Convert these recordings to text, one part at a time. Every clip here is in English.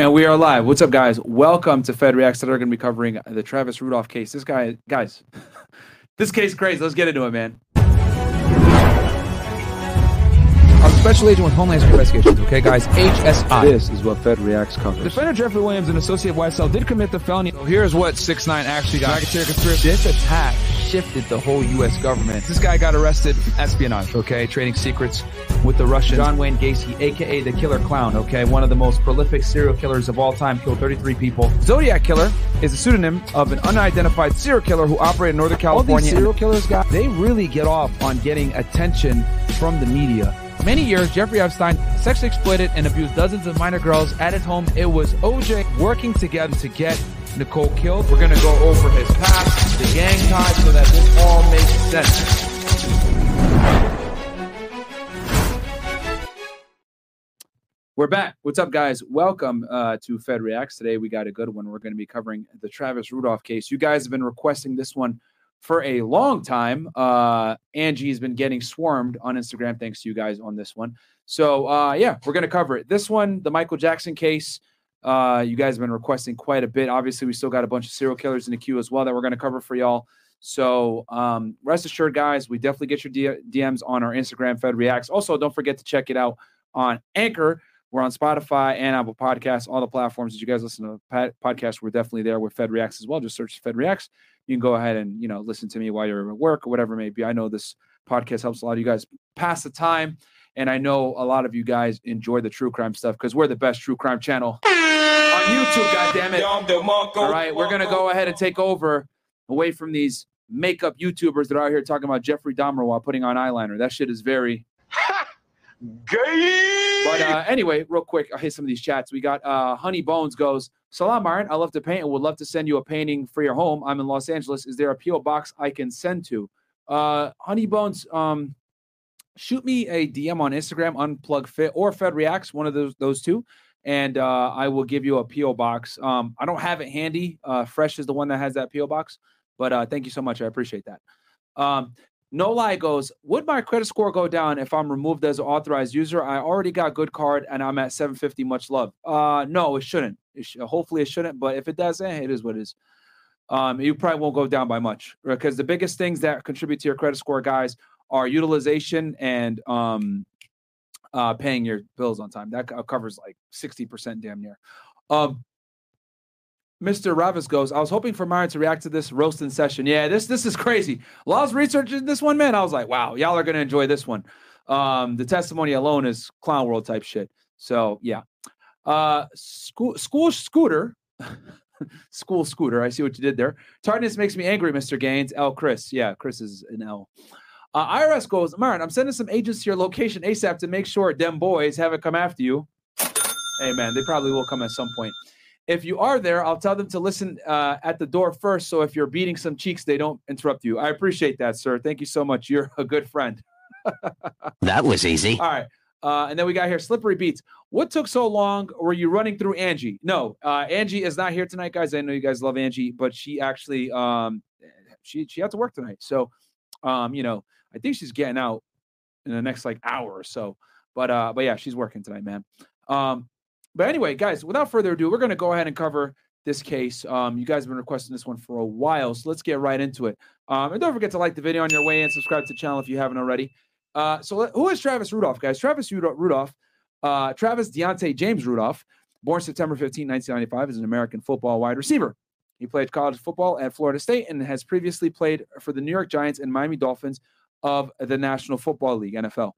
And we are live. What's up, guys? Welcome to Fed Reacts. Today we're going to be covering the Travis Rudolph case. This guy, guys, this case is crazy. Let's get into it, man. I'm special agent with Homeland Security Investigations, okay, guys? HSI. This is what Fed Reacts covers. Defender Jeffrey Williams and Associate YSL did commit the felony. So here's what 6 9 actually got. Racketeer conspiracy. This attack shifted the whole U.S. government. This guy got arrested, espionage, okay, trading secrets with the Russian John Wayne Gacy, aka the Killer Clown, okay, one of the most prolific serial killers of all time, killed 33 people. Zodiac Killer is a pseudonym of an unidentified serial killer who operated in Northern California. All these serial killers, guys, they really get off on getting attention from the media. Many years, Jeffrey Epstein sexually exploited and abused dozens of minor girls at his home. It was OJ working together to get Nicole killed. We're going to go over his past, the gang ties, so that this all makes sense. We're back. What's up, guys? Welcome uh, to Fed Reacts. Today we got a good one. We're going to be covering the Travis Rudolph case. You guys have been requesting this one for a long time. Uh, Angie's been getting swarmed on Instagram. Thanks to you guys on this one. So uh, yeah, we're gonna cover it. This one, the Michael Jackson case. Uh, you guys have been requesting quite a bit. Obviously, we still got a bunch of serial killers in the queue as well that we're gonna cover for y'all. So um, rest assured, guys, we definitely get your DMs on our Instagram, Fed Reacts. Also, don't forget to check it out on Anchor. We're on Spotify and Apple Podcasts, all the platforms that you guys listen to podcasts. We're definitely there with Fed Reacts as well. Just search Fed Reacts you can go ahead and you know listen to me while you're at work or whatever it may be. I know this podcast helps a lot of you guys pass the time, and I know a lot of you guys enjoy the true crime stuff because we're the best true crime channel on YouTube. God damn it! All right, we're gonna go ahead and take over away from these makeup YouTubers that are out here talking about Jeffrey Dahmer while putting on eyeliner. That shit is very gay. But uh, anyway, real quick, I'll hit some of these chats. We got uh, Honey Bones goes, Salam, Myron. I love to paint and would love to send you a painting for your home. I'm in Los Angeles. Is there a PO box I can send to? Uh, Honey Bones, um, shoot me a DM on Instagram, Unplug Fit or Fed Reacts, one of those those two, and uh, I will give you a PO box. Um, I don't have it handy. Uh, Fresh is the one that has that PO box, but uh, thank you so much. I appreciate that. Um, no lie goes, would my credit score go down if I'm removed as an authorized user? I already got good card and I'm at 750. Much love. Uh, no, it shouldn't. It sh- hopefully it shouldn't, but if it does, eh, it is what it is. Um, you probably won't go down by much because the biggest things that contribute to your credit score, guys, are utilization and um, uh, paying your bills on time. That covers like 60% damn near. Um, Mr. Ravis goes, I was hoping for Myron to react to this roasting session. Yeah, this this is crazy. I researching this one, man, I was like, wow, y'all are gonna enjoy this one. Um, the testimony alone is clown world type shit. So yeah. Uh school school scooter. school scooter. I see what you did there. Tardiness makes me angry, Mr. Gaines. L Chris. Yeah, Chris is an L. Uh, IRS goes, Myron, I'm sending some agents to your location ASAP to make sure them boys haven't come after you. Hey man, they probably will come at some point. If you are there, I'll tell them to listen uh, at the door first. So if you're beating some cheeks, they don't interrupt you. I appreciate that, sir. Thank you so much. You're a good friend. that was easy. All right. Uh, and then we got here slippery beats. What took so long? Were you running through Angie? No, uh, Angie is not here tonight, guys. I know you guys love Angie, but she actually um, she she had to work tonight. So um, you know, I think she's getting out in the next like hour or so. But uh, but yeah, she's working tonight, man. Um, but anyway, guys, without further ado, we're going to go ahead and cover this case. Um, you guys have been requesting this one for a while, so let's get right into it. Um, and don't forget to like the video on your way and subscribe to the channel if you haven't already. Uh, so let, who is Travis Rudolph, guys? Travis Rudolph, uh, Travis Deontay James Rudolph, born September 15, 1995, is an American football wide receiver. He played college football at Florida State and has previously played for the New York Giants and Miami Dolphins of the National Football League, NFL.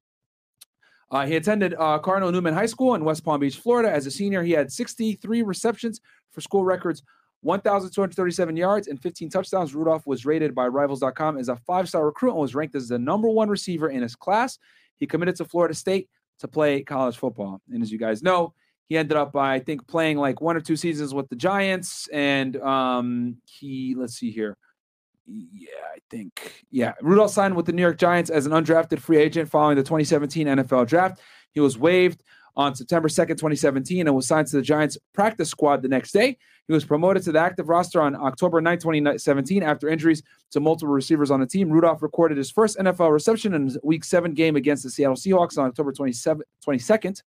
Uh, he attended uh, Cardinal Newman High School in West Palm Beach, Florida. As a senior, he had 63 receptions for school records, 1,237 yards, and 15 touchdowns. Rudolph was rated by Rivals.com as a five star recruit and was ranked as the number one receiver in his class. He committed to Florida State to play college football. And as you guys know, he ended up, by I think, playing like one or two seasons with the Giants. And um, he, let's see here yeah, I think. Yeah. Rudolph signed with the New York Giants as an undrafted free agent following the 2017 NFL draft. He was waived on September 2nd, 2017, and was signed to the Giants practice squad the next day. He was promoted to the active roster on October 9, 2017, after injuries to multiple receivers on the team. Rudolph recorded his first NFL reception in Week 7 game against the Seattle Seahawks on October 27, 22nd,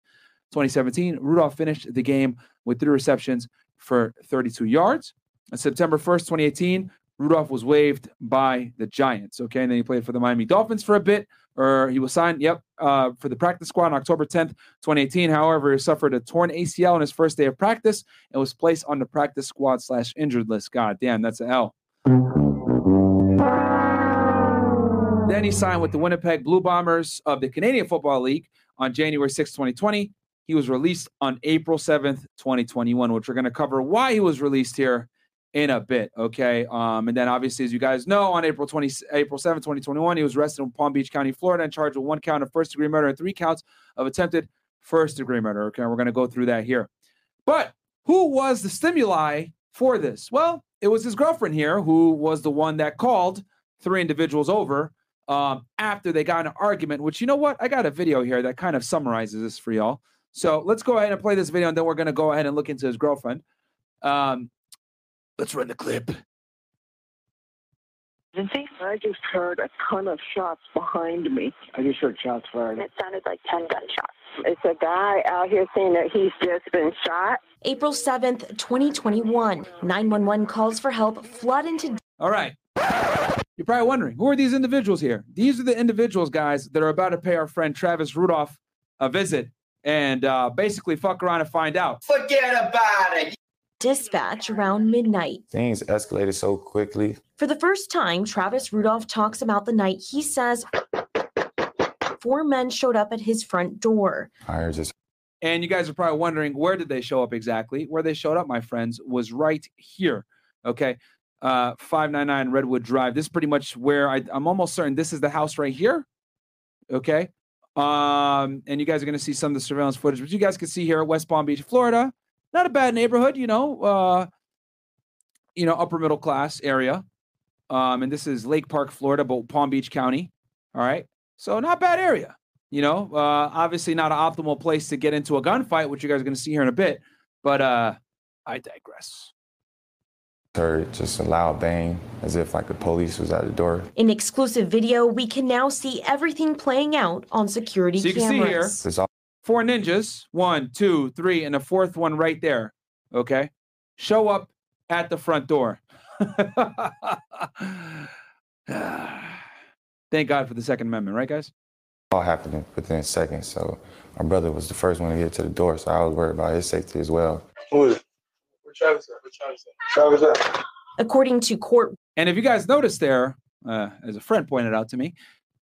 2017. Rudolph finished the game with three receptions for 32 yards. On September 1st, 2018, Rudolph was waived by the Giants. Okay, and then he played for the Miami Dolphins for a bit, or he was signed, yep, uh, for the practice squad on October 10th, 2018. However, he suffered a torn ACL on his first day of practice and was placed on the practice squad slash injured list. God damn, that's an L. Then he signed with the Winnipeg Blue Bombers of the Canadian Football League on January 6, 2020. He was released on April 7th, 2021, which we're going to cover why he was released here in a bit. Okay. Um, and then obviously, as you guys know, on April 20, April 7th, 2021, he was arrested in Palm Beach County, Florida, and charged with one count of first degree murder and three counts of attempted first degree murder. Okay. We're going to go through that here. But who was the stimuli for this? Well, it was his girlfriend here who was the one that called three individuals over um, after they got an argument, which you know what? I got a video here that kind of summarizes this for y'all. So let's go ahead and play this video, and then we're going to go ahead and look into his girlfriend. Um, let's run the clip. I just heard a ton of shots behind me. I just heard shots fired. It sounded like 10 gunshots. It's a guy out here saying that he's just been shot. April 7th, 2021. 911 calls for help flood into. All right. You're probably wondering who are these individuals here? These are the individuals, guys, that are about to pay our friend Travis Rudolph a visit and uh, basically fuck around and find out. Forget about it. Dispatch around midnight. Things escalated so quickly. For the first time, Travis Rudolph talks about the night he says four men showed up at his front door. I just And you guys are probably wondering where did they show up exactly? Where they showed up, my friends, was right here. Okay. Uh 599 Redwood Drive. This is pretty much where I, I'm almost certain this is the house right here. Okay. Um, and you guys are gonna see some of the surveillance footage, but you guys can see here at West Palm Beach, Florida. Not a bad neighborhood, you know, uh, you know, upper middle class area. Um, and this is Lake Park, Florida, but Palm Beach County. All right. So not bad area. You know, uh, obviously not an optimal place to get into a gunfight, which you guys are going to see here in a bit. But uh, I digress. heard just a loud bang as if like the police was at the door. In exclusive video, we can now see everything playing out on security So you can see here- cameras. All Four ninjas, one, two, three, and a fourth one right there. Okay. Show up at the front door. Thank God for the Second Amendment, right, guys? all happened within seconds. So my brother was the first one to get to the door, so I was worried about his safety as well. Who is it? Where Travis at? Where Travis at? Travis at? According to court And if you guys notice there, uh, as a friend pointed out to me,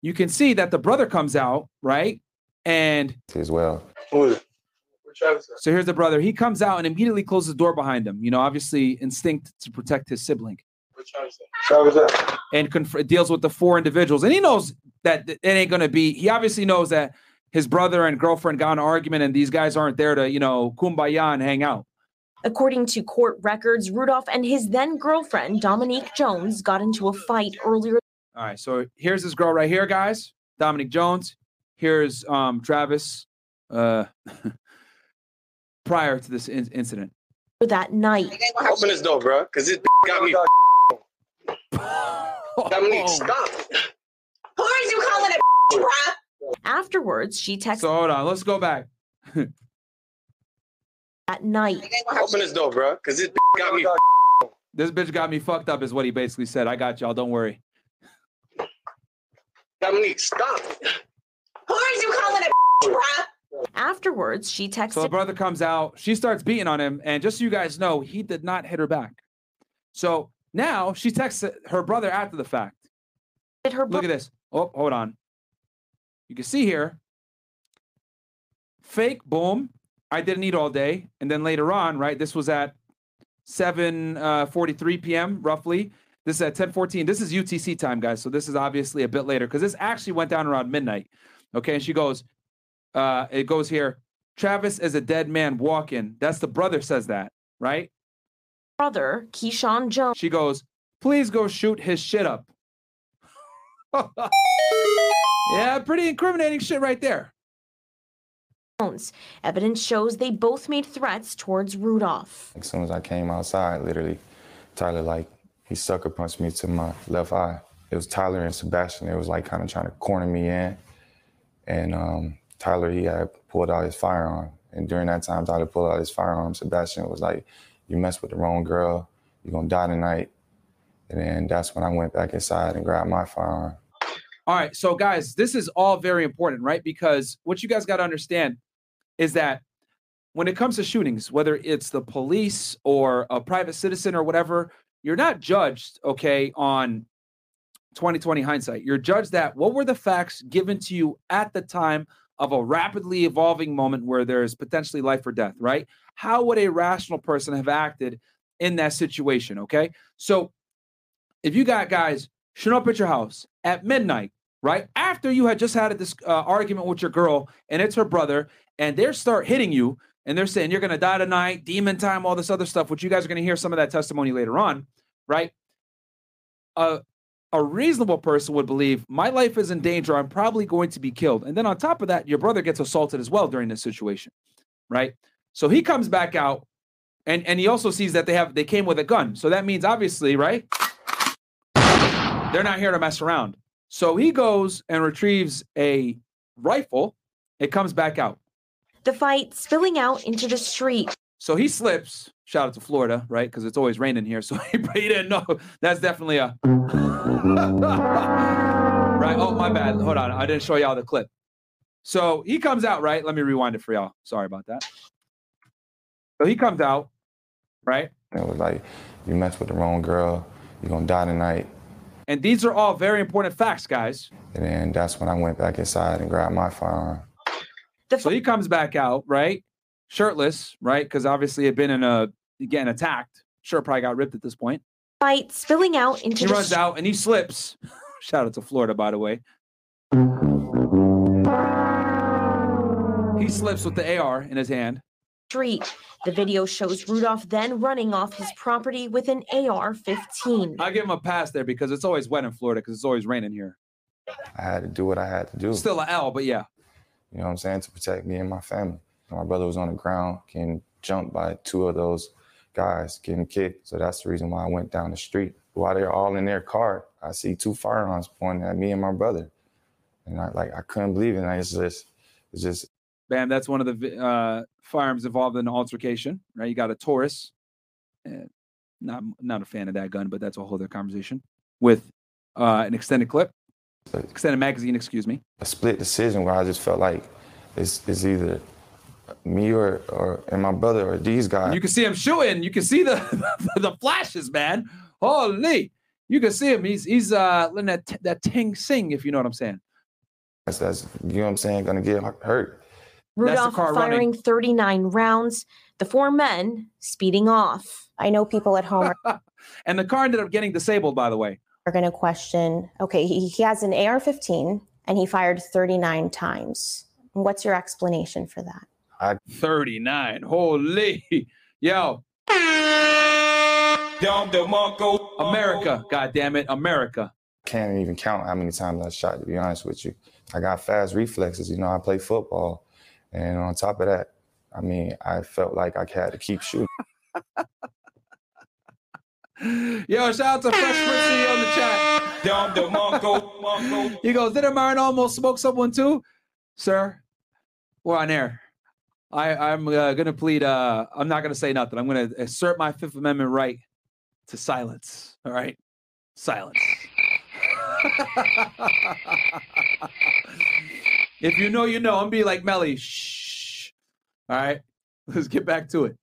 you can see that the brother comes out, right? And As well. Who is it? Where Travis at? so here's the brother. He comes out and immediately closes the door behind him. You know, obviously instinct to protect his sibling. Where Travis at? Travis at? and conf- deals with the four individuals. And he knows that it ain't going to be, he obviously knows that his brother and girlfriend got in an argument and these guys aren't there to, you know, kumbaya and hang out. According to court records, Rudolph and his then girlfriend, Dominique Jones, got into a fight earlier All right. So here's this girl right here, guys. Dominique Jones. Here's um, Travis uh, prior to this in- incident. that night. Open this door, bro, because this got me. Dominique, stop. Who are you calling a bruh? Afterwards, she texted So hold on. Let's go back. At night. Open this door, bro, because this got me. This bitch got me fucked up, is what he basically said. I got y'all. Don't worry. Dominique, stop. Who are you calling a bruh? Afterwards, she So the brother comes out. She starts beating on him. And just so you guys know, he did not hit her back. So now she texts her brother after the fact. her Look at this. Oh, hold on. You can see here. Fake, boom. I didn't eat all day. And then later on, right? This was at 7 uh, 43 p.m. roughly. This is at 10:14. This is UTC time, guys. So this is obviously a bit later because this actually went down around midnight. Okay, and she goes, uh, it goes here. Travis is a dead man walking. That's the brother says that, right? brother, Keyshawn Jones. She goes, please go shoot his shit up. yeah, pretty incriminating shit right there. Evidence shows they both made threats towards Rudolph. As soon as I came outside, literally, Tyler like he sucker punched me to my left eye. It was Tyler and Sebastian. It was like kind of trying to corner me in, and um, Tyler he had pulled out his firearm And during that time, Tyler pulled out his firearm. Sebastian was like, "You mess with the wrong girl, you're gonna die tonight." And then that's when I went back inside and grabbed my firearm. All right, so guys, this is all very important, right? Because what you guys got to understand is that when it comes to shootings, whether it's the police or a private citizen or whatever, you're not judged, okay, on 2020 hindsight. You're judged that what were the facts given to you at the time of a rapidly evolving moment where there's potentially life or death, right? How would a rational person have acted in that situation, okay? So if you got guys showing up at your house at midnight, right after you had just had this uh, argument with your girl and it's her brother, and they start hitting you and they're saying you're going to die tonight, demon time, all this other stuff, which you guys are going to hear some of that testimony later on, right? A a reasonable person would believe my life is in danger. I'm probably going to be killed. And then on top of that, your brother gets assaulted as well during this situation, right? So he comes back out, and and he also sees that they have they came with a gun. So that means obviously, right? They're not here to mess around. So he goes and retrieves a rifle. It comes back out. The fight spilling out into the street. So he mm-hmm. slips. Shout out to Florida, right? Because it's always raining here. So he, he didn't know. That's definitely a. right. Oh, my bad. Hold on. I didn't show y'all the clip. So he comes out, right? Let me rewind it for y'all. Sorry about that. So he comes out, right? It was like, you mess with the wrong girl, you're gonna die tonight. And these are all very important facts, guys. And then that's when I went back inside and grabbed my firearm. So he comes back out, right? Shirtless, right? Because obviously had been in a getting attacked. Shirt probably got ripped at this point. Fight spilling out into He the runs out and he slips. Shout out to Florida, by the way. He slips with the AR in his hand. street. The video shows Rudolph then running off his property with an AR 15. I give him a pass there because it's always wet in Florida because it's always raining here. I had to do what I had to do. Still an L, but yeah. You know what I'm saying? To protect me and my family. My brother was on the ground getting jumped by two of those guys getting kicked. So that's the reason why I went down the street. While they're all in their car, I see two firearms pointing at me and my brother. And I like I couldn't believe it. And I just, just it's just Bam, that's one of the uh, firearms involved in an altercation, right? You got a Taurus. Uh, not not a fan of that gun, but that's a whole other conversation. With uh, an extended clip, extended magazine, excuse me. a split decision where I just felt like it's, it's either me or, or and my brother or these guys. You can see him shooting. You can see the the flashes, man. Holy! You can see him. He's he's uh letting that t- that ting sing, if you know what I'm saying. That's, that's you know what I'm saying, gonna get hurt. Rudolph car firing running. 39 rounds, the four men speeding off. I know people at home are, And the car ended up getting disabled, by the way. are going to question okay, he, he has an AR 15 and he fired 39 times. What's your explanation for that? 39. Holy. Yo. America, God damn it, America. Can't even count how many times I shot. To be honest with you, I got fast reflexes. You know, I play football, and on top of that, I mean, I felt like I had to keep shooting. Yo, shout out to Fresh Prince on the chat. He goes, did Amarin almost smoke someone too? Sir, we're on air. I, I'm uh, going to plead, uh, I'm not going to say nothing. I'm going to assert my Fifth Amendment right to silence. All right? Silence. if you know, you know. I'm be like Melly. Shh. All right? Let's get back to it.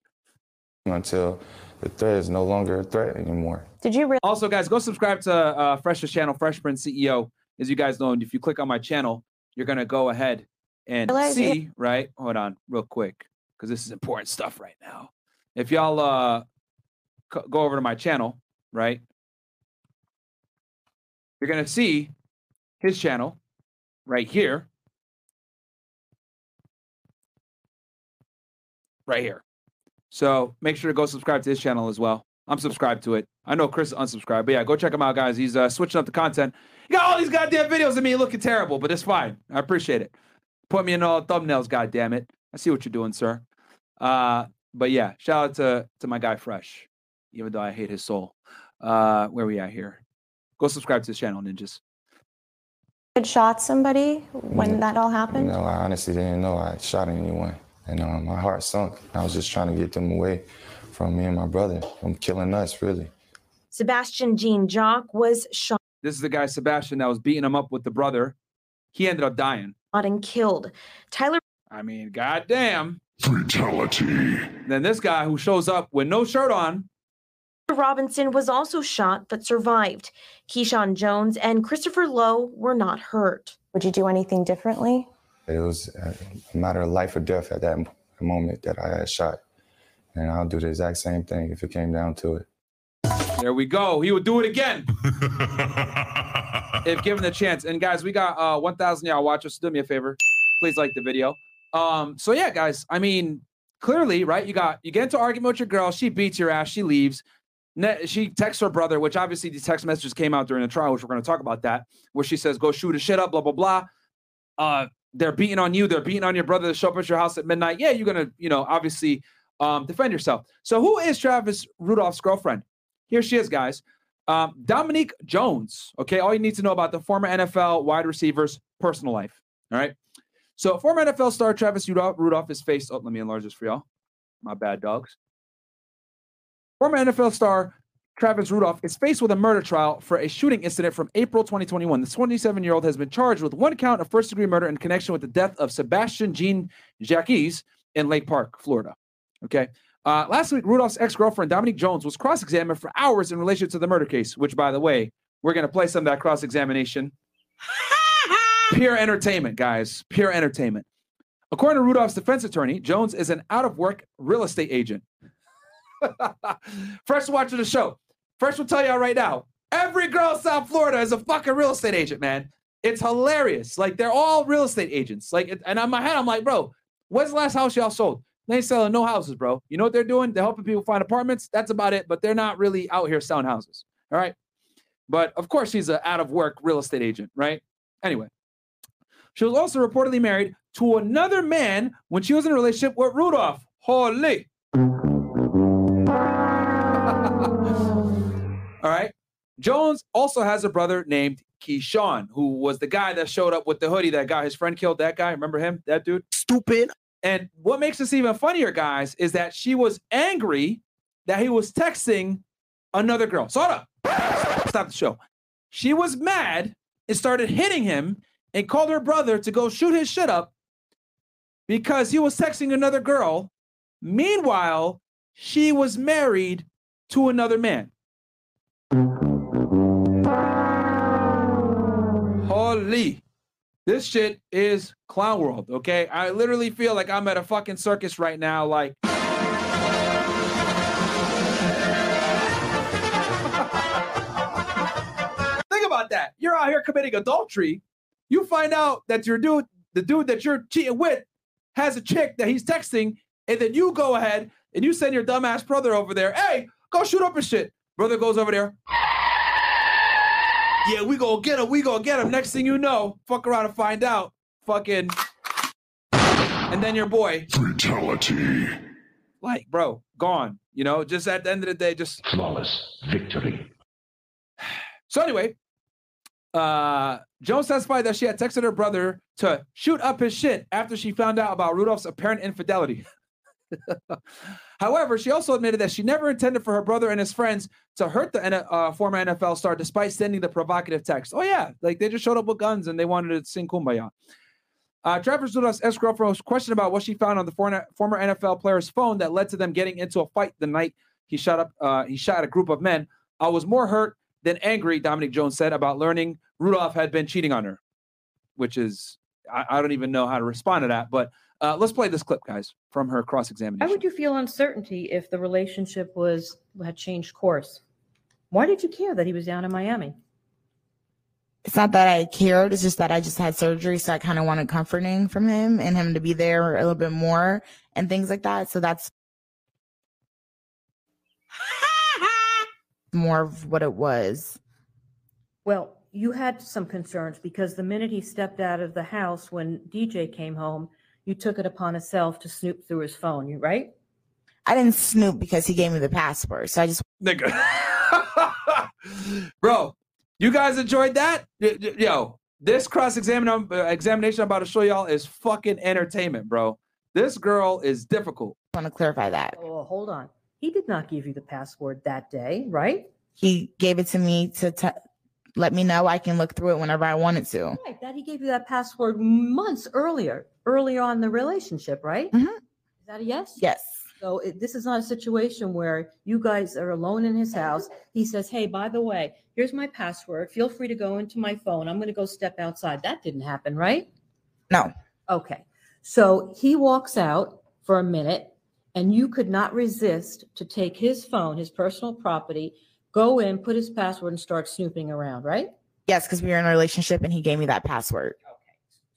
until the threat is no longer a threat anymore. Did you really? Also, guys, go subscribe to uh, Fresh's channel, Fresh Prince CEO. As you guys know, and if you click on my channel, you're gonna go ahead and Realize it- see. Right? Hold on, real quick, because this is important stuff right now. If y'all uh, co- go over to my channel, right, you're gonna see his channel right here, right here. So make sure to go subscribe to his channel as well. I'm subscribed to it. I know Chris is unsubscribed, but yeah, go check him out, guys. He's uh, switching up the content. He got all these goddamn videos of me looking terrible, but it's fine. I appreciate it. Put me in all the thumbnails, goddamn it. I see what you're doing, sir. Uh, but yeah, shout out to to my guy Fresh, even though I hate his soul. Uh, where we at here? Go subscribe to his channel, ninjas. had shot somebody when Yeah. that all happened? No, I honestly didn't know I shot anyone. and um, my heart sunk. I was just trying to get them away from me and my brother, from killing us, really. Sebastian Jean Jacques was shot This is the guy Sebastian that was beating him up with the brother. He ended up dying. And killed. Tyler I mean, goddamn. Fatality. Then this guy who shows up with no shirt on. Robinson was also shot but survived. Keyshawn Jones and Christopher Lowe were not hurt. Would you do anything differently? It was a matter of life or death at that moment that I had shot. And I'll do the exact same thing if it came down to it. There we go. He would do it again if given the chance. And guys, we got uh 1,000 y'all watchers. Do me a favor. Please like the video. Um, so yeah, guys, I mean, clearly, right? You got you get into argument with your girl, she beats your ass, she leaves. Ne- she texts her brother, which obviously these text messages came out during the trial, which we're going to talk about that, where she says, "Go shoot a shit up," blah blah blah. Uh, they're beating on you. They're beating on your brother. They show up at your house at midnight. Yeah, you're gonna, you know, obviously um, defend yourself. So who is Travis Rudolph's girlfriend? Here she is, guys. Um, Dominique Jones. Okay, all you need to know about the former NFL wide receiver's personal life. All right. So former NFL star Travis Rudolph, is faced. Oh, let me enlarge this for y'all. My bad, dogs. Former NFL star Travis Rudolph is faced with a murder trial for a shooting incident from April 2021. The 27 year old has been charged with one count of first degree murder in connection with the death of Sebastian Jean Jacques in Lake Park, Florida. Okay. Uh, last week, Rudolph's ex girlfriend, Dominique Jones, was cross examined for hours in relation to the murder case, which, by the way, we're going to play some of that cross examination. Pure entertainment, guys. Pure entertainment. According to Rudolph's defense attorney, Jones is an out of work real estate agent. Fresh watcher the show. Fresh will tell y'all right now. Every girl in South Florida is a fucking real estate agent, man. It's hilarious. Like they're all real estate agents. Like, and on my head, I'm like, bro, when's the last house y'all sold? They ain't selling no houses, bro. You know what they're doing? They're helping people find apartments. That's about it. But they're not really out here selling houses. All right. But of course, she's an out of work real estate agent, right? Anyway, she was also reportedly married to another man when she was in a relationship with Rudolph. Holy. All right. Jones also has a brother named Keyshawn, who was the guy that showed up with the hoodie that got his friend killed. That guy, remember him? That dude? Stupid. And what makes this even funnier, guys, is that she was angry that he was texting another girl. So hold up. Stop the show. She was mad and started hitting him and called her brother to go shoot his shit up because he was texting another girl. Meanwhile, she was married to another man. Holy. This shit is clown world, okay? I literally feel like I'm at a fucking circus right now. Like, think about that. You're out here committing adultery. You find out that your dude, the dude that you're cheating with, has a chick that he's texting, and then you go ahead and you send your dumbass brother over there. Hey, go shoot up his shit. Brother goes over there. Yeah, we gonna get him. We gonna get him. Next thing you know, fuck around and find out. Fucking. And then your boy, Fatality. like, bro, gone. You know, just at the end of the day, just Flawless victory. So anyway, uh, Jones testified that she had texted her brother to shoot up his shit after she found out about Rudolph's apparent infidelity. However, she also admitted that she never intended for her brother and his friends to hurt the uh, former NFL star, despite sending the provocative text. Oh yeah, like they just showed up with guns and they wanted to sing "Kumbaya." Uh, Travis Rudolph's ex-girlfriend was questioned about what she found on the former NFL player's phone that led to them getting into a fight the night he shot up. Uh, he shot a group of men. I was more hurt than angry, Dominique Jones said, about learning Rudolph had been cheating on her, which is I, I don't even know how to respond to that. But uh, let's play this clip, guys, from her cross-examination. Why would you feel uncertainty if the relationship was had changed course? Why did you care that he was down in Miami? It's not that I cared. It's just that I just had surgery, so I kind of wanted comforting from him and him to be there a little bit more and things like that. So that's more of what it was. Well, you had some concerns because the minute he stepped out of the house when DJ came home, you took it upon yourself to snoop through his phone, you right? I didn't snoop because he gave me the password. So I just nigga. Bro, you guys enjoyed that? Y- y- Yo, this cross uh, examination I'm about to show y'all is fucking entertainment, bro. This girl is difficult. I want to clarify that. Oh, hold on. He did not give you the password that day, right? He gave it to me to t- let me know I can look through it whenever I wanted to. Right. That he gave you that password months earlier, earlier on the relationship, right? Mhm. Is that a yes? Yes. So it, this is not a situation where you guys are alone in his house. He says, "Hey, by the way, here's my password. Feel free to go into my phone. I'm going to go step outside." That didn't happen, right? No. Okay. So he walks out for a minute, and you could not resist to take his phone, his personal property, go in, put his password, and start snooping around, right? Yes, because we were in a relationship and he gave me that password. Okay.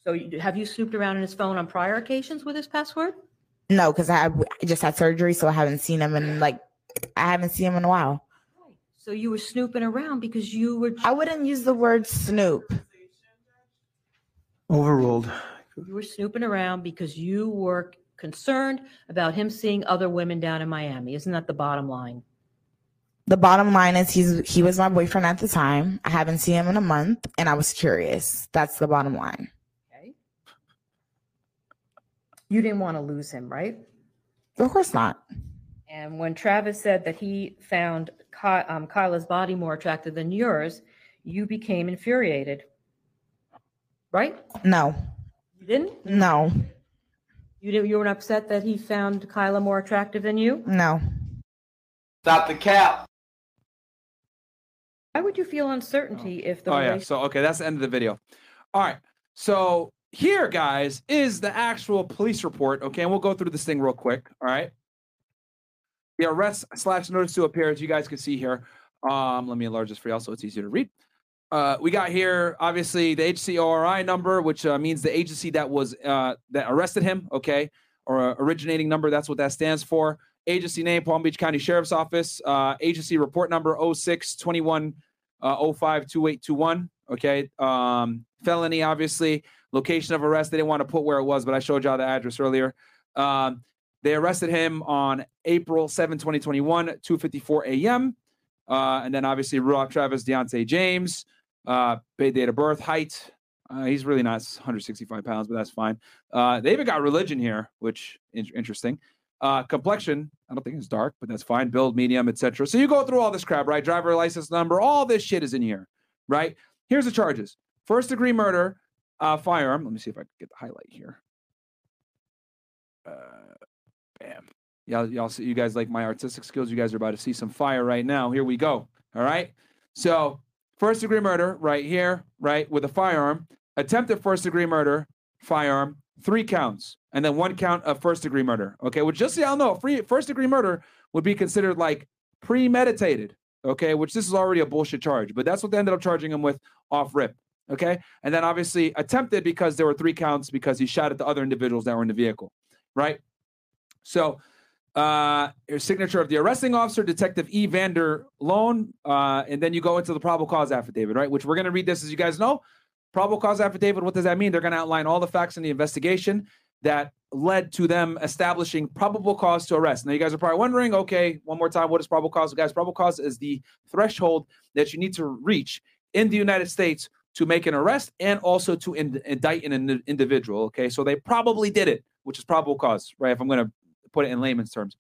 So you- have you snooped around in his phone on prior occasions with his password? No, because I, have- I just had surgery, so I haven't seen him in like I haven't seen him in a while. So you were snooping around because you were I wouldn't use the word snoop. Overruled. you were snooping around because you were concerned about him seeing other women down in Miami. Isn't that the bottom line? The bottom line is he's he was my boyfriend at the time. I haven't seen him in a month, and I was curious. That's the bottom line. Okay. You didn't want to lose him, right? Of course not. And when Travis said that he found Ky- um, Kyla's body more attractive than yours, you became infuriated, right? No, You didn't? no, You didn't. You weren't upset that he found Kyla more attractive than you. no. Stop the cap. Why would you feel uncertainty if the Oh yeah. relation- So okay, that's the end of the video. All right. So here, guys, is the actual police report. Okay, and we'll go through this thing real quick. All right. The arrest slash notice to appear, as you guys can see here. Um, let me enlarge this for y'all so it's easier to read. Uh, we got here obviously the HCORI number, which uh, means the agency that was uh, that arrested him. Okay, or uh, originating number. That's what that stands for. Agency name: Palm Beach County Sheriff's Office. Uh, agency report number: 06 21 uh, 05 2821. Okay. Um, felony, obviously. Location of arrest. They didn't want to put where it was, but I showed y'all the address earlier. Um, they arrested him on April 7, 2021, 2:54 a.m. Uh, and then obviously Rudolph Travis, Deontay James, uh, paid date of birth, height. Uh, he's really not 165 pounds, but that's fine. Uh, they even got religion here, which is interesting. Uh, complexion, I don't think it's dark, but that's fine. Build, medium, etc. So you go through all this crap, right? Driver license number, all this shit is in here, right? Here's the charges: first degree murder, uh, firearm. Let me see if I can get the highlight here. Uh, bam. Y'all, y'all see, you guys like my artistic skills. You guys are about to see some fire right now. Here we go. All right. So, first degree murder right here, right, with a firearm. Attempted first degree murder, firearm, three counts, and then one count of first degree murder. Okay. Well, just so y'all know, free first degree murder would be considered like premeditated. Okay. Which this is already a bullshit charge, but that's what they ended up charging him with off rip. Okay. And then obviously attempted because there were three counts because he shot at the other individuals that were in the vehicle. Right. So, uh, your signature of the arresting officer, Detective E. Vander Loan, uh, and then you go into the probable cause affidavit, right? Which we're going to read this, as you guys know. Probable cause affidavit. What does that mean? They're going to outline all the facts in the investigation that led to them establishing probable cause to arrest. Now, you guys are probably wondering, okay, one more time, what is probable cause? Guys, probable cause is the threshold that you need to reach in the United States to make an arrest and also to ind- indict an ind- individual. Okay, so they probably did it, which is probable cause, right? If I'm going to put it in layman's terms.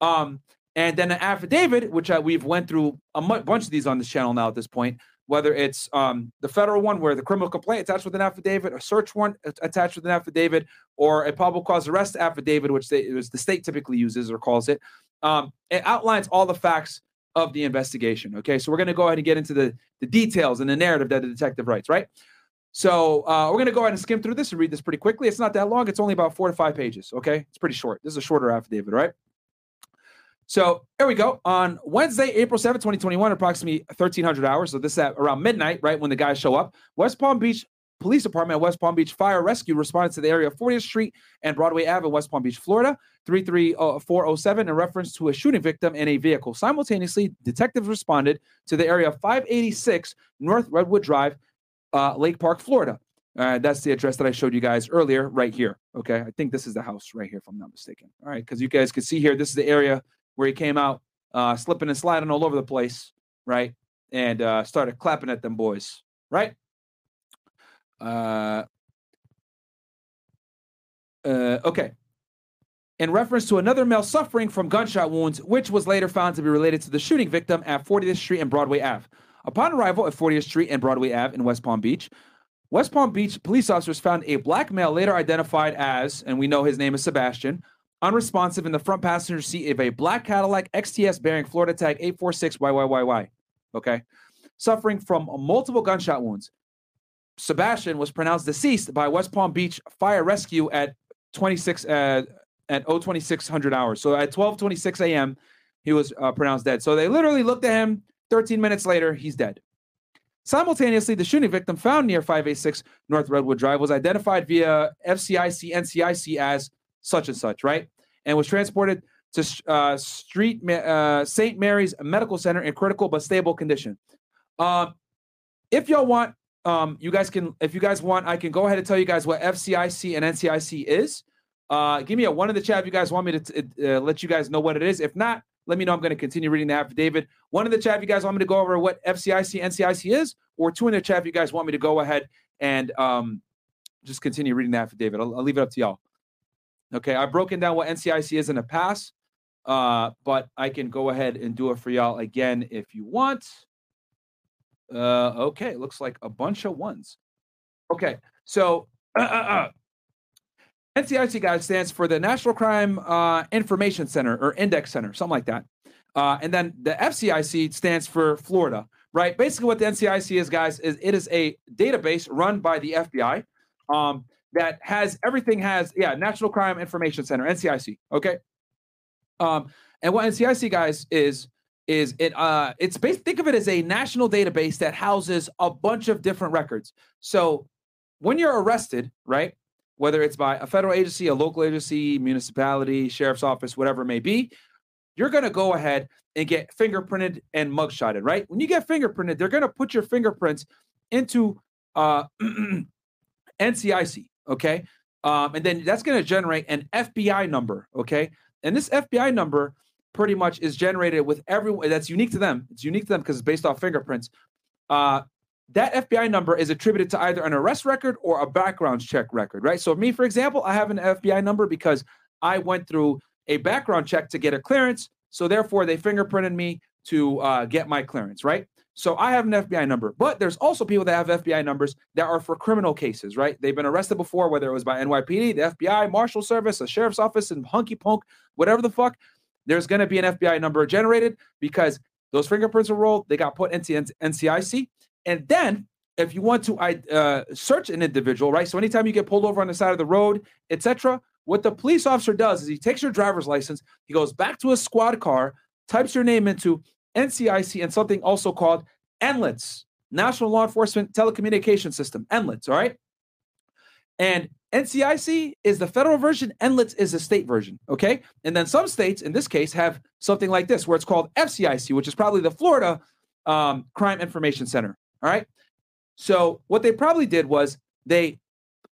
Um, and then an affidavit, which uh, we've went through a bunch of these on this channel now at this point, whether it's um, the federal one where the criminal complaint attached with an affidavit, a search warrant attached with an affidavit, or a probable cause arrest affidavit, which they, the state typically uses or calls it. Um, it outlines all the facts of the investigation. Okay, so we're going to go ahead and get into the, the details and the narrative that the detective writes, right? So uh, we're going to go ahead and skim through this and read this pretty quickly. It's not that long. It's only about four to five pages. Okay, it's pretty short. This is a shorter affidavit, right? So here we go. On Wednesday, April 7th, 2021, approximately 1300 hours. So this is at around midnight, right? When the guys show up. West Palm Beach Police Department West Palm Beach Fire Rescue responded to the area of 40th Street and Broadway Ave in West Palm Beach, Florida, 33407 in reference to a shooting victim in a vehicle. Simultaneously, detectives responded to the area of 586 North Redwood Drive, uh, Lake Park, Florida. Uh, that's the address that I showed you guys earlier, right here. Okay, I think this is the house right here, if I'm not mistaken. All right, because you guys can see here, this is the area where he came out, uh, slipping and sliding all over the place, right, and uh, started clapping at them boys, right? Uh, uh, okay, in reference to another male suffering from gunshot wounds, which was later found to be related to the shooting victim at 40th Street and Broadway Ave. Upon arrival at 40th Street and Broadway Ave in West Palm Beach, West Palm Beach police officers found a black male later identified as, and we know his name is Sebastian, unresponsive in the front passenger seat of a black Cadillac XTS bearing Florida tag 846YYYY. Okay. Suffering from multiple gunshot wounds. Sebastian was pronounced deceased by West Palm Beach Fire Rescue at 26 uh, at 02600 hours. So at 12:26 a.m., he was uh, pronounced dead. So they literally looked at him. 13 minutes later, he's dead. Simultaneously, the shooting victim found near 586 North Redwood Drive was identified via FCIC NCIC as such and such, right? And was transported to uh, Street uh, St. Mary's Medical Center in critical but stable condition. Um, if y'all want, um, you guys can. If you guys want, I can go ahead and tell you guys what FCIC and NCIC is. Uh, give me a one in the chat if you guys want me to t- uh, let you guys know what it is. If not, let me know. I'm going to continue reading the affidavit. One in the chat if you guys want me to go over what FCIC, NCIC is, or two in the chat if you guys want me to go ahead and um, just continue reading the affidavit. I'll, I'll leave it up to y'all. Okay, I've broken down what NCIC is in the past, uh, but I can go ahead and do it for y'all again if you want. Uh, okay, looks like a bunch of ones. Okay, so uh, uh, NCIC guys stands for the National Crime uh, Information Center or Index Center, something like that. Uh, and then the FCIC stands for Florida, right? Basically, what the NCIC is, guys, is it is a database run by the FBI um, that has everything. Has yeah, National Crime Information Center, NCIC. Okay. Um, and what NCIC guys is is it uh it's based think of it as a national database that houses a bunch of different records. So when you're arrested, right? whether it's by a federal agency, a local agency, municipality, sheriff's office, whatever it may be, you're going to go ahead and get fingerprinted and mugshotted, right? When you get fingerprinted, they're going to put your fingerprints into uh, NCIC, okay? Um, and then that's going to generate an FBI number, okay? And this FBI number pretty much is generated with everyone that's unique to them. It's unique to them because it's based off fingerprints. Uh, that FBI number is attributed to either an arrest record or a background check record, right? So, me, for example, I have an FBI number because I went through a background check to get a clearance. So, therefore, they fingerprinted me to uh, get my clearance, right? So, I have an FBI number, but there's also people that have FBI numbers that are for criminal cases, right? They've been arrested before, whether it was by NYPD, the FBI, Marshal Service, a sheriff's office, and hunky punk, whatever the fuck. There's going to be an FBI number generated because those fingerprints are rolled. They got put into NCIC. And then if you want to uh, search an individual, right? So anytime you get pulled over on the side of the road, etc., what the police officer does is he takes your driver's license, he goes back to a squad car, types your name into NCIC and something also called NLETS, National Law Enforcement Telecommunication System, NLETS, all right? And NCIC is the federal version, NLETS is the state version, okay? And then some states, in this case, have something like this, where it's called FCIC, which is probably the Florida um, Crime Information Center. All right. So what they probably did was they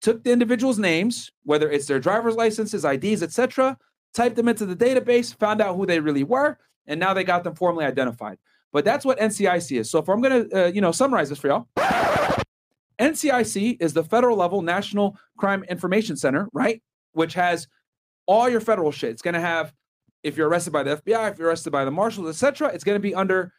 took the individual's names, whether it's their driver's licenses, IDs, etc., typed them into the database, found out who they really were, and now they got them formally identified. But that's what NCIC is. So if I'm going to, uh, you know, summarize this for y'all, NCIC is the federal level National Crime Information Center, right? Which has all your federal shit. It's going to have, if you're arrested by the FBI, if you're arrested by the marshals, etc., it's going to be under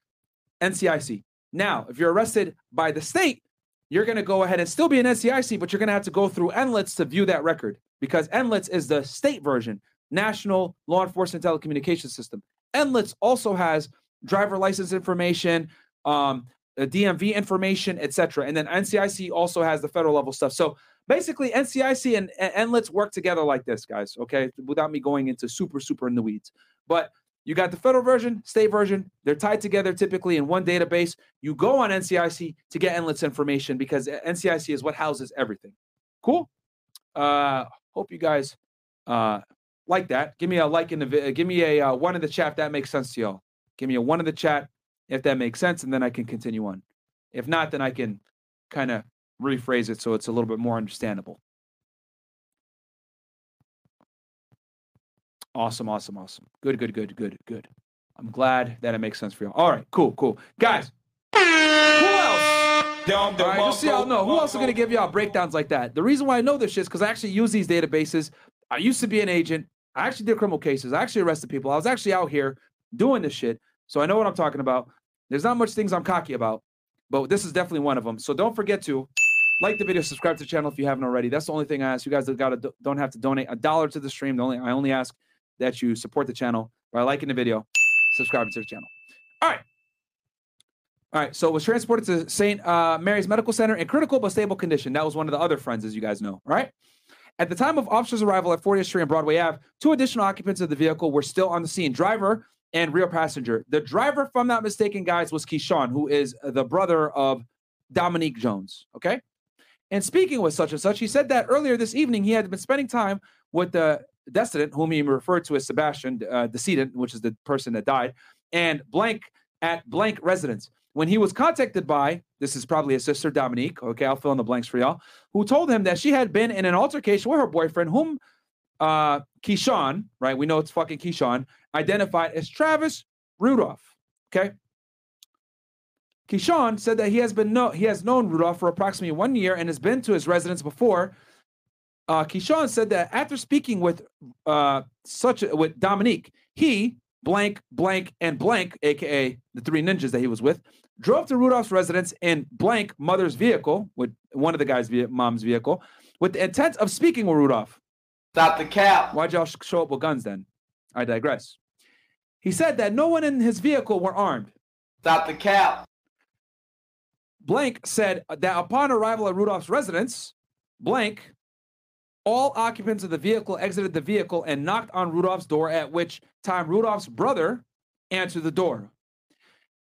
NCIC. Now, if you're arrested by the state, you're going to go ahead and still be an NCIC, but you're going to have to go through NLETS to view that record because NLETS is the state version, National Law Enforcement Telecommunications System. NLETS also has driver license information, um, DMV information, etc. And then NCIC also has the federal level stuff. So basically, NCIC and, and NLETS work together like this, guys. Okay, without me going into super super in the weeds, but you got the federal version, state version. They're tied together typically in one database. You go on NCIC to get NLETS information because NCIC is what houses everything. Cool. Uh, hope you guys uh, like that. Give me a like in the give me a uh, one in the chat if that makes sense to y'all. Give me a one in the chat if that makes sense, and then I can continue on. If not, then I can kind of rephrase it so it's a little bit more understandable. Awesome, awesome, awesome. Good, good, good, good, good. I'm glad that it makes sense for y'all. All right, cool, cool. Guys, who else? All right, just so y'all know, who else is going to give y'all breakdowns like that? The reason why I know this shit is because I actually use these databases. I used to be an agent. I actually did criminal cases. I actually arrested people. I was actually out here doing this shit. So I know what I'm talking about. There's not much things I'm cocky about, but this is definitely one of them. So don't forget to like the video, subscribe to the channel if you haven't already. That's the only thing I ask. You guys got to don't have to donate a dollar to the stream. The only I only ask that you support the channel by liking the video, subscribing to the channel. All right. All right. So was transported to St. Uh, Mary's Medical Center in critical but stable condition. That was one of the other friends, as you guys know. Right. At the time of officers' arrival at 40th Street and Broadway Ave, two additional occupants of the vehicle were still on the scene driver and rear passenger. The driver, if I'm not mistaken, guys, was Keyshawn, who is the brother of Dominique Jones. Okay. And speaking with such and such, he said that earlier this evening he had been spending time with the decedent, whom he referred to as Sebastian, uh, decedent, which is the person that died, and blank at blank residence. When he was contacted by, this is probably his sister Dominique, okay, I'll fill in the blanks for y'all, who told him that she had been in an altercation with her boyfriend, whom uh Keyshawn, right? We know it's fucking Keyshawn, identified as Travis Rudolph. Okay. Keyshawn said that he has been no he has known Rudolph for approximately one year and has been to his residence before. Uh, Keyshawn said that after speaking with uh, such a, with Dominique, he blank blank and blank, aka the three ninjas that he was with, drove to Rudolph's residence in blank mother's vehicle with one of the guy's ve- mom's vehicle, with the intent of speaking with Rudolph. Stop the cap. Why'd y'all sh- show up with guns then? I digress. He said that no one in his vehicle were armed. Stop the cap. Blank said that upon arrival at Rudolph's residence, Blank, all occupants of the vehicle exited the vehicle and knocked on Rudolph's door, at which time Rudolph's brother answered the door.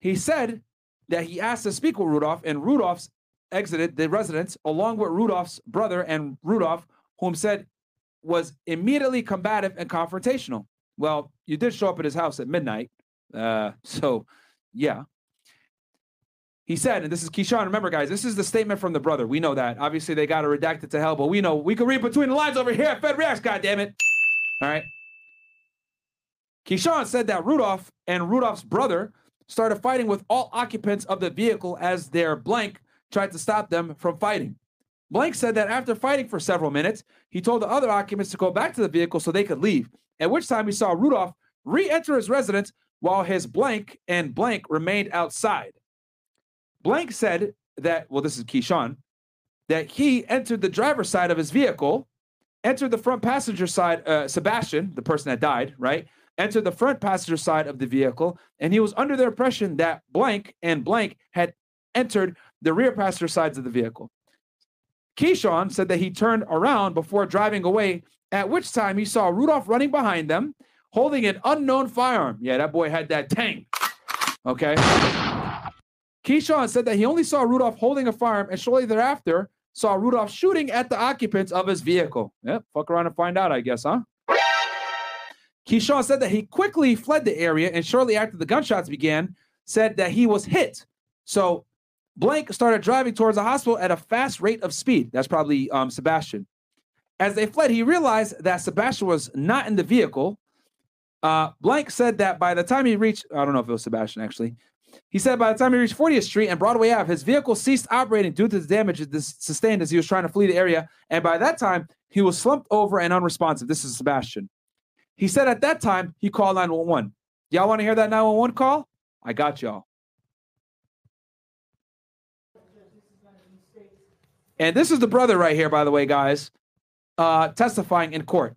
He said that he asked to speak with Rudolph, and Rudolph's exited the residence along with Rudolph's brother and Rudolph, whom said was immediately combative and confrontational. Well, you did show up at his house at midnight. Uh, so, yeah. He said, and this is Keyshawn. Remember, guys, this is the statement from the brother. We know that. Obviously, they got to redact it to hell, but we know we can read between the lines over here at Fed Reacts, it! All right. Keyshawn said that Rudolph and Rudolph's brother started fighting with all occupants of the vehicle as their blank tried to stop them from fighting. Blank said that after fighting for several minutes, he told the other occupants to go back to the vehicle so they could leave, at which time he saw Rudolph re enter his residence while his blank and blank remained outside. Blank said that, well, this is Keyshawn, that he entered the driver's side of his vehicle, entered the front passenger side, uh, Sebastian, the person that died, right? Entered the front passenger side of the vehicle, and he was under the impression that blank and blank had entered the rear passenger sides of the vehicle. Keyshawn said that he turned around before driving away, at which time he saw Rudolph running behind them, holding an unknown firearm. Yeah, that boy had that tang. Okay. Keyshawn said that he only saw Rudolph holding a firearm and shortly thereafter saw Rudolph shooting at the occupants of his vehicle. Yep, fuck around and find out, I guess, huh? Keyshawn said that he quickly fled the area and shortly after the gunshots began, said that he was hit. So Blank started driving towards the hospital at a fast rate of speed. That's probably um, Sebastian. As they fled, he realized that Sebastian was not in the vehicle. Uh, Blank said that by the time he reached, I don't know if it was Sebastian actually, he said by the time he reached 40th Street and Broadway Ave, his vehicle ceased operating due to the damage it sustained as he was trying to flee the area. And by that time, he was slumped over and unresponsive. This is Sebastian. He said at that time, he called 911. Y'all want to hear that 911 call? I got y'all. And this is the brother right here, by the way, guys, uh, testifying in court.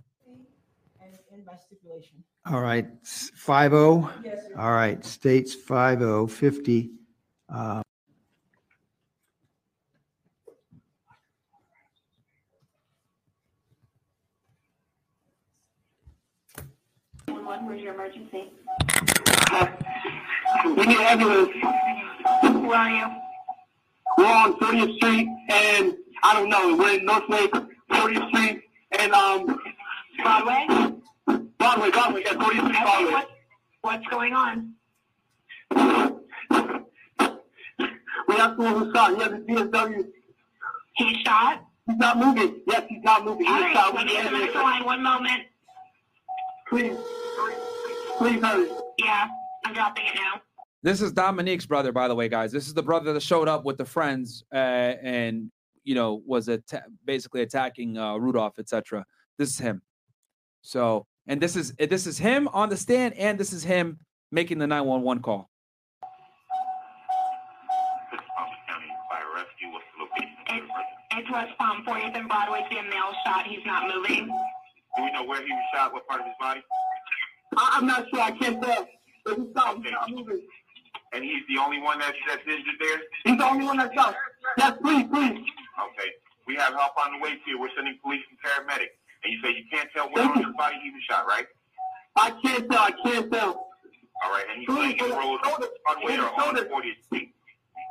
All right, s- 5-0. Yes, All right, states 5-0, 50. uh, Where's your emergency? We need ambulance. Where are you? We're on 30th Street and I don't know, we're in North Lake, 30th Street and um Broadway? Broadway, Broadway, yeah, 30th Street, Okay, Broadway. what, what's going on? We have someone who shot. He has a GSW. He shot? He's not moving. Yes, he's not moving. He All right, shot. We need get the line one moment. Please, please hurry. Yeah, I'm dropping it now. This is Dominique's brother, by the way, guys. This is the brother that showed up with the friends uh, and you know was atta- basically attacking uh, Rudolph, etc. This is him. So And this is this is him on the stand, and this is him making the 911 call. It's West Palm, 40th and Broadway. See a male shot. He's not moving. Do we know where he was shot? What part of his body? I, I'm not sure. I can't tell. But he's he's not moving. And he's the only one that's, that's injured there? He's the only one that's shot. Yes, please, please. Okay. We have help on the way to you. We're sending police and paramedics. And you say you can't tell where on his body he was shot, right? I can't tell. I can't tell. All right. And he's laying in the road Broadway or on 40th Street.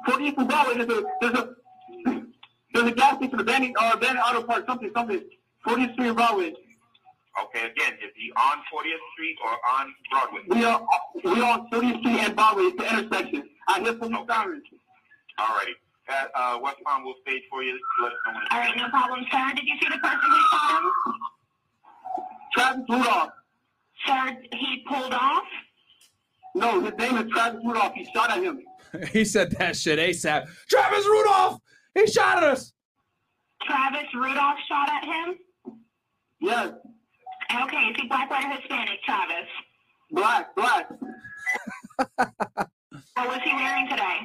40th and Broadway. There's a there's a there's a gas station, a Bandit or uh, Bandit Auto Park, something, something. 40th Street and Broadway. Okay. Again, is he on 40th Street or on Broadway? We are we are on 30th Street and Broadway. It's the intersection. I hear police sirens. All righty. Pat, uh, West Palm will stage for you. Let us know All right, no problem, sir. Did you see the person who shot him? Travis Rudolph. Sir, he pulled off? No, his name is Travis Rudolph. He shot at him. he said that shit ASAP. Travis Rudolph, he shot at us. Travis Rudolph shot at him? Yes. Okay, is he black, white, or Hispanic, Travis? Black, black. What was he wearing today?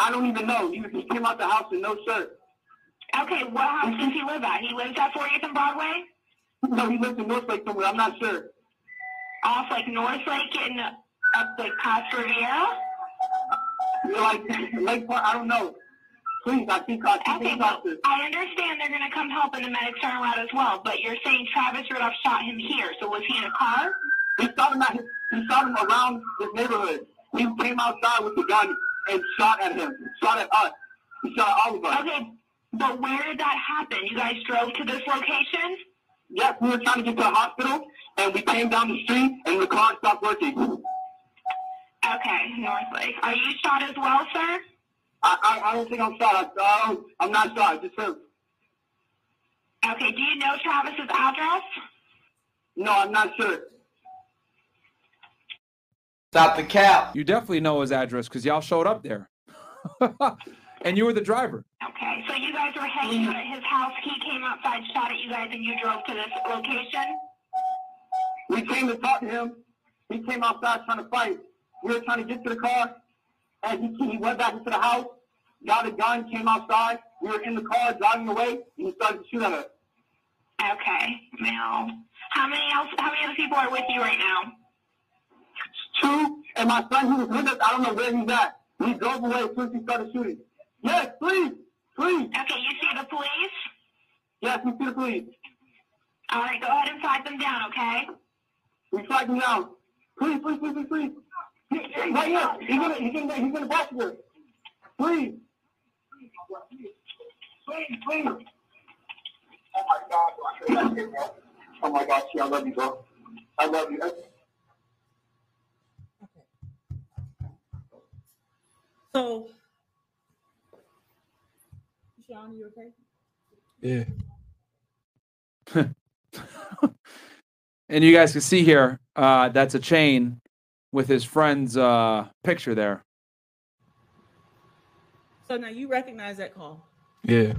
I don't even know. He, he came out the house in no shirt. Okay, what house does he live at? He lives at 40th and Broadway? No, he lives in Northlake somewhere. I'm not sure. Off like Northlake and up like past Riviera? Like Lake Park. I don't know. Please, I think I think Okay, okay, well, I understand they're going to come help and the medics are around as well, but you're saying Travis Rudolph shot him here, so was he in a car? He shot him at his, he shot him around his neighborhood. He came outside with the gun and shot at him. Shot at us. He shot all of us. Okay, but where did that happen? You guys drove to this location? Yes, we were trying to get to the hospital, and we came down the street, and the car stopped working. Okay, Northlake. Are you shot as well, sir? I, I, I don't think I'm shot. I, I don't, I'm not shot. I just hurt. Okay, do you know Travis's address? No, I'm not sure. Stop the cap. You definitely know his address because y'all showed up there, and you were the driver. Okay, so you guys were hanging out at his house. He came outside, shot at you guys, and you drove to this location? We came to talk to him. He came outside trying to fight. We were trying to get to the car, and he, he went back into the house, got a gun, came outside. We were in the car driving away, and he started to shoot at us. Okay, now, how many else? How many other people are with you right now? Two, and my son who was with us, I don't know where he's at. We drove away as soon as he started shooting. Yes, please, please. Okay, you see the police? Yes, we see the police. All right, go ahead and flag them down, okay? We flagged them down. Please, please, please, please, please. He- Right here. He's gonna, he's the, he's the passenger. Please. Please, please. Oh my God. Oh my God, gosh, I love you, bro. I love you. So, Sean, you okay? Yeah. and you guys can see here, uh, that's a chain with his friend's uh, picture there. So now you recognize that call, Yeah.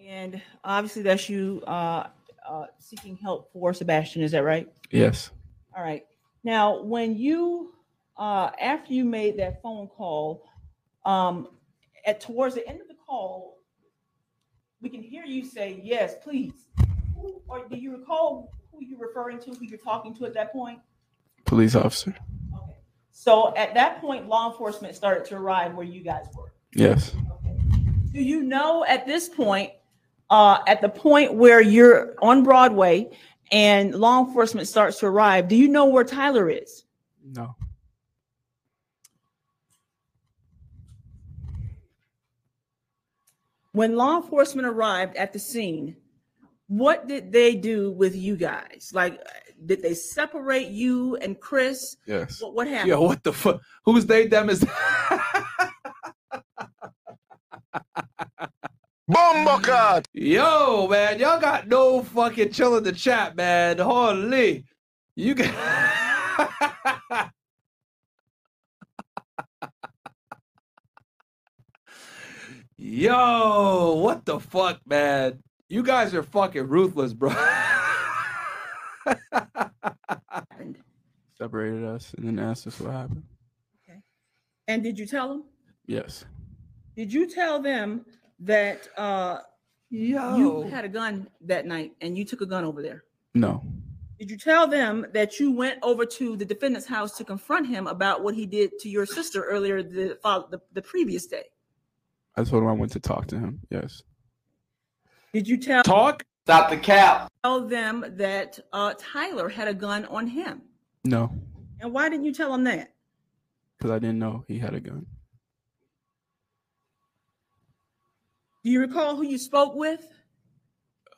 and obviously that's you uh, uh, seeking help for Sebastian. Is that right? Yes. All right. Now, when you uh, after you made that phone call, um, at towards the end of the call, we can hear you say, "Yes, please." Who- Or do you recall who you're referring to, who you're talking to at that point? Police officer. Okay. So at that point, law enforcement started to arrive where you guys were. Yes. Do you know at this point, uh, at the point where you're on Broadway and law enforcement starts to arrive, do you know where Tyler is? No. When law enforcement arrived at the scene, what did they do with you guys? Like, did they separate you and Chris? Yes. What, what happened? Yo, what the fuck? Who's they, them is Bombo card. Yo, man, y'all got no fucking chill in the chat, man. Holy. You got. Yo, what the fuck, man? You guys are fucking ruthless, bro. separated us and then asked us what happened. Okay. And did you tell them? Yes. Did you tell them that uh, you had a gun that night and you took a gun over there? No. Did you tell them that you went over to the defendant's house to confront him about what he did to your sister earlier the fol- the, the previous day? I told him I went to talk to him. Yes. Did you tell talk? Stop the cap. Tell them that uh, Tyler had a gun on him, No, and why didn't you tell him that? because I didn't know he had a gun. Do you recall who you spoke with?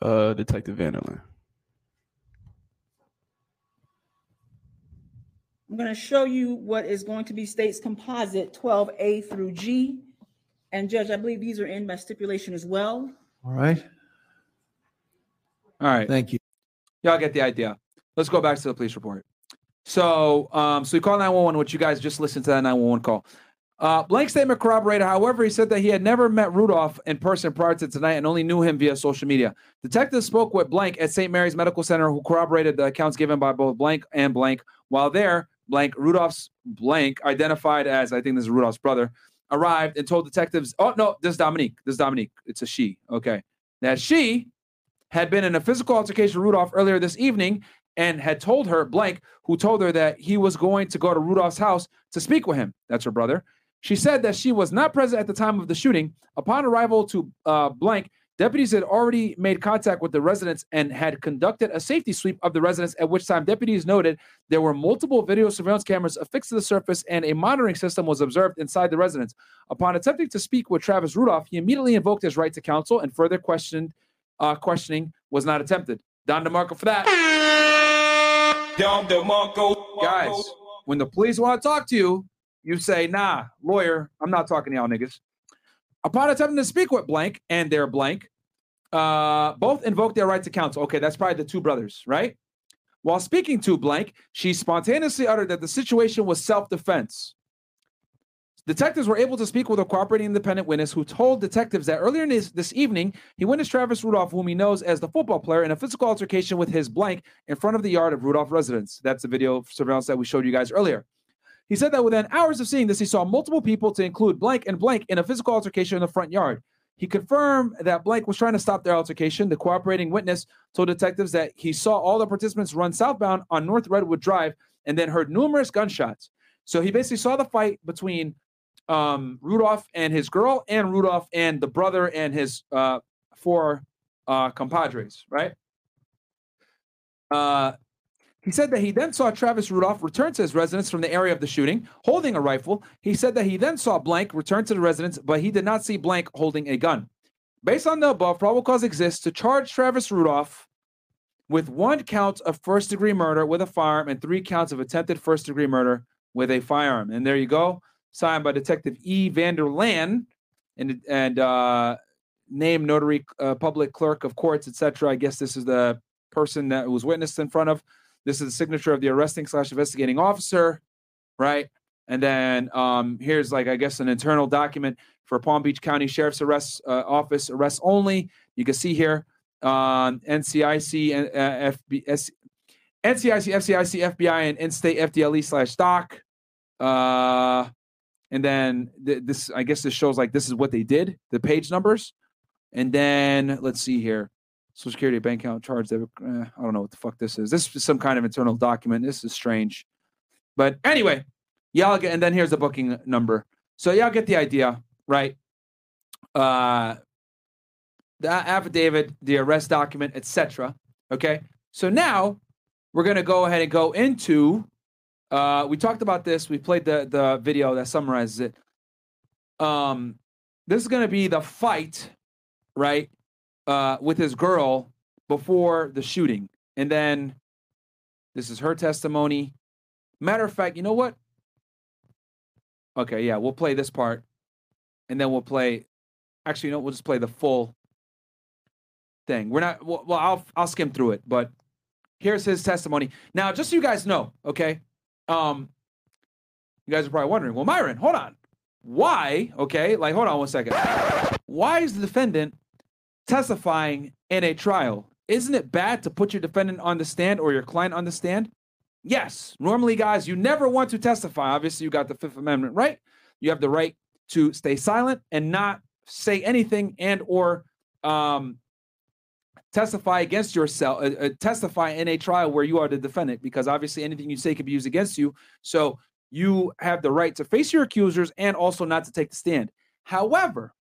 Uh, Detective Vanderland. I'm going to show you what is going to be state's composite 12A through G. And Judge, I believe these are in by stipulation as well. All right. All right. Thank you. Y'all get the idea. Let's go back to the police report. So, um, so he call 911, which you guys just listened to that 911 call. Uh, blank statement corroborated. However, he said that he had never met Rudolph in person prior to tonight and only knew him via social media. Detectives spoke with Blank at St. Mary's Medical Center, who corroborated the accounts given by both Blank and Blank. While there, Blank Rudolph's Blank, identified as I think this is Rudolph's brother, arrived and told detectives, "Oh no, this is Dominique. This is Dominique. It's a she. Okay, that she had been in a physical altercation with Rudolph earlier this evening." And had told her, blank, who told her that he was going to go to Rudolph's house to speak with him. That's her brother. She said that she was not present at the time of the shooting. Upon arrival to uh, blank, deputies had already made contact with the residents and had conducted a safety sweep of the residence, at which time deputies noted there were multiple video surveillance cameras affixed to the surface and a monitoring system was observed inside the residence. Upon attempting to speak with Travis Rudolph, he immediately invoked his right to counsel and further questioned, uh, questioning was not attempted. Don DeMarco for that. Don DeMarco. Guys, when the police want to talk to you, you say, nah, lawyer, I'm not talking to y'all niggas. Upon attempting to speak with blank and their blank, uh, both invoked their right to counsel. Okay, that's probably the two brothers, right? While speaking to blank, she spontaneously uttered that the situation was self-defense. Detectives were able to speak with a cooperating independent witness who told detectives that earlier this, this evening, he witnessed Travis Rudolph, whom he knows as the football player, in a physical altercation with his blank in front of the yard of Rudolph residence. That's the video surveillance that we showed you guys earlier. He said that within hours of seeing this, he saw multiple people, to include blank and blank, in a physical altercation in the front yard. He confirmed that blank was trying to stop their altercation. The cooperating witness told detectives that he saw all the participants run southbound on North Redwood Drive and then heard numerous gunshots. So he basically saw the fight between um, Rudolph and his girl, and Rudolph and the brother and his uh, four uh, compadres, right? Uh, he said that he then saw Travis Rudolph return to his residence from the area of the shooting, holding a rifle. He said that he then saw Blank return to the residence, but he did not see Blank holding a gun. Based on the above, probable cause exists to charge Travis Rudolph with one count of first degree murder with a firearm and three counts of attempted first degree murder with a firearm. And there you go, signed by Detective E. Vanderland and and uh, name notary uh, public clerk of courts, etc. I guess this is the person that was witnessed in front of. This is the signature of the arresting slash investigating officer, right? And then um, here's like I guess an internal document for Palm Beach County Sheriff's Arrest uh, Office arrest only. You can see here um, NCIC and uh, FBS. NCIC, FCIC, FBI, and in-state FDLE slash doc. Uh, and then th- this, I guess, this shows like this is what they did, the page numbers. And then let's see here. Social Security bank account charge. Debit, eh, I don't know what the fuck this is. This is some kind of internal document. This is strange. But anyway, y'all get, and then here's the booking number. So y'all get the idea, right? Uh, the affidavit, the arrest document, etc. Okay. So now we're gonna go ahead and go into. Uh, we talked about this. We played the the video that summarizes it. Um, this is gonna be the fight, right? Uh, with his girl before the shooting, and then this is her testimony. Matter of fact, you know what? Okay, yeah, we'll play this part, and then we'll play. Actually, you know, we'll just play the full thing. We're not. Well, I'll I'll skim through it, but here's his testimony. Now, just so you guys know, okay. Um, you guys are probably wondering, well, Myron, hold on. Why? Okay, like, hold on one second. Why is the defendant testifying in a trial? Isn't it bad to put your defendant on the stand or your client on the stand? Yes, normally, guys, you never want to testify. Obviously, you got the Fifth Amendment right. You have the right to stay silent and not say anything and or um, testify against yourself, uh, uh, testify in a trial where you are the defendant, because obviously anything you say can be used against you. So you have the right to face your accusers and also not to take the stand. However,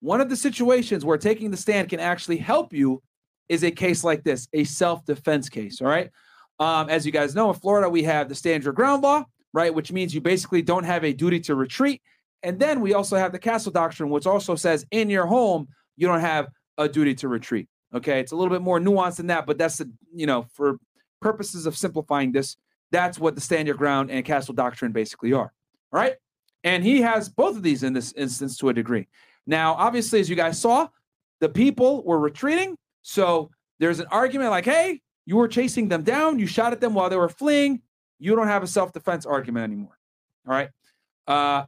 one of the situations where taking the stand can actually help you is a case like this, a self-defense case. All right. Um, as you guys know, in Florida, we have the stand your ground law, right, which means you basically don't have a duty to retreat. And then we also have the castle doctrine, which also says in your home you don't have a duty to retreat. Okay, it's a little bit more nuanced than that, but that's the you know for purposes of simplifying this, that's what the stand your ground and castle doctrine basically are. All right, and he has both of these in this instance to a degree. Now, obviously, as you guys saw, the people were retreating, so there's an argument like, hey, you were chasing them down, you shot at them while they were fleeing. You don't have a self defense argument anymore. All right. Uh,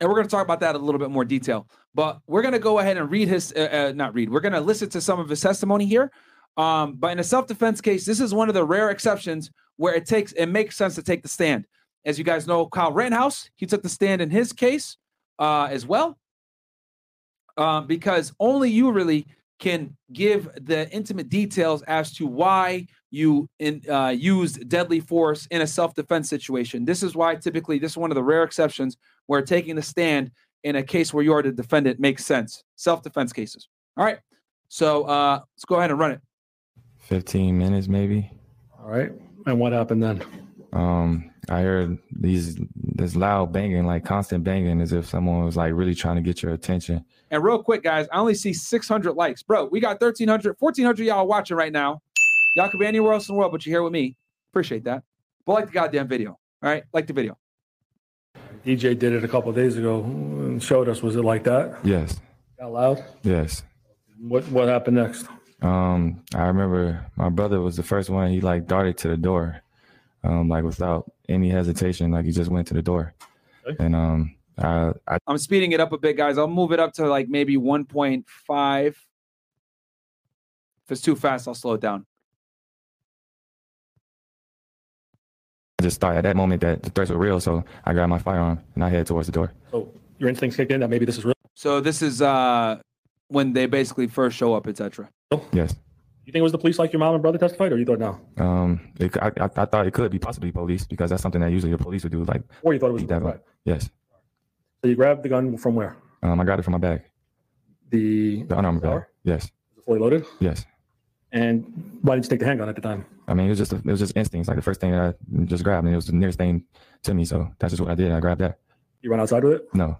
and we're going to talk about that a little bit more detail. But we're going to go ahead and read his, uh, uh, not read, we're going to listen to some of his testimony here. Um, but in a self defense case, this is one of the rare exceptions where it takes, it makes sense to take the stand. As you guys know, Kyle Rittenhouse, he took the stand in his case uh, as well, um, because only you really can give the intimate details as to why you in, uh, used deadly force in a self-defense situation. This is why typically this is one of the rare exceptions where taking the stand in a case where you are the defendant makes sense. Self-defense cases. All right. So uh, let's go ahead and run it. 15 minutes maybe. All right. And what happened then? Um, I heard these this loud banging, like constant banging, as if someone was like really trying to get your attention. And real quick, guys, I only see 600 likes. Bro, we got 1,300, 1,400 y'all watching right now. Y'all could be anywhere else in the world, but you're here with me. Appreciate that. But like the goddamn video. All right. Like the video. DJ did it a couple days ago and showed us. Was it like that? Yes. Got loud? Yes. What What happened next? Um, I remember my brother was the first one. He like darted to the door, um, like without any hesitation. Like he just went to the door, okay. and um, I, I I'm speeding it up a bit, guys. I'll move it up to like maybe 1.5. If it's too fast, I'll slow it down. I just thought at that moment that the threats were real, so I grabbed my firearm and I headed towards the door. So your instincts kicked in that maybe this is real. So this is uh when they basically first show up, etc. Yes. You think it was the police like your mom and brother testified, or you thought no? Um, it, I, I, I thought it could be possibly police because that's something that usually the police would do. Like, or you thought it was that right. Yes. So you grabbed the gun from where? Um, I got it from my bag. The the unarmed bag. Yes. Was it fully loaded? Yes. And why didn't you take the handgun at the time? I mean, it was just it was just instincts. Like the first thing that I just grabbed, and it was the nearest thing to me. So that's just what I did. I grabbed that. You run outside with it? No.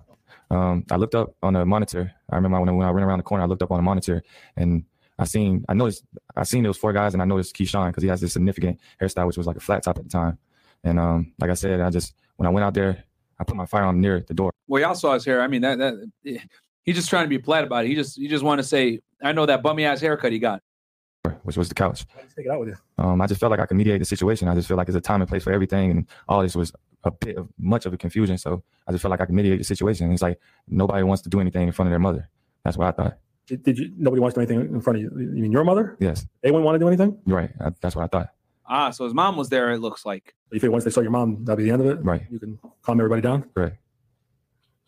Um, I looked up on the monitor. I remember when I, when I ran around the corner, I looked up on the monitor and I seen I noticed I seen those four guys and I noticed Keyshawn because he has this significant hairstyle which was like a flat top at the time. And um, like I said, I just when I went out there, I put my firearm near the door. Well, y'all saw his hair. I mean, that that he's just trying to be polite about it. He just he just want to say, I know that bummy ass haircut he got which was the couch. take it out with you. Um, I just felt like I could mediate the situation. I just feel like it's a time and place for everything, and all this was a bit of much of a confusion. So I just felt like I could mediate the situation. It's like nobody wants to do anything in front of their mother. That's what I thought. Did, did you? Nobody wants to do anything in front of you. You mean your mother? Yes. They wouldn't want to do anything. Right. I, that's what I thought. Ah, so his mom was there. It looks like. You think once they saw your mom, that'd be the end of it? Right. You can calm everybody down. Right.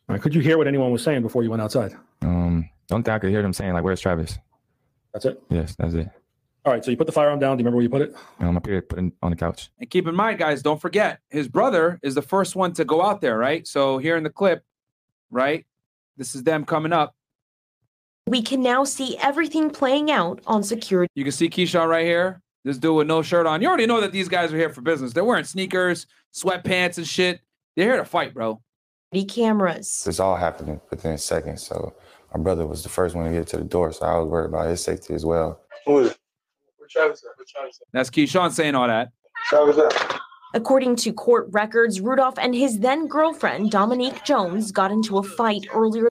All right. Could you hear what anyone was saying before you went outside? Um, don't think I could hear them saying like, "Where's Travis?" That's it. Yes, that's it. All right, so you put the firearm down. Do you remember where you put it? Um, up here, put it on the couch. And keep in mind, guys, don't forget his brother is the first one to go out there, right? So here in the clip, right, this is them coming up. We can now see everything playing out on security. You can see Keyshawn right here. This dude with no shirt on. You already know that these guys are here for business. They're wearing sneakers, sweatpants, and shit. They're here to fight, bro. The Cameras. This all happened within seconds. So my brother was the first one to get to the door, so I was worried about his safety as well. Who is it? Where Travis at? Where Travis? That's Keyshawn saying all that. Travis at? According to court records, Rudolph and his then girlfriend, Dominique Jones, got into a fight earlier.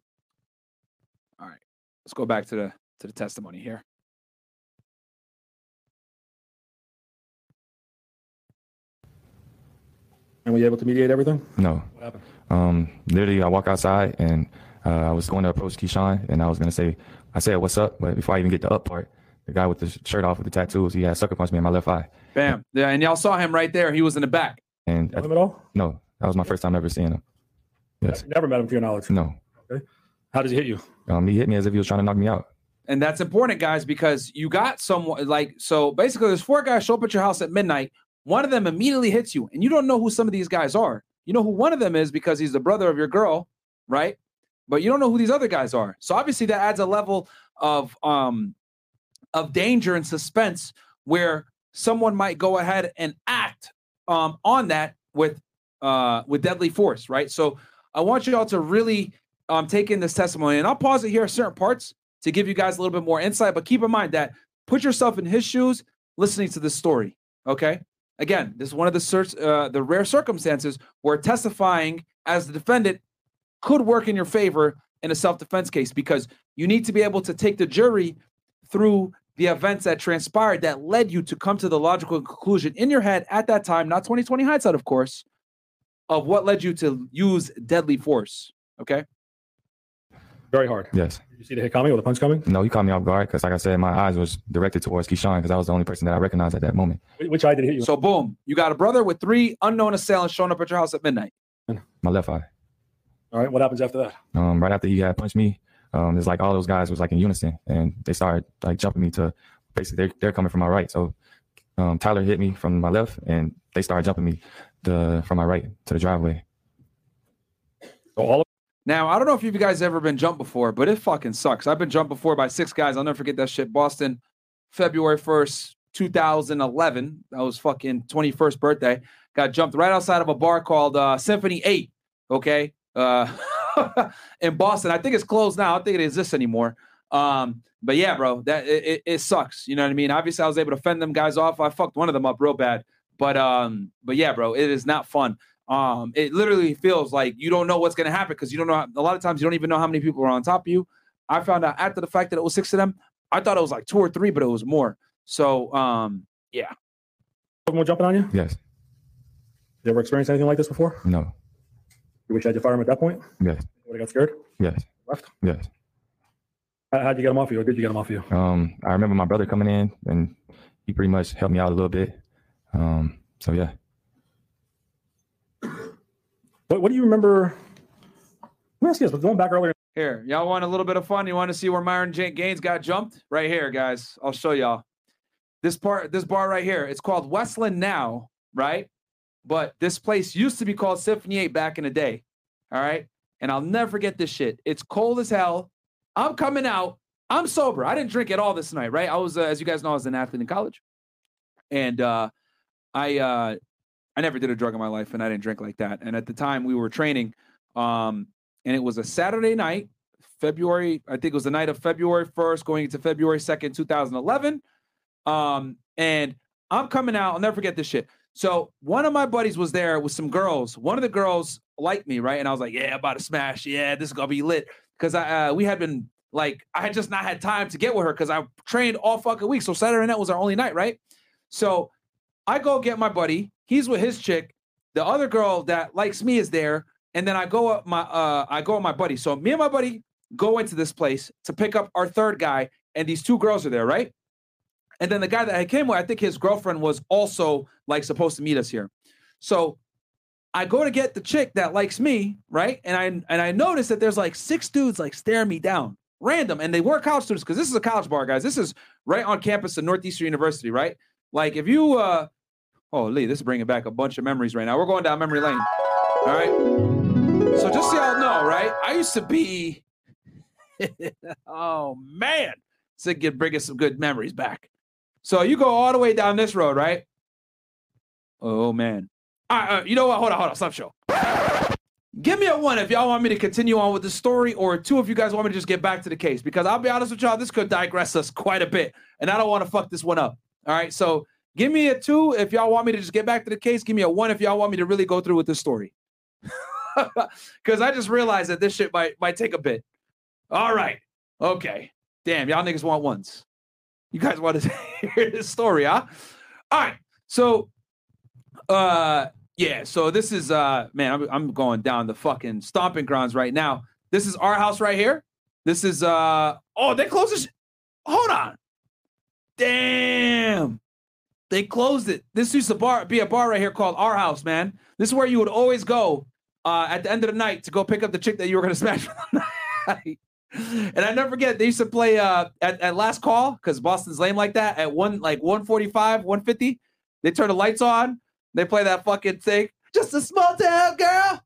All right, let's go back to the to the testimony here. And were you able to mediate everything? No. What happened? Um, literally, I walk outside and uh, I was going to approach Keyshawn and I was going to say, I said, what's up? But before I even get the up part, the guy with the shirt off with the tattoos, he had sucker punched me in my left eye. Bam. Yeah, and y'all saw him right there. He was in the back. And Know him at all? no, that was my first time ever seeing him. Yes. Never met him to your knowledge. No. Okay. How did he hit you? Um, he hit me as if he was trying to knock me out. And that's important, guys, because you got someone like so basically there's four guys show up at your house at midnight. One of them immediately hits you, and you don't know who some of these guys are. You know who one of them is because he's the brother of your girl, right? But you don't know who these other guys are. So obviously that adds a level of um of danger and suspense where someone might go ahead and act um on that with uh with deadly force, right? So I want you all to really um take in this testimony, and I'll pause it here at certain parts to give you guys a little bit more insight. But keep in mind that put yourself in his shoes listening to this story. Okay. Again, this is one of the search, uh, the rare circumstances where testifying as the defendant could work in your favor in a self-defense case because you need to be able to take the jury through the events that transpired that led you to come to the logical conclusion in your head at that time, not 2020 hindsight, of course, of what led you to use deadly force. Okay. Very hard. Yes. Did you see the hit coming or the punch coming? No, he caught me off guard because, like I said, my eyes was directed towards Keyshawn because I was the only person that I recognized at that moment. Which eye did he hit you? So boom, you got a brother with three unknown assailants showing up at your house at midnight. My left eye. All right. What happens after that? Um, right after he had punched me, um, it's like all those guys was like in unison, and they started like jumping me to basically they're, they're coming from my right. So um, Tyler hit me from my left, and they started jumping me the from my right to the driveway. So all of Now, I don't know if you guys ever been jumped before, but it fucking sucks. I've been jumped before by six guys. I'll never forget that shit. Boston, February 1st, 2011. That was fucking 21st birthday. Got jumped right outside of a bar called uh, Symphony 8. Okay. Uh, in Boston. I think it's closed now. I don't think it exists anymore. Um, but yeah, bro, that it, it, sucks. You know what I mean? Obviously, I was able to fend them guys off. I fucked one of them up real bad. But um, but yeah, bro, it is not fun. Um, it literally feels like you don't know what's gonna happen because you don't know. How, a lot of times you don't even know how many people are on top of you. I found out after the fact that it was six of them. I thought it was like two or three, but it was more. So um, yeah. Someone jumping on you? Yes. You ever experienced anything like this before? No. You wish I had to fire him at that point? Yes. Would have got scared? Yes. Left? Yes. How, how'd you get him off you, or did you get him off you? Um, I remember my brother coming in, and he pretty much helped me out a little bit. Um, so yeah. What, what do you remember? Let me ask you this, going back earlier. Here, y'all want a little bit of fun? You want to see where Myron Gaines got jumped? Right here, guys. I'll show y'all. This part, this bar right here. It's called Westland now, right? But this place used to be called Symphony 8 back in the day. All right. And I'll never forget this shit. It's cold as hell. I'm coming out. I'm sober. I didn't drink at all this night, right? I was, uh, as you guys know, I was an athlete in college. And uh I uh I never did a drug in my life and I didn't drink like that. And at the time we were training, um, and it was a Saturday night, February, I think it was the night of February 1st, going into February 2nd, 2011. Um, and I'm coming out, I'll never forget this shit. So one of my buddies was there with some girls. One of the girls liked me, right? And I was like, yeah, about to smash. Yeah, this is gonna be lit. Cause I uh, we had been like, I had just not had time to get with her because I trained all fucking week. So Saturday night was our only night, right? So I go get my buddy. He's with his chick. The other girl that likes me is there, and then I go up my uh I go with my buddy. So me and my buddy go into this place to pick up our third guy, and these two girls are there, right? And then the guy that I came with, I think his girlfriend was also like supposed to meet us here. So I go to get the chick that likes me, right? And I and I notice that there's like six dudes like staring me down, random, and they were college students because this is a college bar, guys. This is right on campus at Northeastern University, right? Like if you uh oh Lee, this is bringing back a bunch of memories right now. We're going down memory lane. All right. So just so y'all know, right? I used to be oh man. So get bringing some good memories back. So you go all the way down this road, right? Oh man. All right, uh, you know what? Hold on, hold on. Stop show. Give me a one if y'all want me to continue on with the story, or a two if you guys want me to just get back to the case. Because I'll be honest with y'all, this could digress us quite a bit, and I don't want to fuck this one up. All right, so give me a two if y'all want me to just get back to the case. Give me a one if y'all want me to really go through with this story. Because I just realized that this shit might might take a bit. All right, okay. Damn, y'all niggas want ones. You guys want to hear this story, huh? All right, so uh yeah so this is uh man I'm, I'm going down the fucking stomping grounds right now this is our house right here this is uh oh they closed this hold on Damn. They closed it. This used to bar, be a bar right here called Our House, man. This is where you would always go uh, at the end of the night to go pick up the chick that you were going to smash. And I never forget, they used to play uh, at, at last call because Boston's lame like that at one like 145, 150. They turn the lights on. They play that fucking thing. Just a small town girl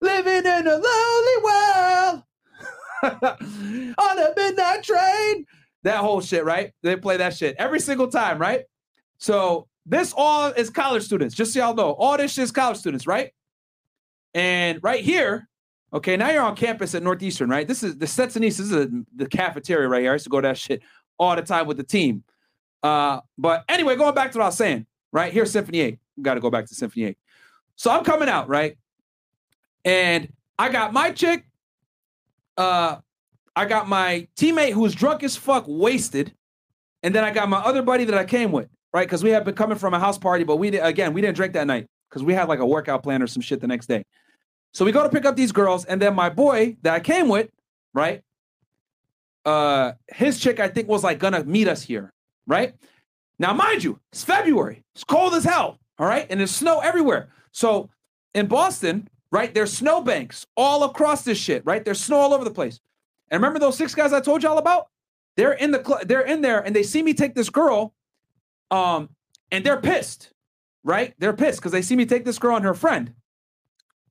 living in a lonely world on a midnight train. That whole shit, right? They play that shit every single time, right? So this all is college students, just so y'all know. All this shit is college students, right? And right here, okay, now you're on campus at Northeastern, right? This is the Stetson East. This is a, the cafeteria right here. I used to go to that shit all the time with the team. Uh, but anyway, going back to what I was saying, right? Here's Symphony 8. Got to go back to Symphony 8. So I'm coming out, right? And I got my chick. Uh, I got my teammate who was drunk as fuck, wasted, and then I got my other buddy that I came with, right? Because we had been coming from a house party, but we did, again we didn't drink that night because we had like a workout plan or some shit the next day. So we go to pick up these girls, and then my boy that I came with, right? Uh, his chick I think was like gonna meet us here, right? Now, mind you, it's February. It's cold as hell. All right. And there's snow everywhere. So in Boston, right, there's snowbanks all across this shit, right? There's snow all over the place. And remember those six guys I told y'all about? They're in the cl- they're in there and they see me take this girl, um, and they're pissed, right? They're pissed because they see me take this girl and her friend,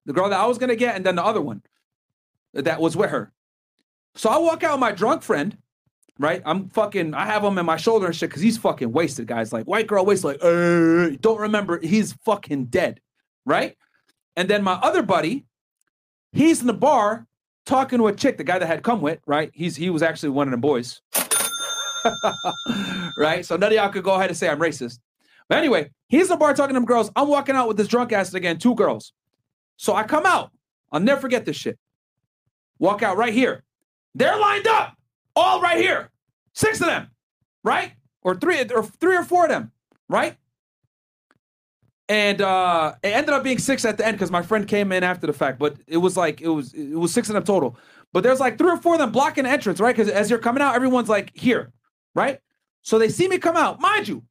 the girl that I was gonna get, and then the other one that was with her. So I walk out with my drunk friend, right? I'm fucking, I have him in my shoulder and shit because he's fucking wasted, guys. Like white girl wasted, like, don't remember, he's fucking dead, right? And then my other buddy, he's in the bar talking to a chick, the guy that had come with, right? He's he was actually one of them boys. right? So none of y'all could go ahead and say I'm racist. But anyway, he's in the bar talking to them girls. I'm walking out with this drunk ass again, two girls. So I come out. I'll never forget this shit. Walk out right here. They're lined up, all right here. Six of them, right? Or three, or three or four of them, right? And uh it ended up being six at the end because my friend came in after the fact, but it was like it was it was six in them total. But there's like three or four of them blocking the entrance, right? Because as you're coming out, everyone's like here, right? So they see me come out, mind you.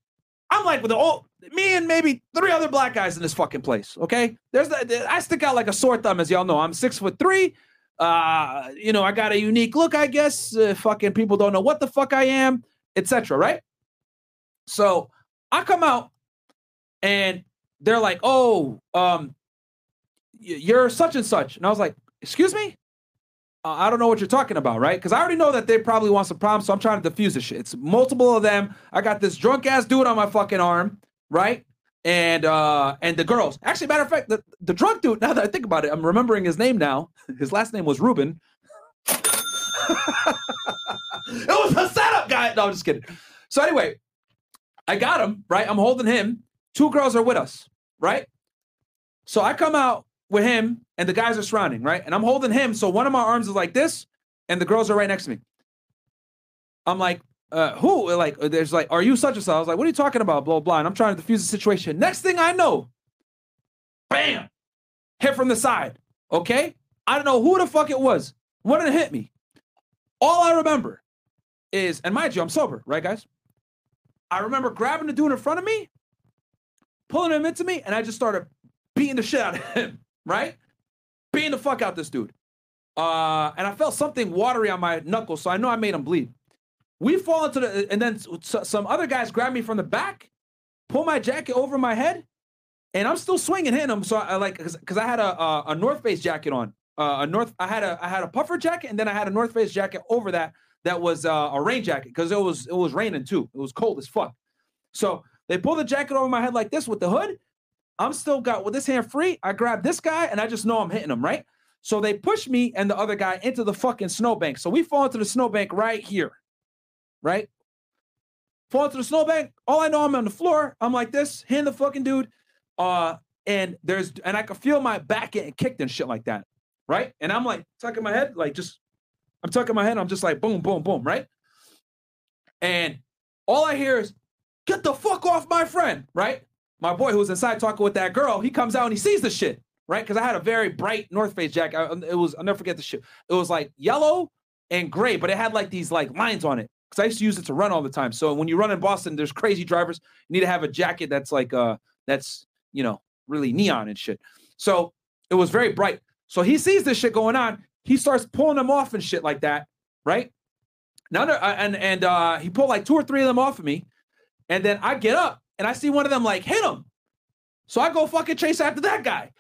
I'm like with the old me and maybe three other black guys in this fucking place. Okay, there's the, I stick out like a sore thumb, as y'all know. I'm six foot three. Uh, you know, I got a unique look, I guess. Uh, fucking people don't know what the fuck I am, etc. Right? So I come out and they're like, "Oh, um, you're such and such," and I was like, "Excuse me." Uh, I don't know what you're talking about, right? Because I already know that they probably want some problems, so I'm trying to diffuse this shit. It's multiple of them. I got this drunk ass dude on my fucking arm, right? And uh and the girls. Actually, matter of fact, the, the drunk dude, now that I think about it, I'm remembering his name now. His last name was Ruben. it was a setup guy. No, I'm just kidding. So anyway, I got him, right? I'm holding him. Two girls are with us, right? So I come out with him and the guys are surrounding, right? And I'm holding him. So one of my arms is like this, and the girls are right next to me. I'm like, uh, who? Like, there's like, are you such and such? I was like, what are you talking about? Blah, blah. And I'm trying to diffuse the situation. Next thing I know, bam, hit from the side. Okay. I don't know who the fuck it was. One of hit me. All I remember is, and mind you, I'm sober, right, guys? I remember grabbing the dude in front of me, pulling him into me, and I just started beating the shit out of him, right? Beating the fuck out this dude. Uh, and I felt something watery on my knuckles, so I know I made him bleed. We fall into the, and then some other guys grab me from the back, pull my jacket over my head, and I'm still swinging, hitting them. So I like, because I had a, a a North Face jacket on, uh, a North, I had a I had a puffer jacket, and then I had a North Face jacket over that that was uh, a rain jacket because it was it was raining too. It was cold as fuck. So they pull the jacket over my head like this with the hood. I'm still got with this hand free. I grab this guy and I just know I'm hitting him, right? So they push me and the other guy into the fucking snowbank. So we fall into the snowbank right here, right? Fall into the snowbank. All I know, I'm on the floor. I'm like this, hitting the fucking dude. Uh, and there's and I can feel my back getting kicked and shit like that, right? And I'm like tucking my head, like just I'm tucking my head. I'm just like boom, boom, boom, right? And all I hear is, "Get the fuck off my friend!" Right? My boy who was inside talking with that girl, he comes out and he sees the shit, right? Because I had a very bright North Face jacket. I- it was I'll never forget the shit. It was like yellow and gray, but it had like these like lines on it. because I used to use it to run all the time. So when you run in Boston, there's crazy drivers. You need to have a jacket that's like uh that's you know really neon and shit. So it was very bright. So he sees this shit going on. He starts pulling them off and shit like that, right? Now uh, and and uh he pulled like two or three of them off of me, and then I get up and I see one of them like hit him. So I go fucking chase after that guy,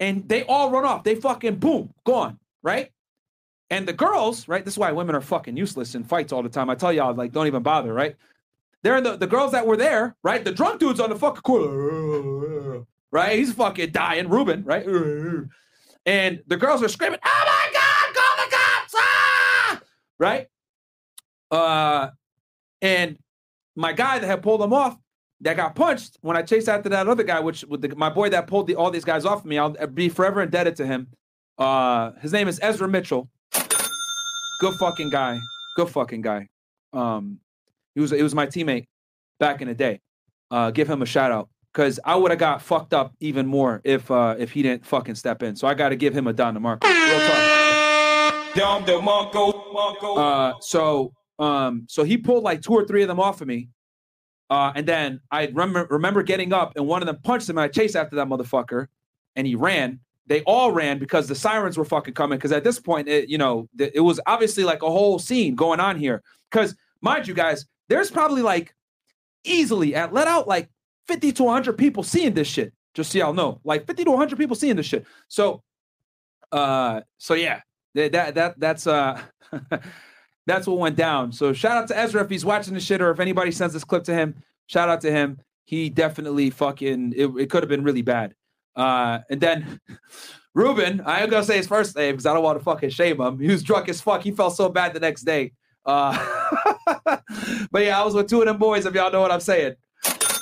and they all run off. They fucking boom gone, right? And the girls, right? This is why women are fucking useless in fights all the time. I tell y'all, like, don't even bother, right? They're in the, the girls that were there, right? The drunk dude's on the fucking corner, right? He's fucking dying, Ruben, right? And the girls are screaming, "Oh my god, call the cops!" Ah! Right? Uh, and my guy that had pulled them off, that got punched when I chased after that other guy, which with the, my boy that pulled the, all these guys off of me, I'll be forever indebted to him. Uh, his name is Ezra Mitchell. Good fucking guy. Good fucking guy. Um, he was he was my teammate back in the day. Uh, give him a shout out because I would have got fucked up even more if uh if he didn't fucking step in. So I got to give him a Don DeMarco. Real talk. Uh, so um, so he pulled like two or three of them off of me. Uh, and then I remember remember getting up and one of them punched him and I chased after that motherfucker and he ran. They all ran because the sirens were fucking coming. Because at this point, it, you know, th- it was obviously like a whole scene going on here. Because mind you, guys, there's probably like easily at let out like 50 to 100 people seeing this shit. Just so y'all know, like 50 to 100 people seeing this shit. So, uh, so yeah, that that, that that's uh. That's what went down. So shout out to Ezra if he's watching this shit or if anybody sends this clip to him. Shout out to him. He definitely fucking it, it could have been really bad. Uh and then Ruben, I ain't gonna say his first name because I don't want to fucking shame him. He was drunk as fuck. He felt so bad the next day. Uh but yeah, I was with two of them boys, if y'all know what I'm saying.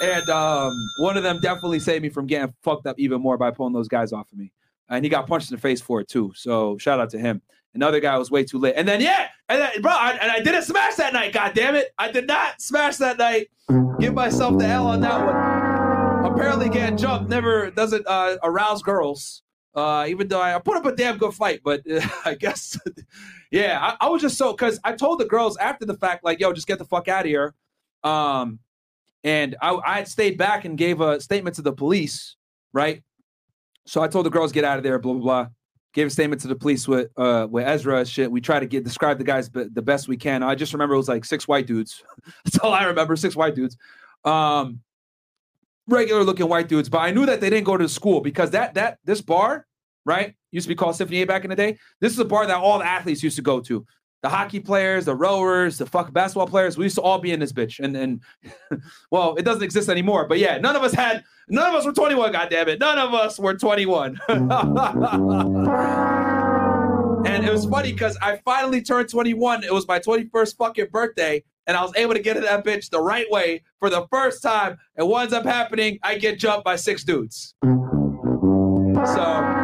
And um one of them definitely saved me from getting fucked up even more by pulling those guys off of me. And he got punched in the face for it too. So shout out to him. Another guy was way too late. And then yeah, and then, bro, I, and I didn't smash that night. God damn it, I did not smash that night. Give myself the L on that one. Apparently, getting jumped never doesn't uh, arouse girls. Uh, even though I, I put up a damn good fight, but uh, I guess, yeah, I, I was just so because I told the girls after the fact, like, yo, just get the fuck out of here. Um, and I, I had stayed back and gave a statement to the police, right? So I told the girls get out of there, blah blah blah. Gave a statement to the police with uh with Ezra shit. We try to get describe the guys but the best we can. I just remember it was like six white dudes. That's all I remember. Six white dudes. Um regular looking white dudes, but I knew that they didn't go to school because that that this bar, right, used to be called Symphony A back in the day. This is a bar that all the athletes used to go to. The hockey players, the rowers, the fuck basketball players, we used to all be in this bitch. And and well, it doesn't exist anymore. But yeah, none of us had none of us were 21, God damn it. None of us were 21. and it was funny because I finally turned 21. It was my 21st fucking birthday, and I was able to get to that bitch the right way for the first time. And what ends up happening, I get jumped by six dudes. So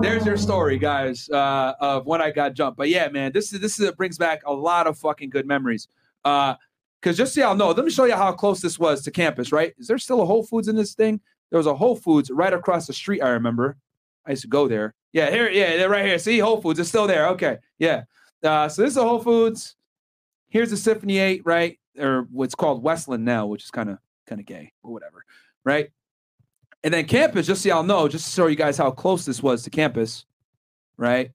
there's your story, guys, uh, of when I got jumped. But yeah, man, this is this is it brings back a lot of fucking good memories. Uh, because just so y'all know, let me show you how close this was to campus. Right? Is there still a Whole Foods in this thing? There was a Whole Foods right across the street. I remember. I used to go there. Yeah, here, yeah, right here. See, Whole Foods is still there. Okay, yeah. Uh, so this is a Whole Foods. Here's the Symphony Eight, right? Or what's called Westland now, which is kind of kind of gay or whatever, right? And then campus, just so y'all know, just to show you guys how close this was to campus, right?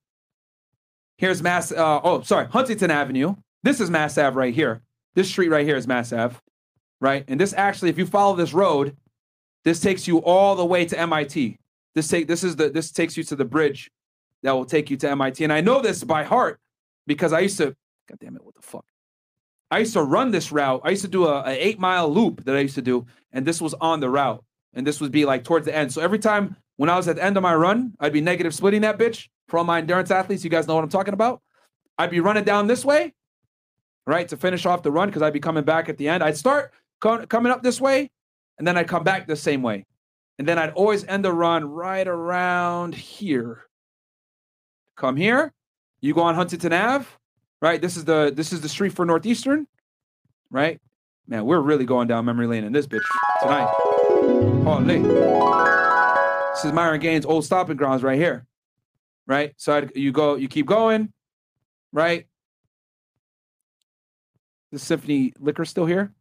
Here's Mass. Uh, oh, sorry, Huntington Avenue. This is Mass Ave right here. This street right here is Mass Ave, right? And this actually, if you follow this road, this takes you all the way to MIT. This take this is the this takes you to the bridge that will take you to MIT. And I know this by heart because I used to. God damn it! What the fuck? I used to run this route. I used to do a, a eight mile loop that I used to do, and this was on the route, and this would be like towards the end. So every time when I was at the end of my run, I'd be negative splitting that bitch. For all my endurance athletes, you guys know what I'm talking about. I'd be running down this way, right, to finish off the run because I'd be coming back at the end. I'd start co- coming up this way, and then I'd come back the same way. And then I'd always end the run right around here. Come here. You go on Huntington Ave, right? This is the this is the street for Northeastern, right? Man, we're really going down memory lane in this bitch tonight. Holy. This is Myron Gaines' old stopping grounds right here, right? So I'd, you go, you keep going, right? The Symphony Liquor still here?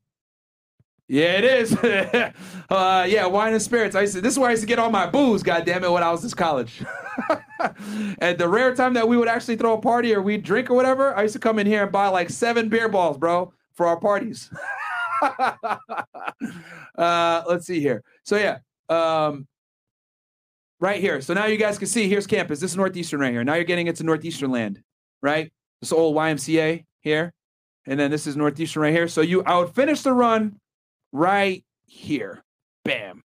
Yeah, it is. uh, yeah, wine and spirits. I used to, this is where I used to get all my booze. God damn it, when I was in college. and the rare time that we would actually throw a party or we'd drink or whatever, I used to come in here and buy like seven beer balls, bro, for our parties. uh, let's see here. So yeah, um, right here. So now you guys can see here's campus. This is Northeastern right here. Now you're getting into Northeastern land, right? This old YMCA here. And then this is Northeastern right here. So you I would finish the run right here. Bam.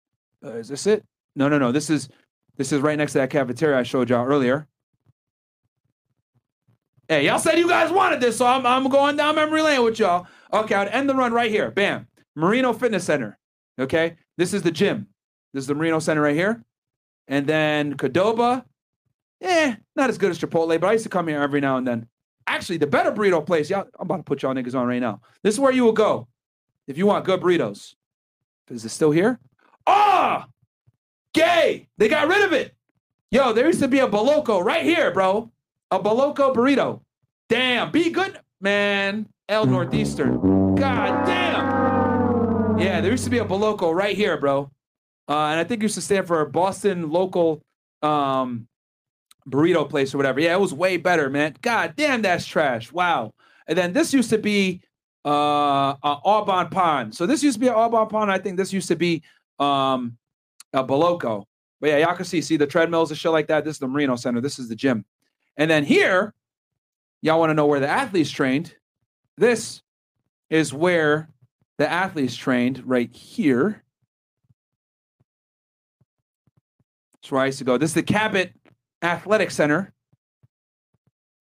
Uh, is this it? No, no, no. This is this is right next to that cafeteria I showed y'all earlier. Hey, y'all said you guys wanted this, so I'm, I'm going down memory lane with y'all. Okay, I'd end the run right here. Bam. Marino Fitness Center. Okay, this is the gym. This is the Marino Center right here. And then Qdoba. Eh, not as good as Chipotle, but I used to come here every now and then. Actually, the better burrito place, y'all, I'm about to put y'all niggas on right now. This is where you will go if you want good burritos. Is it still here? Ah, gay. They got rid of it. Yo, there used to be a Boloco right here, bro. A Boloco burrito. Damn, be good, man. El Northeastern. God damn. Yeah, there used to be a Boloco right here, bro. Uh, and I think it used to stand for Boston local um, burrito place or whatever. Yeah, it was way better, man. God damn, that's trash. Wow. And then this used to be uh, uh Au Bon Pain. So this used to be Au Bon Pain. I think this used to be um a Boloco. But yeah, y'all can see, see the treadmills and shit like that. This is the Marino Center. This is the gym. And then here, y'all want to know where the athletes trained. This is where the athletes trained right here. That's where I used to go. This is the Cabot Athletic Center.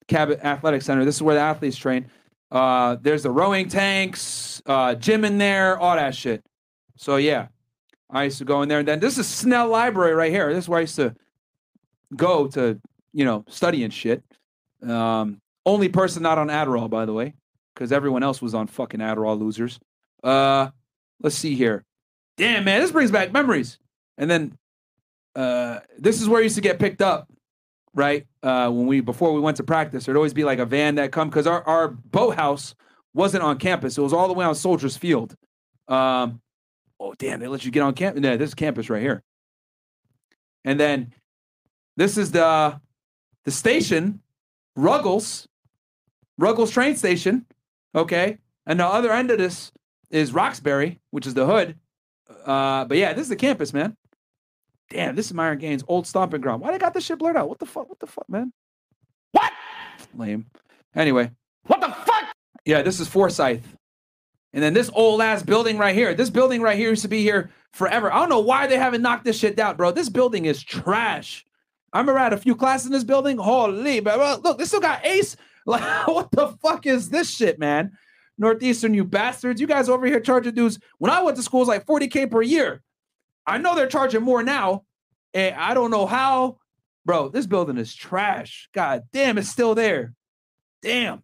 Cabot Athletic Center. This is where the athletes train. Uh, there's the rowing tanks, uh, gym in there, all that shit. So yeah, I used to go in there. And then this is Snell Library right here. This is where I used to go to, you know, study and shit. Um, only person not on Adderall, by the way, because everyone else was on fucking Adderall losers. Uh, let's see here. Damn, man, this brings back memories. And then uh, this is where I used to get picked up, right? Uh, when we before we went to practice, there'd always be like a van that come because our our boathouse wasn't on campus; it was all the way on Soldiers Field. Um, oh damn, they let you get on campus. Yeah, this is campus right here. And then this is the the station, Ruggles, Ruggles train station. Okay, and the other end of this is Roxbury, which is the hood. Uh, but yeah, this is the campus, man. Damn, this is Myron Gaines' old stomping ground. Why they got this shit blurred out? What the fuck? What the fuck, man? What? Lame. Anyway. What the fuck? Yeah, this is Forsyth. And then this old ass building right here. This building right here used to be here forever. I don't know why they haven't knocked this shit down, bro. This building is trash. I remember I had a few classes in this building. Holy, but look, they still got Ace. Like, what the fuck is this shit, man? Northeastern, you bastards. You guys over here charging dudes. When I went to school, it was like 40K per year. I know they're charging more now. And I don't know how. Bro, this building is trash. God damn, it's still there. Damn.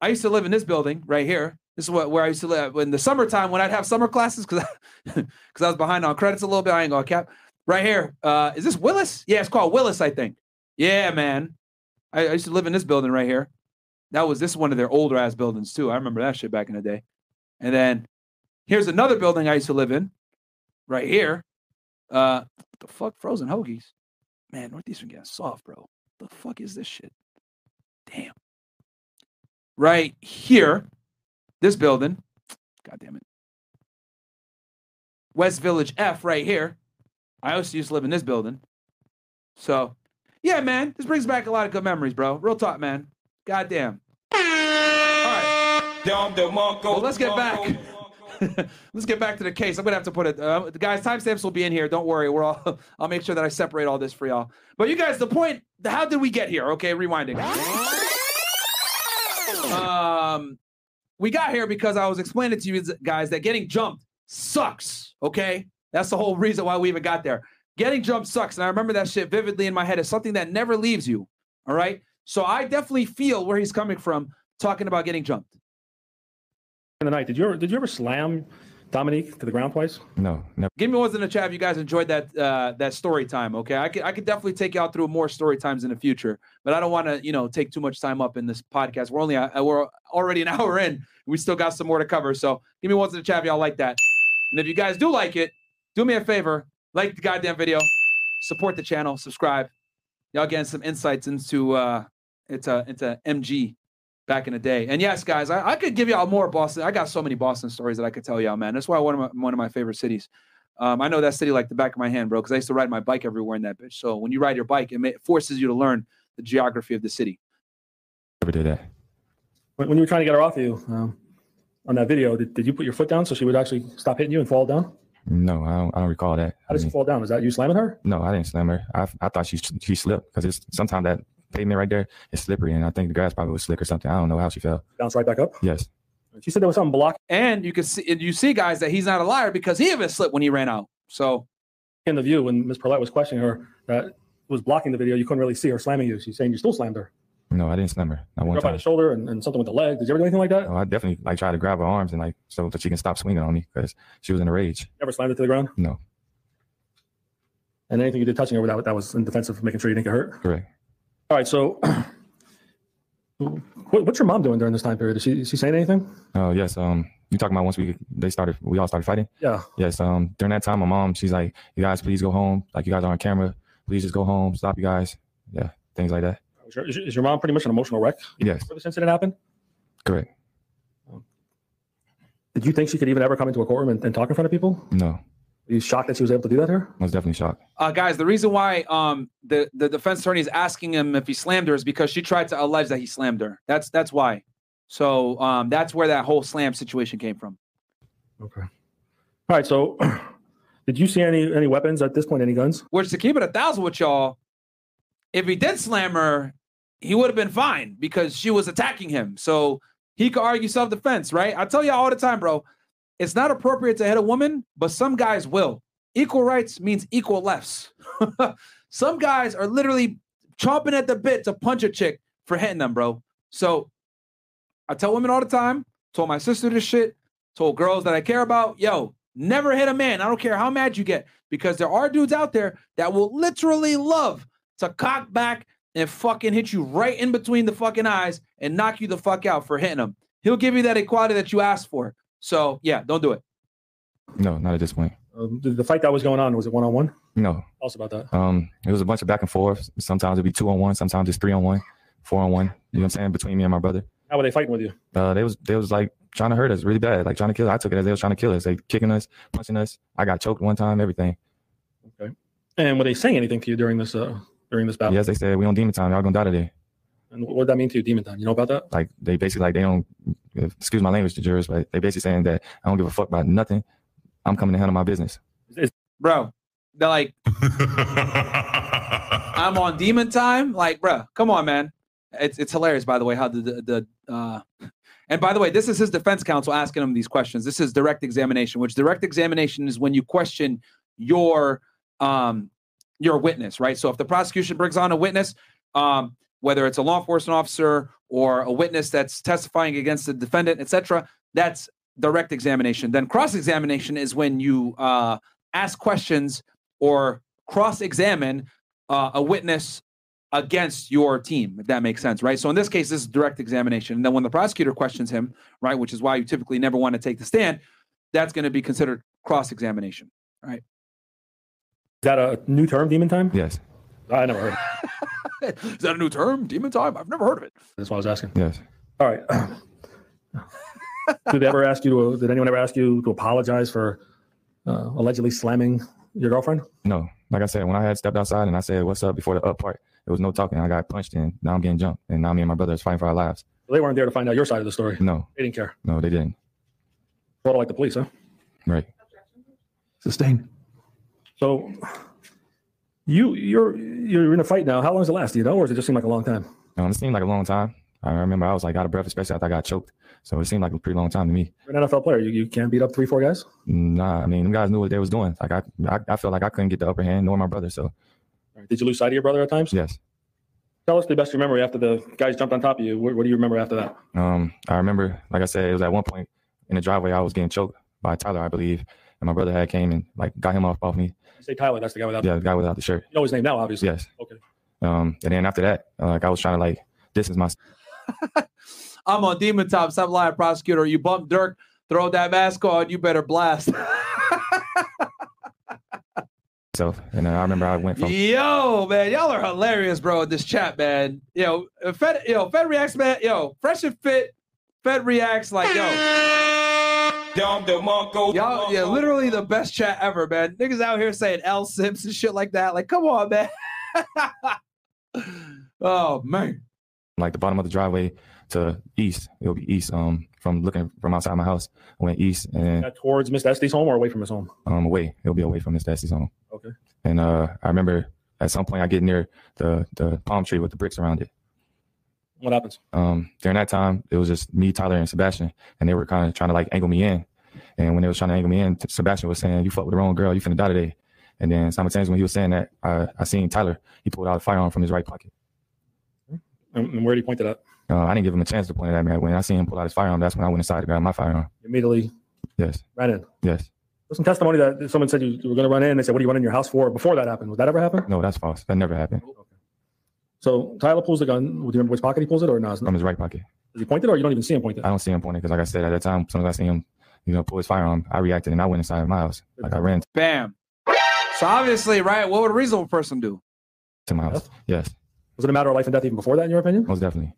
I used to live in this building right here. This is what where I used to live in the summertime when I'd have summer classes because because I was behind on credits a little bit. I ain't gonna cap. Right here. Uh, is this Willis? Yeah, it's called Willis, I think. Yeah, man. I, I used to live in this building right here. That was this one of their older ass buildings too. I remember that shit back in the day. And then here's another building I used to live in, right here. Uh, the fuck, frozen hoagies. Man, Northeastern getting soft, bro. The fuck is this shit? Damn. Right here, this building. God damn it. West Village F right here. I also used to live in this building. So, yeah, man, this brings back a lot of good memories, bro. Real talk, man. God damn. All right. Well, let's get back. let's get back to the case. I'm gonna have to put it. Uh, guys, timestamps will be in here. Don't worry. We're all. I'll make sure that I separate all this for y'all. But you guys, the point. How did we get here? Okay, rewinding. Um, we got here because I was explaining to you guys that getting jumped sucks. Okay, that's the whole reason why we even got there. Getting jumped sucks, and I remember that shit vividly in my head. It's something that never leaves you. All right. So I definitely feel where he's coming from talking about getting jumped. In the night, did you ever did you ever slam Dominique to the ground twice? No, never. Give me ones in the chat if you guys enjoyed that uh, that story time. Okay, I could I could definitely take y'all through more story times in the future, but I don't want to you know take too much time up in this podcast. We're only uh, we're already an hour in. We still got some more to cover. So give me ones in the chat if y'all like that. And if you guys do like it, do me a favor, like the goddamn video, support the channel, subscribe. Y'all getting some insights into uh into into MG back in the day. And yes, guys, I, I could give y'all more Boston. I got so many Boston stories that I could tell y'all, man. That's why one of my one of my favorite cities. Um, I know that city like the back of my hand, bro, because I used to ride my bike everywhere in that bitch. So when you ride your bike, it, may, it forces you to learn the geography of the city. Never did that. When, when you were trying to get her off you um, on that video, did, did you put your foot down so she would actually stop hitting you and fall down? No, I don't, I don't recall that. How did I she fall down? Was that you slamming her? No, I didn't slam her. I, I thought she she slipped because it's sometimes that pavement right there is slippery, and I think the grass probably was slick or something. I don't know how she fell. Bounce right back up? Yes. She said there was something blocking And you can see and you see guys that he's not a liar because he even slipped when he ran out. So in the view when Miss Perlette was questioning her that was blocking the video. You couldn't really see her slamming you. She's saying you still slammed her. No, I didn't slam her. Not one Grab by the shoulder and, and something with the leg. Did you ever do anything like that? No, I definitely like try to grab her arms and like so that she can stop swinging on me because she was in a rage. Ever slammed her to the ground? No, And anything you did touching her, that, that was in defense of making sure you didn't get hurt? correct. All right. So what, what's your mom doing during this time period? Is she, is she saying anything? Oh yes. Um, you talking about once we they started, we all started fighting. Yeah. Yes. Um, during that time, my mom, she's like, "You guys, please go home. Like you guys are on camera. Please just go home. Stop, you guys. Yeah, things like that. Is your, is your- mom pretty much an emotional wreck Yes, before this incident happened? correct. Did you think she could even ever come into a courtroom and, and talk in front of people? No, Are you shocked that she was able to do that here? I was definitely shocked. uh, guys, the reason why um the, the defense attorney is asking him if he slammed her is because she tried to allege that he slammed her. That's that's why. So um that's where that whole slam situation came from. Okay. All right. So did you see any any weapons at this point? Any guns? Which to keep it a thousand with y'all, if he did slam her, he would have been fine because she was attacking him. So he could argue self-defense, right? I tell you all the time, bro. It's not appropriate to hit a woman, but some guys will. Equal rights means equal lefts. some guys are literally chomping at the bit to punch a chick for hitting them, bro. So I tell women all the time, told my sister this shit, told girls that I care about, yo, never hit a man. I don't care how mad you get, because there are dudes out there that will literally love to cock back and fucking hit you right in between the fucking eyes and knock you the fuck out for hitting him. He'll give you that equality that you asked for. So yeah, don't do it. No, not at this point. Um, the, the fight that was going on was it one on one? No. Tell us about that. Um, it was a bunch of back and forth. Sometimes it'd be two on one. Sometimes it's three on one, four on one. You know what I'm saying? Between me and my brother. How were they fighting with you? Uh, they was they was like trying to hurt us really bad, like trying to kill. Us. I took it as they was trying to kill us. They kicking us, punching us. I got choked one time. Everything. Okay. And were they saying anything to you during this uh during this battle? Yes, they said we on demon time. Y'all gonna die today. And what did that mean to you, Demon Time? You know about that? Like they basically like they don't. Excuse my language, to jurors, but they basically saying that I don't give a fuck about nothing. I'm coming to handle my business. Bro, they're like, I'm on demon time. Like, bro, come on, man. It's it's hilarious, by the way, how the the, the uh and by the way, this is his defense counsel asking him these questions. This is direct examination, which direct examination is when you question your um your witness, right? So if the prosecution brings on a witness, um, whether it's a law enforcement officer or a witness that's testifying against the defendant, etc., that's direct examination. Then cross examination is when you uh, ask questions or cross examine uh, a witness against your team, if that makes sense, right? So in this case, this is direct examination. And then when the prosecutor questions him, right, which is why you typically never want to take the stand, that's going to be considered cross examination, right? Is that a new term, Demon Time? Yes. I never heard. Of it. is that a new term, demon time? I've never heard of it. That's why I was asking. Yes. All right. did they ever ask you? To, did anyone ever ask you to apologize for uh, allegedly slamming your girlfriend? No, like I said, when I had stepped outside and I said what's up before the up part, there was no talking. I got punched and now I'm getting jumped, and now me and my brother is fighting for our lives. Well, they weren't there to find out your side of the story. No, They didn't care. no, they didn't. Sort of like the police, huh? Right. Sustained. So you you're you're in a fight now. How long does it last? Do you know, or does it just seem like a long time? Um, it seemed like a long time. I remember I was like out of breath, especially after I got choked. So it seemed like a pretty long time to me. You're an NFL player. You, you can't beat up three, four guys. Nah, I mean, them guys knew what they was doing. Like I, I, I felt like I couldn't get the upper hand, nor my brother. So right. Did you lose sight of your brother at times? yes. Tell us the best memory after the guys jumped on top of you. What, what do you remember after that? Um, I remember, like I said, it was at one point in the driveway I was getting choked by Tyler, I believe. And my brother had came and like got him off off me. You say Tyler, that's the guy without. Yeah, the guy without the shirt. You know his name now, obviously. Yes. Okay. Um, and then after that, uh, like I was trying to like distance myself. I'm on Demon Top. Stop lying, prosecutor. You bump Dirk, throw that mask on. You better blast. So, and then I remember I went from Yo, man, y'all are hilarious, bro. In this chat, man. Yo, Fed, yo, Fed reacts, man. Yo, fresh and fit. Fed reacts like yo. Y'all, yeah, literally the best chat ever, man. Niggas out here saying L Sims and shit like that. Like, come on, man. oh man. like the bottom of the driveway to east. It'll be east. Um, from looking from outside my house, I went east and That towards Miss Esty's home or away from his home? um away. It'll be away from Miss Destiny's home. Okay. And uh, I remember at some point I get near the the palm tree with the bricks around it. What happens? Um, during that time, it was just me, Tyler, and Sebastian, and they were kind of trying to like angle me in. And when they was trying to angle me in, Sebastian was saying, "You fuck with the wrong girl. You finna die today." And then simultaneously, when he was saying that, I I seen Tyler. He pulled out a firearm from his right pocket. And, where did he point it at? Uh, I didn't give him a chance to point it at me. When I seen him pull out his firearm, that's when I went inside to grab my firearm. Immediately Yes, ran in. yes. There's some testimony that someone said you, you were going to run in. They said, "What do you run in your house for?" Before that happened, was that ever happen? No, that's false. That never happened. So Tyler pulls the gun. Do you remember which pocket he pulls it, or not? From his right pocket. Does he point it, or you don't even see him point it? I don't see him pointing because, like I said, at that time, as soon as I seen him, you know, pull his firearm, I reacted and I went inside my house. Like I ran Bam. So obviously, right? What would a reasonable person do? to my house. Yes, Was it a matter of life and death even before that, in your opinion? most definitely.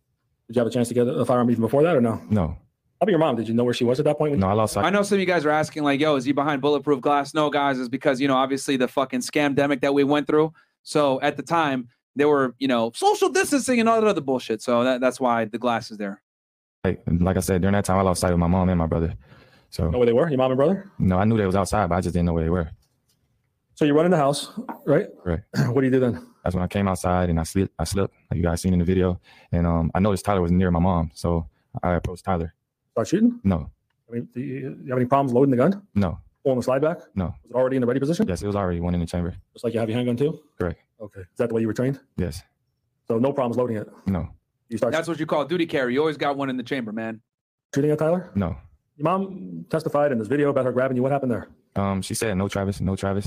Did you have a chance to get a firearm even before that, or no? No, How about your mom? Did you know where she was at that point? no, I lost. Sight. I know some of you guys are asking, like, yo, is he behind bulletproof glass? No, guys, it's because, you know, obviously the fucking scam demic that we went through. So at the time, there were, you know, social distancing and all that other bullshit. So that, that's why the glass is there. Like, like I said, during that time, I lost sight of my mom and my brother. So Know where they were? Your mom and brother? no, I knew they was outside, but I just didn't know where they were. So you run in the house, right? Right. what do you do then? That's when I came outside and I slipped. I slipped, like you guys seen in the video, and um, I noticed Tyler was near my mom, so I approached Tyler. Start shooting? No, I mean, do you, do you have any problems loading the gun? no, Pulling the slide back? no. Was it already in the ready position? Yes, it was already one in the chamber. Just like you have your handgun too? Correct. Okay. Is that the way you were trained? Yes. So no problems loading it. No. You start That's what you call duty carry. You always got one in the chamber, man. shooting at Tyler? No. Your mom testified in this video about her grabbing you. What happened there? Um, she said no, Travis, no, Travis.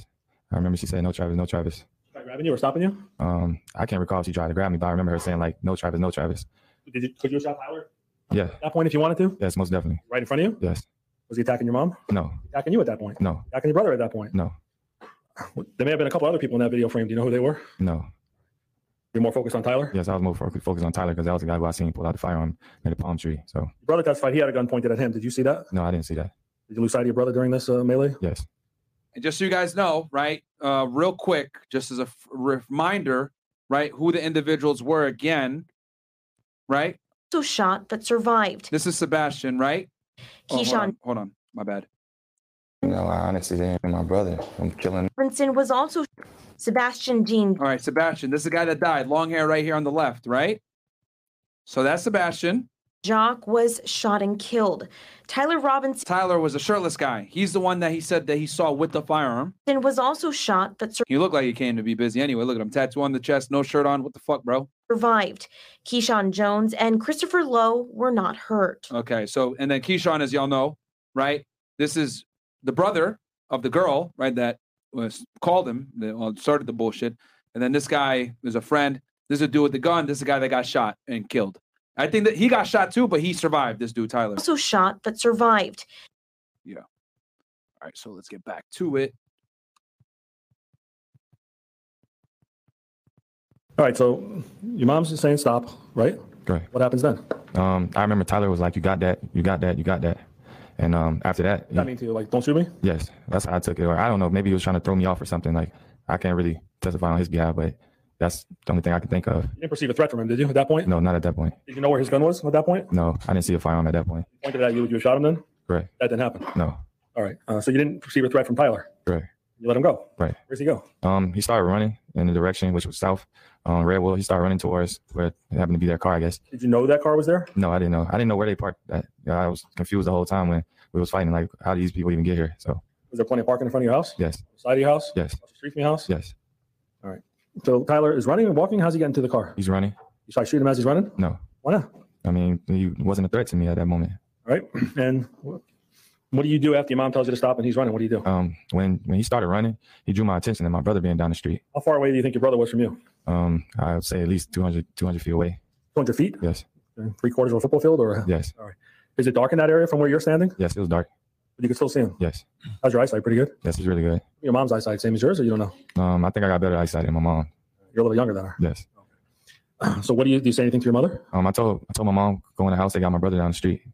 I remember she said no, Travis, no, Travis. By grabbing you or stopping you? Um, I can't recall if she tried to grab me, but I remember her saying like no, Travis, no, Travis. Did you, could you have shot Tyler Yeah. at that point if you wanted to? Yes, most definitely. Right in front of you? Yes. Was he attacking your mom? No. Attacking you at that point? No. Attacking your brother at that point? No. There may have been a couple other people in that video frame. Do you know who they were? No. You're more focused on Tyler? Yes, I was more focused on Tyler because that was the guy who I seen pull out the firearm near the palm tree. So Your brother testified he had a gun pointed at him. Did you see that? no, I didn't see that. Did you lose sight of your brother during this uh, melee? Yes. And just so you guys know, right, uh, real quick, just as a f- reminder, right, who the individuals were again, right? Also shot but survived. This is Sebastian, right? Oh, hold Keyshawn on, hold on, my bad. You know, I honestly didn't my brother I'm killing. Robinson was also Sebastian Dean All right, Sebastian, this is the guy that died, long hair right here on the left, right? So that's Sebastian. Jock was shot and killed. Tyler Robinson Tyler was a shirtless guy. He's the one that he said that he saw with the firearm. And was also shot but He looked like he came to be busy anyway. Look at him, tattoo on the chest, no shirt on. What the fuck, bro? survived. Keyshawn Jones and Christopher Lowe were not hurt. Okay, so and then Keyshawn, as y'all know, right? This is the brother of the girl, right? That was called him, that started the bullshit. And then this guy is a friend. This is a dude with the gun. This is a guy that got shot and killed. I think that he got shot too, but he survived. This dude, Tyler. Also shot but survived. Yeah. All right, so let's get back to it. All right, so your mom's just saying stop, right? Correct. What happens then? Um, I remember Tyler was like, "You got that, you got that, you got that," and um, after that, I mean to like, don't shoot me? yes, that's how I took it. Or I don't know, maybe he was trying to throw me off or something. Like I can't really testify on his behalf, but that's the only thing I can think of. You didn't perceive a threat from him, did you, at that point? No, not at that point. Did you know where his gun was at that point? No, I didn't see a firearm at that point. Pointed at you, you shot him then? Right. That didn't happen. No. All right, uh, so you didn't perceive a threat from Tyler. Correct. You let him go. Right. Where's he go? Um, he started running in the direction which was south. Um, Redwood. He started running towards where it happened to be their car, I guess. Did you know that car was there? No, I didn't know. I didn't know where they parked. That yeah, I was confused the whole time when we was fighting. Like, how do these people even get here? So Was there plenty of parking in front of your house? yes, Side of your house? yes, street from your house? yes. All right. So Tyler is running and walking. How's he getting to the car? He's running. You try to shoot him as he's running? No, Why not? I mean he wasn't a threat to me at that moment. All right. And what do you do after your mom tells you to stop and he's running? What do you do? Um, when when he started running, he drew my attention and my brother being down the street. How far away do you think your brother was from you? Um, I would say at least 200, 200 feet away. 200 feet? Yes. Three quarters of a football field, or Yes. All right. Is it dark in that area from where you're standing? Yes, it was dark. But you can still see him. Yes. How's your eyesight? Pretty good. Yes, it's really good. Your mom's eyesight same as yours, or you don't know? Um, I think I got better eyesight than my mom. You're a little younger than her. Yes. So what do you do? You say anything to your mother? Um, I told I told my mom go in the house. They got my brother down the street. You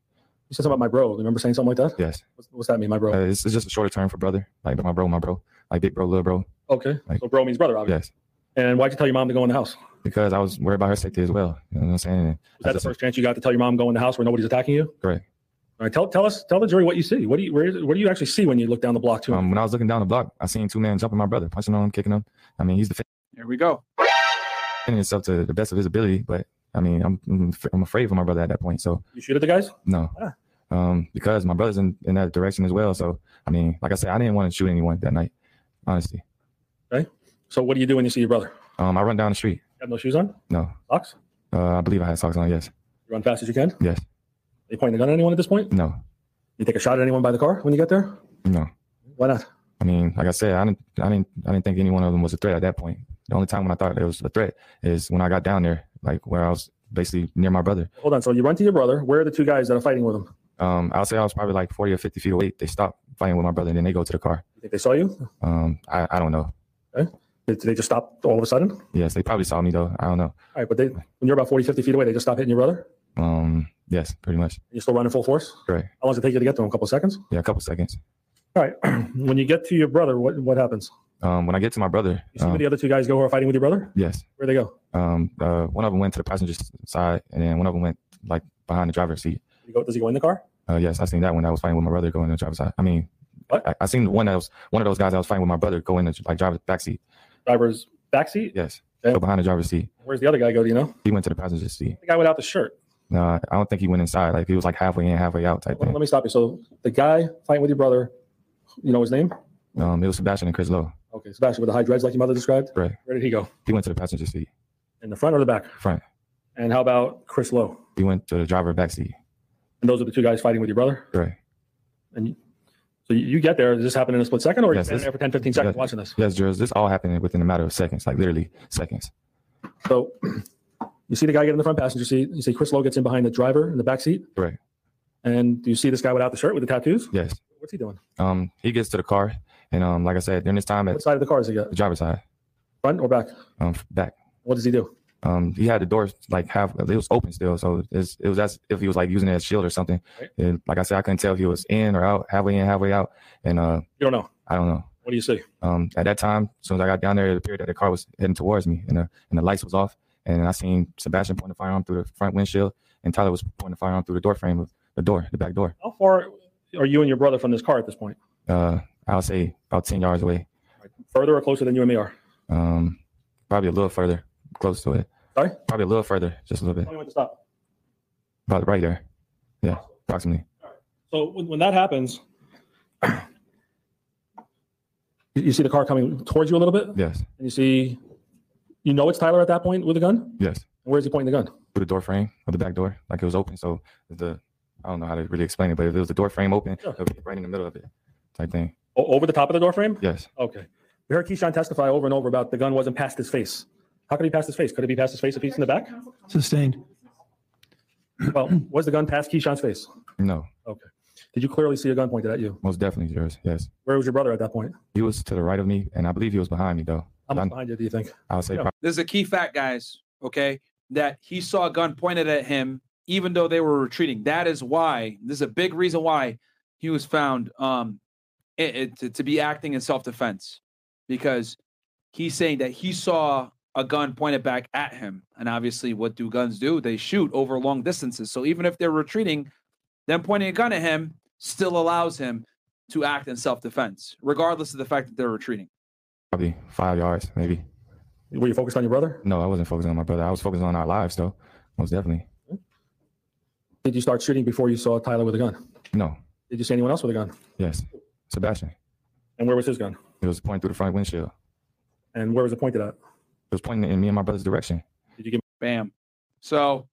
said something about my bro. Remember saying something like that? Yes. What's, what's that mean, my bro? Uh, it's, it's just a shorter term for brother, like my bro, my bro, like big bro, little bro. Okay. Like- so bro means brother, obviously. Yes. And why'd you tell your mom to go in the house? Because I was worried about her safety as well. You know what I'm saying? Was I that the first chance you got to tell your mom to go in the house where nobody's attacking you? Correct. All right. Tell tell us tell the jury what you see. What do you where, what do you actually see when you look down the block to him? Um, when I was looking down the block, I seen two men jumping my brother, punching on him, kicking him. I mean, he's the Here we go. himself to the best of his ability, but I mean, I'm I'm f- I'm afraid for my brother at that point. So you shoot at the guys? no, Ah. um, because my brother's in, in that direction as well. So I mean, like I said, I didn't want to shoot anyone that night, honestly. Okay. So what do you do when you see your brother? Um, I run down the street. You have no shoes on? No, Socks? uh, I believe I had socks on. Yes, You run fast as you can? yes, you pointing the gun at anyone at this point? no, You take a shot at anyone by the car when you get there? no. Why not? I mean, like I said, I didn't, I didn't, I didn't think any one of them was a threat at that point. The only time when I thought it was a threat is when I got down there, like where I was basically near my brother. Hold on. So you run to your brother. Where are the two guys that are fighting with him? Um, I'll say I was probably like 40 or 50 feet away. They stopped fighting with my brother and then they go to the car. You think they saw you? Um, I, I don't know. Okay. Did, they just stop all of a sudden? Yes, they probably saw me though. I don't know. All right, But they, when you're about 40, 50 feet away, they just stop hitting your brother? Um, yes, pretty much. You're still running full force? Right. How long does it take you to get to him? A couple seconds? Yeah, a couple seconds. All right. when you get to your brother, what, what happens? Um, when I get to my brother, You see um, where the other two guys go who are fighting with your brother? yes, Where'd they go? um, uh, one of them went to the passenger side and then one of them went like behind the driver's seat. Does he go, does he go in the car? Uh, yes, I seen that one. I was fighting with my brother going in the driver's side. I mean, What? I, I seen the one that was one of those guys I was fighting with my brother go in the like driver's back seat. Driver's backseat? Yes, Okay. go behind the driver's seat. Where's the other guy go? Do you know? He went to the passenger seat. The guy without the shirt. No, I don't think he went inside. Like he was like halfway in, halfway out type Let, thing. let me stop you. So the guy fighting with your brother, you know his name? Um, it was Sebastian and Chris Lowe. Okay, Sebastian with the high dreads like your mother described. Right. Where did he go? He went to the passenger seat, In the front or the back? front. And how about Chris Lowe? He went to the driver back seat. And those are the two guys fighting with your brother? Right. And so you, you get there. Does this happen in a split second or Yes, you there for 10, 15 seconds yes. watching this? Yes, Jules. This all happened within a matter of seconds, like literally seconds. So you see the guy get in the front passenger seat. You see Chris Lowe gets in behind the driver in the back seat. Right. And do you see this guy without the shirt with the tattoos? Yes. What's he doing? Um, he gets to the car, and um, like I said, during this time at What side of the car is he got? the driver's side, Front or back? um, back. What does he do? Um, he had the doors like half. It was open still, so it's, it was as if he was like using it as shield or something. Right. And like I said, I couldn't tell if he was in or out, halfway in, halfway out, and uh, You don't know. I don't know. What do you see? Um, at that time, as soon as I got down there, it appeared that the car was heading towards me, and the and the lights was off, and I seen Sebastian pointing the firearm through the front windshield, and Tyler was pointing the firearm through the door frame of the door, the back door. How far are you and your brother from this car at this point? Uh, I'll say about ten yards away. Further or closer than you and me are? Um, probably a little further, close to it. Sorry? Probably a little further, just a little bit, to stop. about right there. Yeah, approximately. So when, when that happens, you, you see the car coming towards you a little bit, Yes. and you see, you know it's Tyler at that point with a gun. yes. Where's he pointing the gun? Through the door frame of the back door, like it was open. So the I don't know how to really explain it, but if it was the door frame open, Sure. it would be right in the middle of it, type thing. O- over the top of the door frame? Yes. Okay. We heard Keyshawn testify over and over about the gun wasn't past his face. How could he pass his face? Could it be past his face if he's in the back? Sustained. Well, was the gun past Keyshawn's face? No, Okay. Did you clearly see a gun pointed at you? most definitely yours. Yes. Where was your brother at that point? He was to the right of me, and I believe he was behind me though. How much I- behind you do you think? I would say Yeah. probably This is a key fact, guys. Okay, that he saw a gun pointed at him, even though they were retreating. That is why. This is a big reason why he was found um it, it- to, to be acting in self defense, because he's saying that he saw a gun pointed back at him, and obviously, what do guns do? They shoot over long distances. So even if they're retreating, them pointing a gun at him still allows him to act in self defense, regardless of the fact that they're retreating. probably five yards, maybe. Were you focused on your brother? No, I wasn't focused on my brother. I was focused on our lives though, most definitely. Did you start shooting before you saw Tyler with a gun? No, Did you see anyone else with a gun? yes, Sebastian. And where was his gun? It was pointed through the front windshield. And where was it pointed at? It was pointing in me and my brother's direction. Did you give Bam. So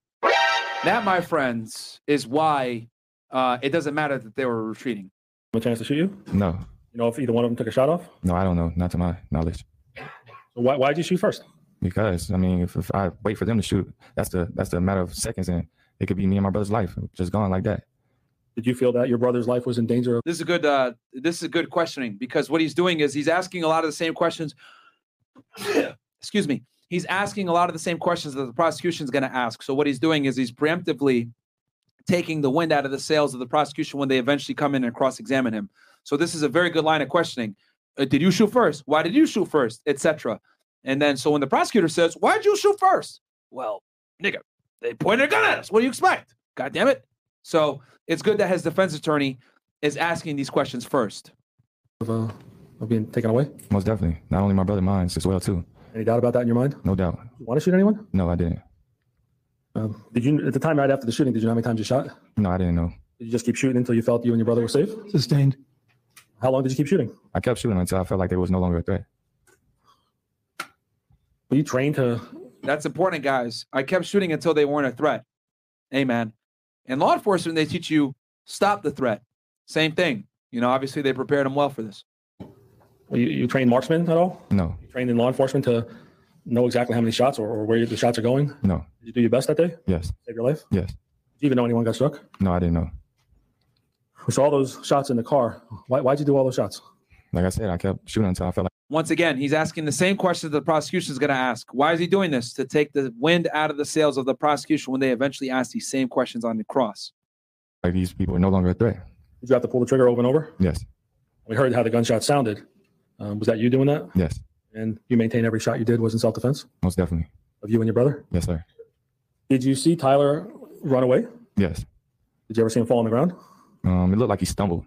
that, my friends, is why uh, it doesn't matter that they were retreating. a chance to shoot you? No, You know if either one of them took a shot off? no, I don't know. Not to my knowledge. So why why'd you shoot first? Because I mean, if, if I wait for them to shoot, that's the that's the matter of seconds, and it could be me and my brother's life just gone like that. Did you feel that your brother's life was in danger? This is a good. Uh, this is good questioning because what he's doing is he's asking a lot of the same questions. Excuse me. He's asking a lot of the same questions that the prosecution is going to ask. So what he's doing is he's preemptively taking the wind out of the sails of the prosecution when they eventually come in and cross-examine him. So this is a very good line of questioning. Uh, did you shoot first? Why did you shoot first? Etc. And then so when the prosecutor says, "Why'd you shoot first? Well, nigga, they pointed a gun at us. What do you expect? God damn it! So it's good that his defense attorney is asking these questions first. Of, uh, of being taken away? Most definitely. Not only my brother, mine as well too. Any doubt about that in your mind? No doubt. You want to shoot anyone? No, I didn't. Um, did you at the time right after the shooting? Did you know how many times you shot? No, I didn't know. Did you just keep shooting until you felt you and your brother were safe? Sustained. How long did you keep shooting? I kept shooting until I felt like there was no longer a threat. Were you trained to? That's important, guys. I kept shooting until they weren't a threat. Amen. In law enforcement, they teach you stop the threat. Same thing. You know, obviously they prepared them well for this. Were you, you trained marksman at all? No, You trained in law enforcement to know exactly how many shots or, or where the shots are going? no, Did you do your best that day? yes, Save your life? yes. Did you even know anyone got struck? No, I didn't know. We saw all those shots in the car. Why, why'd you do all those shots? Like I said, I kept shooting until I felt like Once again, he's asking the same questions the prosecution is going to ask. Why is he doing this? To take the wind out of the sails of the prosecution when they eventually ask these same questions on the cross. like these people were no longer a threat. Did you have to pull the trigger over and over? Yes, We heard how the gunshot sounded. Um, was that you doing that? yes, And you maintain every shot you did was in self defense most definitely. of you and your brother? Yes, sir. Did you see Tyler run away? Yes. Did you ever see him fall on the ground? Um, it looked like he stumbled.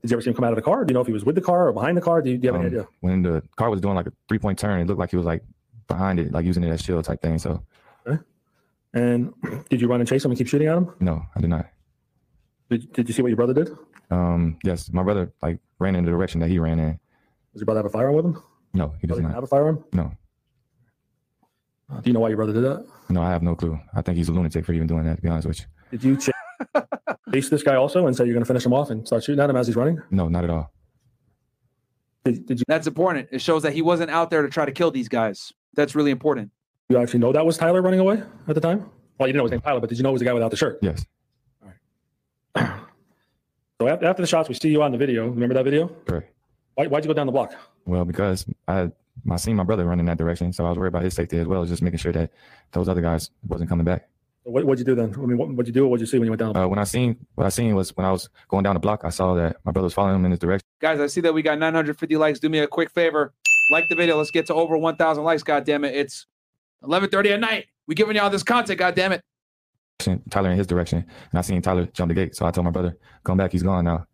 Did you ever see him come out of the car? Do you know if he was with the car or behind the car? Do you, do you have any Um, idea? when the car was doing like a three point turn, it looked like he was like behind it, like using it as shield type thing. So And did you run and chase him and keep shooting at him? no, I did not. Did, did you see what your brother did? Um, yes, my brother like ran in the direction that he ran in. Does your brother have a firearm with him? No, he does Brother not. have a firearm? No, do you know why your brother did that? no, I have no clue. I think he's a lunatic for even doing that. To be honest with you, Did you ch- chase this guy also and say you're going to finish him off and start shooting at him as he's running? no, not at all. Did, did you, That's important. It shows that he wasn't out there to try to kill these guys. That's really important. you actually know that was Tyler running away at the time? Well, you didn't know his name Tyler, but did you know it was the guy without the shirt? Yes, All right. So after, after the shots, we see you on the video. Remember that video? correct. Why, why'd you go down the block? Well, because I I seen my brother running that direction, so I was worried about his safety as well as just making sure that those other guys wasn't coming back. What, what'd you do then? I mean, what, what'd you do? What'd you see when you went down? Uh, when I seen what I seen was when I was going down the block, I saw that my brother was following him in his direction. Guys, I see that we got 950 likes. Do me a quick favor. Like the video. Let's get to over 1,000 likes. God damn it. It's 11:30 at night. We giving y'all this content. God damn it. Tyler in his direction, and I seen Tyler jump the gate. So I told my brother, "Come back, he's gone now."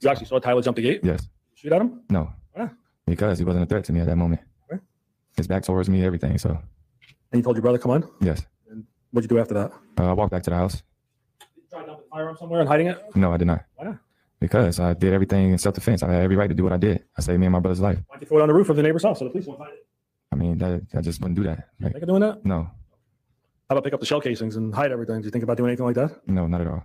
You actually saw Tyler jump the gate? Yes, Shoot at him? no, Why? because he wasn't a threat to me at that moment. Okay. His back towards me, everything. So And you told your brother, come on? yes, And What'd you do after that? uh, I walked back to the house. Try to dump the firearm somewhere and hiding it? No, I did not. Why not? Because I did everything in self defense. I had every right to do what I did. I saved me and my brother's life. Why'd you throw it on the roof of the neighbor's house so the police won't find it? I mean, that, I just wouldn't do that. Like, Think of doing that? no, How about pick up the shell casings and hide everything? Do you think about doing anything like that? no, not at all.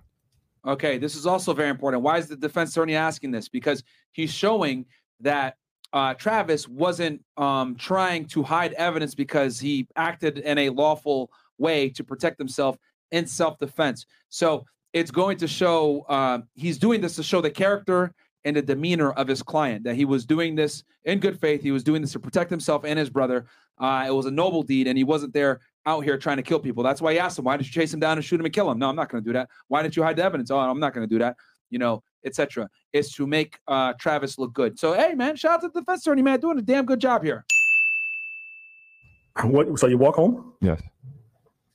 Okay, this is also very important. Why is the defense attorney asking this? Because he's showing that uh, Travis wasn't um, trying to hide evidence because he acted in a lawful way to protect himself in self-defense. So it's going to show uh, he's doing this to show the character and the demeanor of his client. That he was doing this in good faith. He was doing this to protect himself and his brother. Uh, it was a noble deed, and he wasn't there out here trying to kill people. That's why he asked him, "Why did you chase him down and shoot him and kill him?" No, I'm not going to do that. Why didn't you hide the evidence? Oh, I'm not going to do that. You know, etc. Is to make uh, Travis look good. So, hey, man, shout out to the defense attorney, man, doing a damn good job here. What? So you walk home? Yes,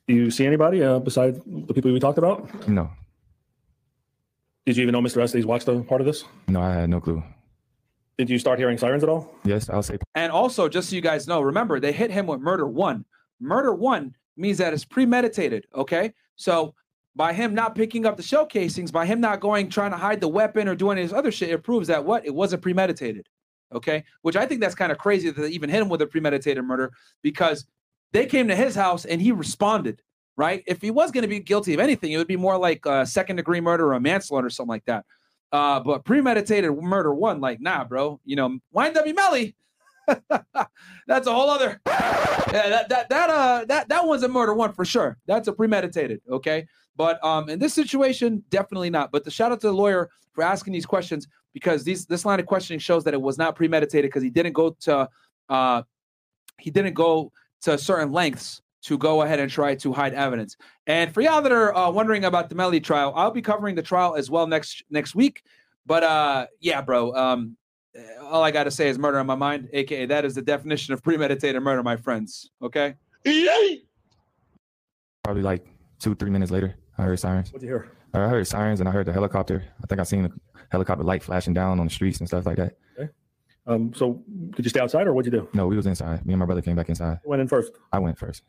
Do you see anybody uh, besides the people we talked about? no, Did you even know Mr. Estes watched a part of this? no. I had no clue. Did you start hearing sirens at all? Yes, I'll say And also, just so you guys know, remember they hit him with murder one. Murder one means that it's premeditated. Okay, so by him not picking up the shell casings, by him not going trying to hide the weapon or doing his other shit, it proves that what it wasn't premeditated. Okay, which I think that's kind of crazy that they even hit him with a premeditated murder because they came to his house and he responded. Right? If he was going to be guilty of anything, it would be more like a second degree murder or a manslaughter or something like that. Uh, but premeditated murder one, like, nah, bro. You know, YNW Melly. That's a whole other. Yeah, that that that uh that that one's a murder one for sure. That's a premeditated. Okay, but um in this situation, definitely not. But the shout out to the lawyer for asking these questions because these this line of questioning shows that it was not premeditated because he didn't go to uh he didn't go to certain lengths to go ahead and try to hide evidence. And for y'all that are uh, wondering about the Melly trial, I'll be covering the trial as well next next week. But uh, yeah, bro, um, all I got to say is murder on my mind, aka that is the definition of premeditated murder, my friends. Okay. Probably like two, three minutes later, I heard sirens. What'd you hear? I heard sirens and I heard the helicopter. I think I seen the helicopter light flashing down on the streets and stuff like that. Okay. Um, so did you stay outside or what'd you do? No, we was inside. Me and my brother came back inside. Who went in first? I went first.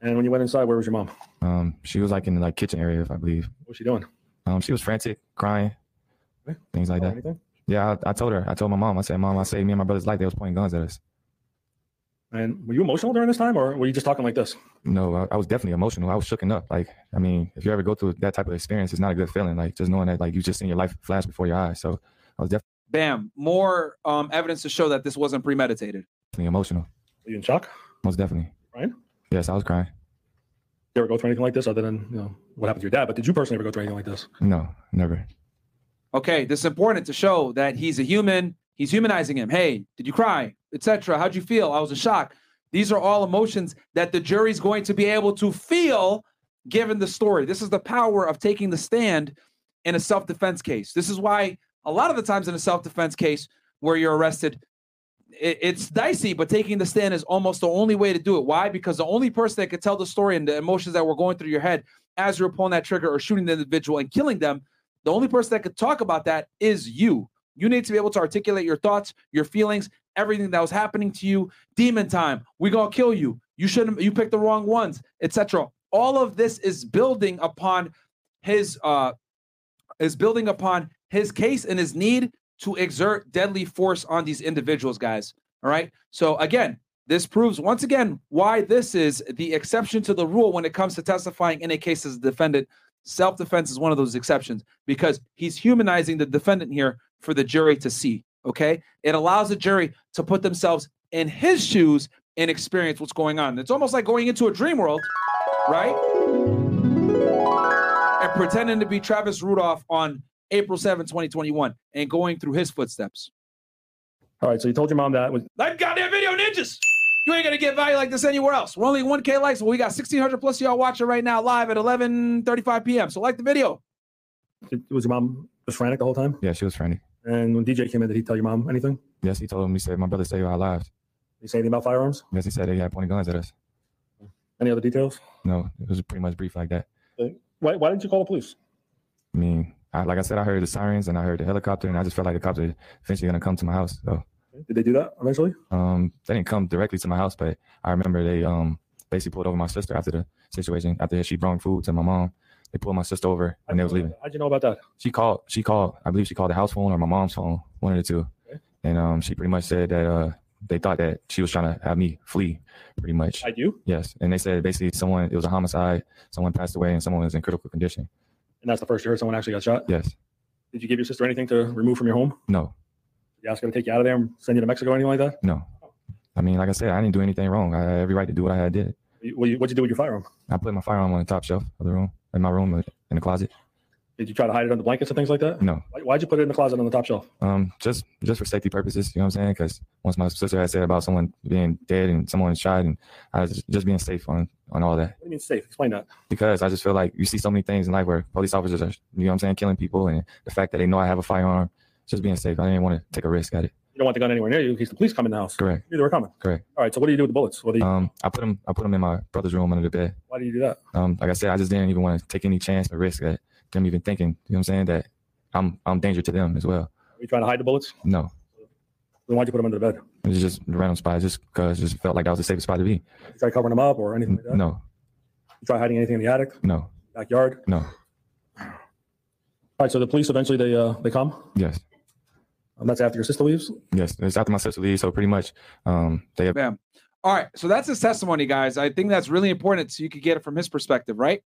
And when you went inside, where was your mom? Um, she was like in the like kitchen area, if I believe. What was she doing? Um, she was frantic, crying, things like Or that. anything? Yeah, I, I told her. I told my mom. I said, "Mom, I saved me and my brother's life. They was pointing guns at us." And were you emotional during this time, or were you just talking like this? No, I, I was definitely emotional. I was shooken up. Like, I mean, if you ever go through that type of experience, it's not a good feeling. Like just knowing that like you just seen your life flash before your eyes. So I was definitely Bam, more um evidence to show that this wasn't premeditated. definitely emotional. Were you in shock? Most definitely. Crying? Yes, I was crying. Did you ever go through anything like this other than you know what happened to your dad? But did you personally ever go through anything like this? No, never. Okay, this is important to show that he's a human. He's humanizing him. Hey, did you cry, etc.? How'd you feel? I was in shock. These are all emotions that the jury's going to be able to feel given the story. This is the power of taking the stand in a self-defense case. This is why a lot of the times in a self-defense case where you're arrested, it's dicey, but taking the stand is almost the only way to do it. Why? Because the only person that could tell the story and the emotions that were going through your head as you're pulling that trigger or shooting the individual and killing them, the only person that could talk about that is you. You need to be able to articulate your thoughts, your feelings, everything that was happening to you. Demon time. We gonna kill you. You shouldn't. You picked the wrong ones, etc. All of this is building upon his uh is building upon his case and his need to exert deadly force on these individuals, guys. All right. So again, this proves once again why this is the exception to the rule when it comes to testifying in a case as a defendant. Self defense is one of those exceptions because he's humanizing the defendant here for the jury to see. Okay. It allows the jury to put themselves in his shoes and experience what's going on. It's almost like going into a dream world, right? And pretending to be Travis Rudolph on April 7, 2021, and going through his footsteps. All right. So you told your mom that was Like goddamn video ninjas. You ain't gonna get value like this anywhere else. We're only 1K likes, but we got 1,600 plus y'all watching right now live at 11:35 p.m. So like the video. was your mom just frantic the whole time? Yeah, she was frantic. And when DJ came in, did he tell your mom anything? Yes, he told him. He said, "My brother saved our lives." Did he say anything about firearms? Yes, he said they had pointing guns at us. Any other details? No, it was pretty much brief like that. Why, why didn't you call the police? I mean, I, like I said, I heard the sirens and I heard the helicopter, and I just felt like the cops are eventually gonna come to my house. So, Did they do that eventually? um, they didn't come directly to my house, but I remember they um basically pulled over my sister after the situation. After she brought food to my mom, they pulled my sister over and they was leaving. How'd you know about that? She called. She called. I believe she called the house phone or my mom's phone, one of the two. And um, she pretty much said that uh, they thought that she was trying to have me flee, pretty much. I do. Yes, and they said basically someone it was a homicide, someone passed away, and someone was in critical condition. And that's the first you heard someone actually got shot? Yes. Did you give your sister anything to remove from your home? No. Ask her to take you out of there and send you to Mexico or anything like that? No. I mean, like I said, I didn't do anything wrong. I had every right to do what I had did. What you, what'd you do with your firearm? I put my firearm on the top shelf of the room, in my room, uh, in the closet. Did you try to hide it under blankets and things like that? No. Why, why'd you put it in the closet on the top shelf? Um, just just for safety purposes, you know what I'm saying? Because once my sister had said about someone being dead and someone shot, and I was just, just being safe on on all that. What do you mean safe? Explain that. Because I just feel like you see so many things in life where police officers are, you know what I'm saying, killing people, and the fact that they know I have a firearm, just being safe. I didn't want to take a risk at it. You don't want the gun anywhere near you in case the police come in the house. Correct. Knew they were coming. Correct. All right. So what do you do with the bullets? What do you? Um, I put them I put them in my brother's room under the bed. why do you do that? Um, like I said, I just didn't even want to take any chance or risk at them even thinking, you know what I'm saying, that I'm I'm danger to them as well. Are you trying to hide the bullets? No. Then why'd you put them under the bed? It was just a random spot, just because just felt like that was the safest spot to be. You try covering them up or anything like that? No, You try hiding anything in the attic, no, backyard? no. All right. So the police eventually they uh they come. Yes. And that's after your sister leaves. Yes. It's after my sister leaves, so pretty much um they have Bam. All right. So that's his testimony, guys. I think that's really important so you could get it from his perspective, right?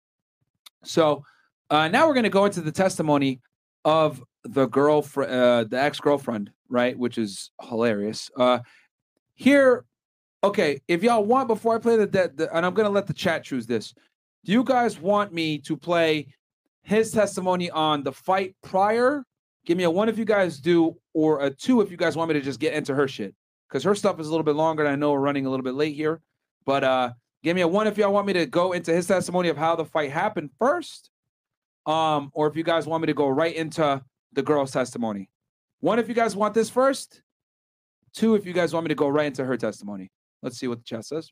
So uh, now we're going to go into the testimony of the girlfriend, uh, the ex girlfriend, right? Which is hilarious. Uh, here, okay, if y'all want, before I play the, the, the and I'm gonna let the chat choose this. Do you guys want me to play his testimony on the fight prior? Give me a one if you guys do, or a two if you guys want me to just get into her shit. Because her stuff is a little bit longer, and I know we're running a little bit late here. But uh give me a one if y'all want me to go into his testimony of how the fight happened first. Um, or if you guys want me to go right into the girl's testimony. One if you guys want this first. Two if you guys want me to go right into her testimony. Let's see what the chat says.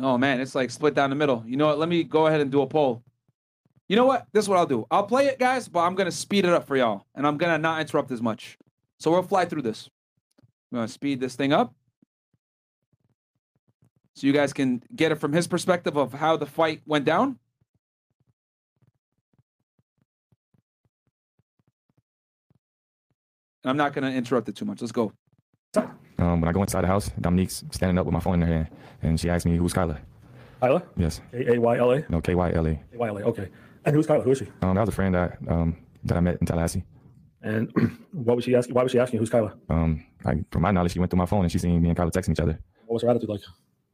Oh man, it's like split down the middle. You know what? Let me go ahead and do a poll. You know what? This is what I'll do. I'll play it, guys, but I'm gonna speed it up for y'all, and I'm gonna not interrupt as much. So we'll fly through this. I'm gonna speed this thing up, so you guys can get it from his perspective of how the fight went down. And I'm not gonna interrupt it too much. Let's go. Um, when I go inside the house, Dominique's standing up with my phone in her hand, and she asked me, "Who's Kyla?" Kyla? Yes. K A Y L A? No, K Y L A. K Y L A. Okay. And who's Kyla? Who is she? Um, that was a friend that um that I met in Tallahassee. And what was she asking? Why was she asking who's Kyla? Um, like from my knowledge, she went through my phone and she seen me and Kyla texting each other. What was her attitude like?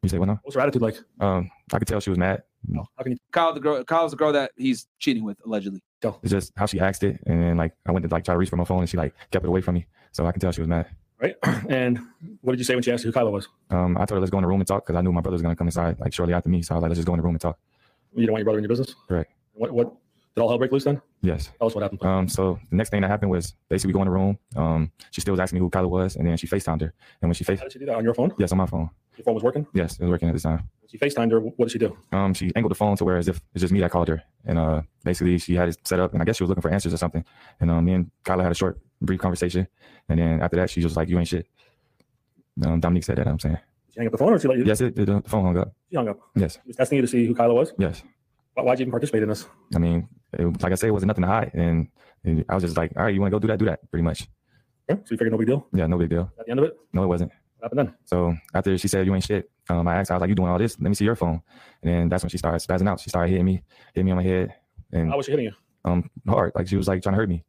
You say what now? What's her attitude like? Um, I could tell she was mad. No. How can you Kyle, the girl, Kyle's the girl that he's cheating with allegedly. tell? It's just how she asked it, and then like I went to like try to reach for my phone, and she like kept it away from me, so I can tell she was mad. Right. And what did you say when she asked who Kyla was? Um, I told her let's go in the room and talk because I knew my brother was gonna come inside like shortly after me, so I was like let's just go in the room and talk. You don't want your brother in your business? Correct. What? What? Did all hell break loose then? Yes. Tell us what happened. Um, so the next thing that happened was basically we go in the room. Um, she still was asking me who Kyla was, and then she FaceTimed her. And when she face, How did she do that on your phone? yes, on my phone. Your phone was working. Yes, it was working at the time. She FaceTimed her. What did she do? Um, she angled the phone to where as if it's just me that called her, and uh, basically she had it set up, and I guess she was looking for answers or something. And um, me and Kyla had a short, brief conversation, and then after that, she was like, "You ain't shit." Um, Dominique said that. I'm saying. She hang up the phone, or she let you? Yes, it, the, the phone hung up. She hung up. Yes, She was testing you to see who Kyla was. yes. Why, why'd you even participate in this? I mean, it, like I said, it wasn't nothing to hide, and, and I was just like, "All right, you want to go do that? Do that." Pretty much. Okay. So you figured no big deal. Yeah, no big deal. At the end of it, No, it wasn't. what happened then? So after she said you ain't shit, um, I asked, her, I was like, you doing all this? Let me see your phone. And then that's when she started spazzing out. She started hitting me, hitting me on my head, and How was she hitting you? um hard. Like she was like trying to hurt me.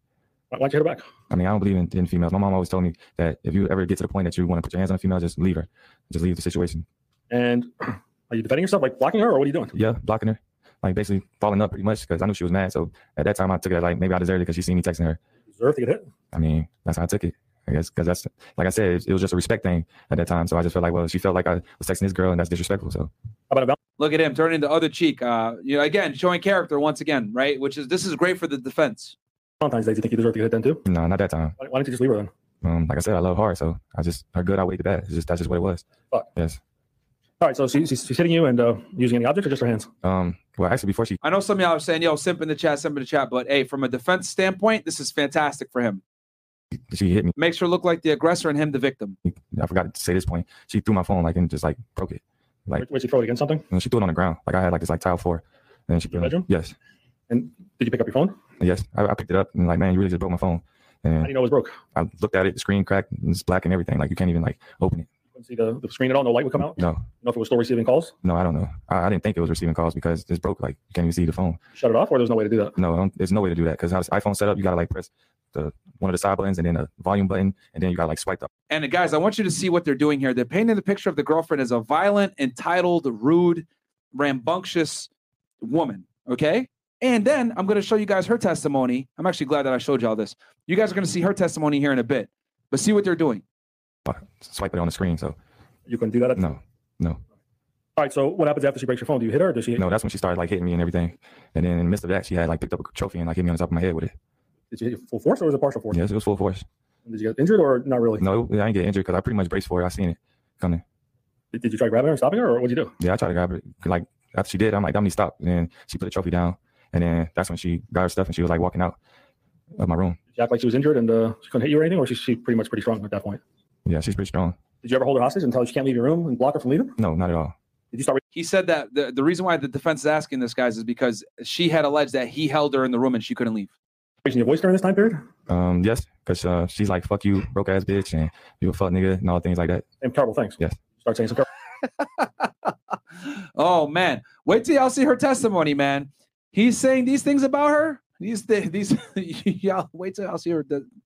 Why, why'd you hit her back? I mean, I don't believe in, in females. My mom always told me that if you ever get to the point that you want to put your hands on a female, just leave her. Just leave the situation. And are you defending yourself, like blocking her, or what are you doing? Yeah, blocking her. Like basically falling up pretty much because I knew she was mad. So at that time I took it like maybe I deserved it because she seen me texting her. Deserved to get hit. I mean, that's how I took it. I guess because that's like I said, it, it was just a respect thing at that time. So I just felt like, well, she felt like I was texting this girl and that's disrespectful. So How about Look at him turning the other cheek. Uh, you know, again, showing character once again, right? Which is this is great for the defense. Valentine's Day? Do you think you deserve to get hit then too? no, not that time. Why, why didn't you just leave her then? Um, like I said, I love hard, so I just her good outweighed the bad. It's just that's just what it was. Fuck. Yes. All right. So she, she's, she's hitting you and uh, using any object or just her hands? Um. Well, actually, before she I know some of y'all are saying, "Yo, simp in the chat, simp in the chat," but hey, from a defense standpoint, this is fantastic for him. she hit me, Makes her look like the aggressor and him the victim. I forgot to say this point. She threw my phone like and just like broke it. Like Where'd, where'd she throw it against something? and she threw it on the ground. Like I had like this like tile floor. And then she Your bedroom? Yes. And did you pick up your phone? Yes. I, I picked it up and like, man, you really just broke my phone. And How do you know it was broke? I looked at it, the screen cracked, and it's black and everything. Like you can't even like open it. Couldn't see the, the screen at all. No light would come out. No, You know if it was still receiving calls. no, I don't know. I, I didn't think it was receiving calls because it's broke. Like you can't even see the phone. Shut it off, or there's no way to do that. No, there's no way to do that because how this iPhone set up, you gotta like press the one of the side buttons and then a volume button, and then you gotta like swipe up. And uh, guys, I want you to see what they're doing here. They're painting the picture of the girlfriend as a violent, entitled, rude, rambunctious woman. Okay. And then I'm going to show you guys her testimony. I'm actually glad that I showed y'all this. You guys are going to see her testimony here in a bit. But see what they're doing. Swipe it on the screen. So You couldn't do that. At- no, no, All right. So what happens after she breaks your phone? Do you hit her, or does she? no. That's when she started like hitting me and everything. And then in the midst of that, she had like picked up a trophy and like hit me on the top of my head with it. Did she hit you full force, or was it partial force? Yes, it was full force. Did you get injured, or not really? No, I didn't get injured because I pretty much braced for it. I seen it coming. Did, did you try grabbing her and stopping her, or what'd you do? Yeah, I tried to grab it. Like after she did, I'm like, Dominique, stop. And then she put the trophy down. And then that's when she got her stuff and she was like walking out of my room. She act like she was injured and uh, she couldn't hit you or anything, or she's she pretty much pretty strong at that point? Yeah, she's pretty strong. Did you ever hold her hostage and tell her she can't leave your room and block her from leaving? No, not at all. Did you start? He said that the, the reason why the defense is asking this, guys, is because she had alleged that he held her in the room and she couldn't leave. Raising your voice during this time period? Um, yes, because uh, she's like, fuck you, broke ass bitch, and you a fuck nigga, and all things like that. And terrible things. Yes. Start saying some terrible. Oh man, wait till y'all see her testimony, man. He's saying these things about her. These th- these y'all wait till y'all see her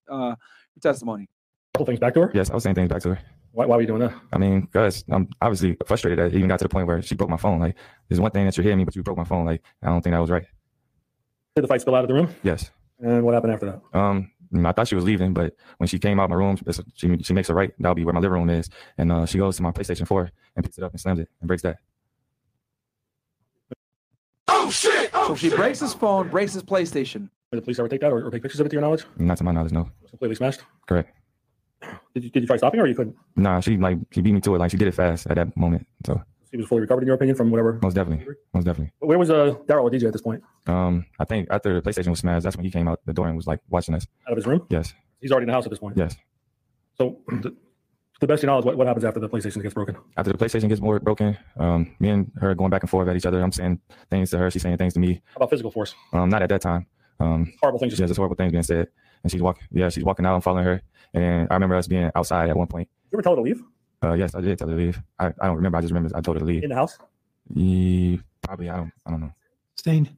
uh, her testimony. Couple things back to her. Yes, I was saying things back to her. Why, why were you doing that? I mean, because I'm obviously frustrated that it even got to the point where she broke my phone. Like, there's one thing that you're hitting me, but you broke my phone. Like, I don't think that was right. Did the fight spill out of the room? Yes. And what happened after that? Um, I thought she was leaving, but when she came out of my room, she she makes a right. That'll be where my living room is, and uh, she goes to my PlayStation 4 and picks it up and slams it and breaks that. Oh shit! so she breaks his phone, breaks his PlayStation. Did the police ever take that or, or take pictures of it to your knowledge? Not to my knowledge, no. It completely smashed. Correct. Did you, did you try stopping her or you couldn't? Nah, she like she beat me to it. Like she did it fast at that moment. So She was fully recovered in your opinion from whatever. most definitely, most definitely. But Where was uh, Daryl or DJ at this point? Um, I think after the PlayStation was smashed, that's when he came out the door and was like watching us. Out of his room? Yes, He's already in the house at this point. yes. So, to the best of your knowledge, what, what happens after the PlayStation gets broken? After the PlayStation gets more broken, um, me and her going back and forth at each other. I'm saying things to her, she's saying things to me. How about physical force? Um, not at that time. Um, horrible things. Just horrible things being said. And she's walking. Yeah, she's walking out. I'm following her. And I remember us being outside at one point. You ever tell her to leave? Uh, yes, I did tell her to leave. I, I don't remember. I just remember I told her to leave. In the house? Yeah, probably. I don't. I don't know. Stained.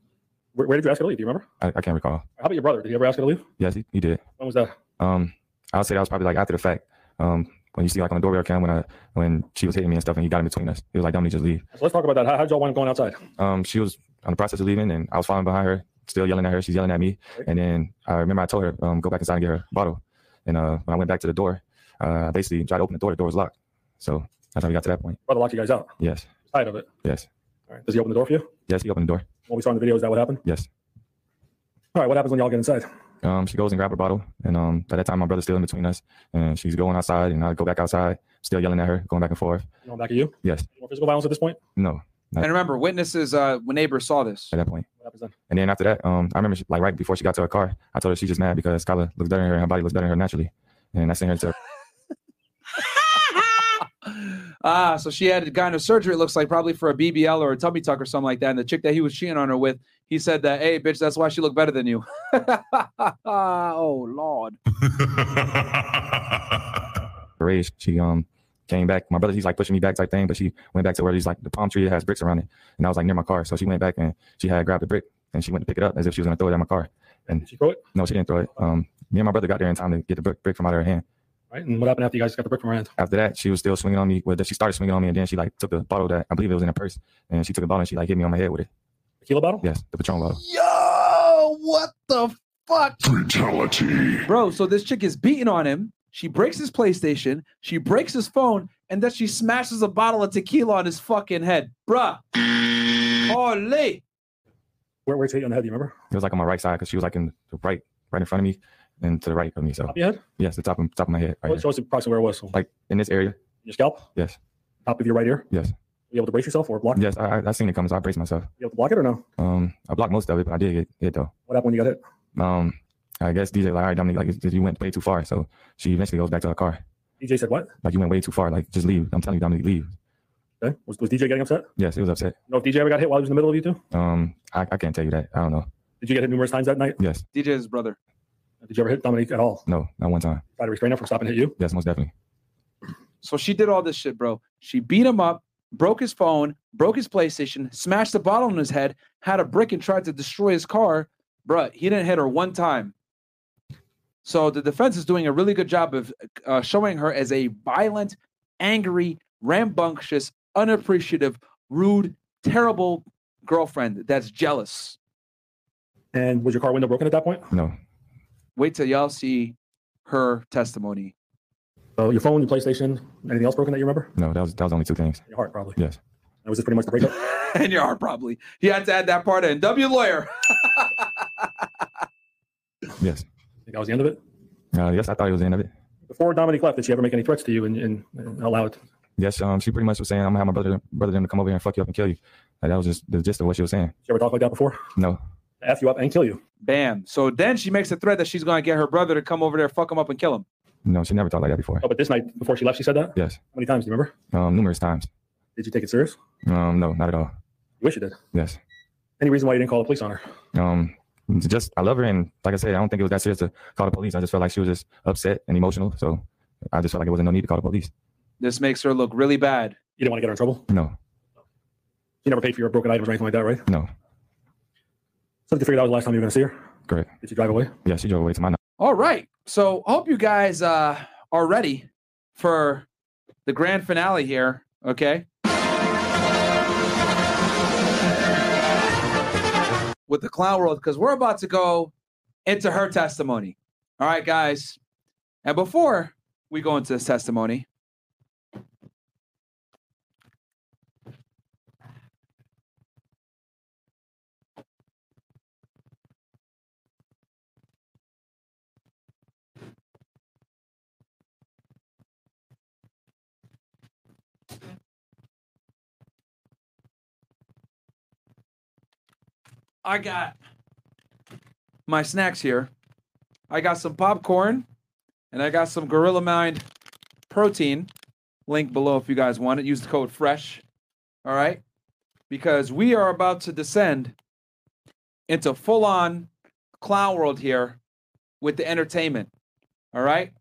Where, where did you ask her to leave? Do you remember? I, I can't recall. How about your brother? Did he ever ask her to leave? Yes, he, he did. When was that? Um, I would say that was probably like after the fact. Um, when you see like on the doorbell cam when I when she was hitting me and stuff, and he got in between us. He was like, "Don't just leave." So let's talk about that. How, how did y'all wind up going outside? Um, she was on the process of leaving, and I was following behind her, still yelling at her. She's yelling at me, and then I remember I told her, um, "Go back inside and get her bottle." And uh, when I went back to the door, uh, I basically tried to open the door. The door was locked, so that's how we got to that point. Brother locked you guys out. Yes, Tired of it. yes, All right. Does he open the door for you? yes. He opened the door. What we saw in the video, is that what happened? Yes. All right. What happens when y'all get inside? Um, she goes and grab her bottle, and um, by that time my brother's still in between us, and she's going outside, and I go back outside, still yelling at her, going back and forth. Going back at you? Yes. More physical violence at this point? No. Not And remember, witnesses, uh, when neighbors saw this. at that point. What happens then? And then after that, um, I remember she, like right before she got to her car, I told her she's just mad because Skylar looks better than her, and her body looks better than her naturally, and I sent her to. Ah, so she had gotten a surgery, it looks like, probably for a BBL or a tummy tuck or something like that. And the chick that he was cheating on her with, he said that, hey, bitch, that's why she looked better than you. oh, Lord. rage. She um came back. My brother, he's like pushing me back type thing, but she went back to where he's like the palm tree that has bricks around it, and I was like near my car. So she went back and she had grabbed the brick and she went to pick it up as if she was gonna throw it at my car. And she throw it? No, she didn't throw it. Um, me and my brother got there in time to get the brick, brick from out of her hand. Right. And what happened after you guys got the brick from her hand? After that, she was still swinging on me. Well, she started swinging on me, and then she like took the bottle that I believe it was in her purse, and she took the bottle and she like hit me on my head with it. Tequila bottle? Yes, the Patron bottle. Yo, what the fuck? Fatality. Bro, so this chick is beating on him. She breaks his PlayStation. She breaks his phone. And then she smashes a bottle of tequila on his fucking head. Bruh. Holy. Where, where's he on the head? Do you remember? It was like on my right side because she was like in the right, right in front of me, and to the right of me. So Top of your head? yes, the top of top of my head. Right Well, here. show us approximately where it was. So like in this area. your scalp? Yes. Top of your right ear? Yes. Were You able to brace yourself or block? Yes, I, I, I seen it coming, so I braced myself. You able to block it or no? Um, I blocked most of it, but I did get hit though. What happened when you got hit? Um, I guess DJ like, all right, Dominic, like you went way too far, so she eventually goes back to her car. DJ said what? Like you went way too far, like just leave. I'm telling you, Dominic, leave. Okay. Was, was DJ getting upset? Yes, he was upset. No, if DJ ever got hit while he was in the middle of you two? Um, I, I can't tell you that. I don't know. Did you get hit numerous times that night? Yes, DJ's brother. Did you ever hit Dominique at all? no, not one time. Try to restrain her from stopping to hit you? Yes, most definitely. So she did all this shit, bro. She beat him up, broke his phone, broke his PlayStation, smashed the bottle on his head, had a brick and tried to destroy his car. Bruh, he didn't hit her one time. So the defense is doing a really good job of uh, showing her as a violent, angry, rambunctious, unappreciative, rude, terrible girlfriend that's jealous. And was your car window broken at that point? No. Wait till y'all see her testimony. So your phone, your PlayStation, anything else broken that you remember? No, that was that was only two things. Your heart, probably. Yes. That was this pretty much the breakup? and your heart probably. He had to add that part in. W lawyer. Yes. Think that was the end of it? Uh, yes, I thought it was the end of it. Before Dominique left, did she ever make any threats to you and, and, and allow it? Yes, um, she pretty much was saying, "I'm gonna have my brother, brother them to come over here and fuck you up and kill you." Like, that was just the gist of what she was saying. Did you ever talk like that before? No, F you up and kill you. Bam. So then she makes a threat that she's going to get her brother to come over there, fuck him up, and kill him. no, she never talked like that before. Oh, but this night before she left, she said that? Yes, How many times do you remember? um, numerous times. Did you take it serious? Um, no, not at all. You wish you did. Yes. Any reason why you didn't call the police on her? Um, Just I love her, and like I said, I don't think it was that serious to call the police. I just felt like she was just upset and emotional, so I just felt like it wasn't no need to call the police. This makes her look really bad. You didn't want to get her in trouble. No, You never paid for your broken items or anything like that, right? no, So you figured out the last time you were going to see her. Great. Did she drive away? Yeah, she drove away to my. All right. So I hope you guys uh, are ready for the grand finale here. Okay. With the clown world, because we're about to go into her testimony. All right, guys. And before we go into this testimony, I got my snacks here. I got some popcorn and I got some Gorilla Mind protein. Link below if you guys want it. Use the code FRESH. All right. Because we are about to descend into full on clown world here with the entertainment. All right.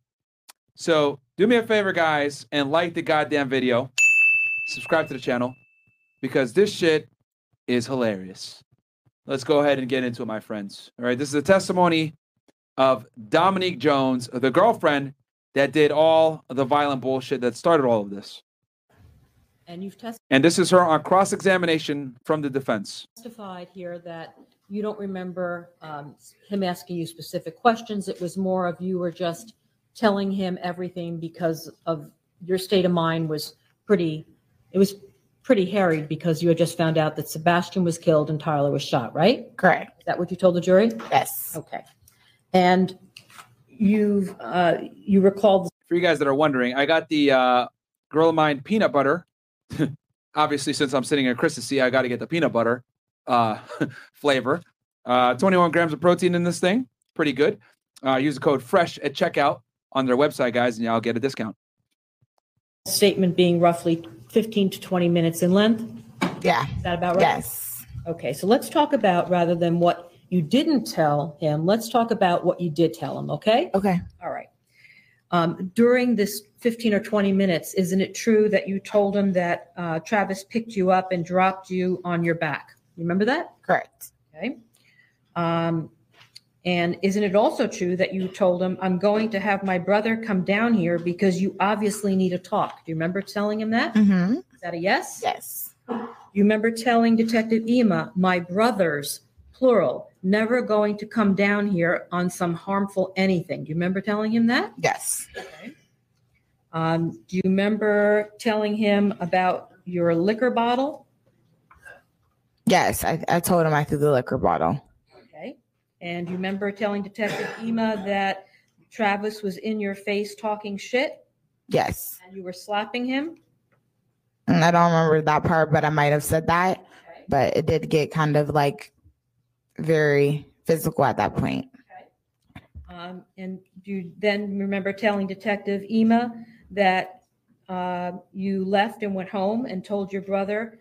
So do me a favor, guys, and like the goddamn video. Subscribe to the channel because this shit is hilarious. Let's go ahead and get into it, my friends. All right, this is a testimony of Dominique Jones, the girlfriend that did all the violent bullshit that started all of this. And you've And this is her on cross examination from the defense. testified here that you don't remember um, him asking you specific questions. It was more of you were just telling him everything because of your state of mind was pretty, it was pretty harried because you had just found out that Sebastian was killed and Tyler was shot, right? Correct. Is that what you told the jury? Yes. Okay. And you've, uh, you recalled For you guys that are wondering, I got the uh, Gorilla Mind peanut butter. Obviously, since I'm sitting in Chris's seat, I got to get the peanut butter uh, flavor. Uh, 21 grams of protein in this thing. Pretty good. Uh, use the code FRESH at checkout on their website, guys, and y'all get a discount. statement being roughly 15 to 20 minutes in length? Yeah. Is that about right? Yes. Okay, so let's talk about, rather than what you didn't tell him, let's talk about what you did tell him, okay? Okay. All right. Um, during this 15 or 20 minutes, isn't it true that you told him that uh, Travis picked you up and dropped you on your back? You remember that? Correct. Okay. Um, and isn't it also true that you told him, I'm going to have my brother come down here because you obviously need a talk? Do you remember telling him that? Mm-hmm. Is that a yes? Yes. You remember telling Detective Ema, my brothers, plural, never going to come down here on some harmful anything. Do you remember telling him that? Yes. Um, do you remember telling him about your liquor bottle? Yes. I, I told him I threw the liquor bottle. Okay. And you remember telling Detective Ema that Travis was in your face talking shit Yes. and you were slapping him? And I don't remember that part, but I might have said that. But it did get kind of like very physical at that point. Um, and do you then remember telling Detective Ema that uh, you left and went home and told your brother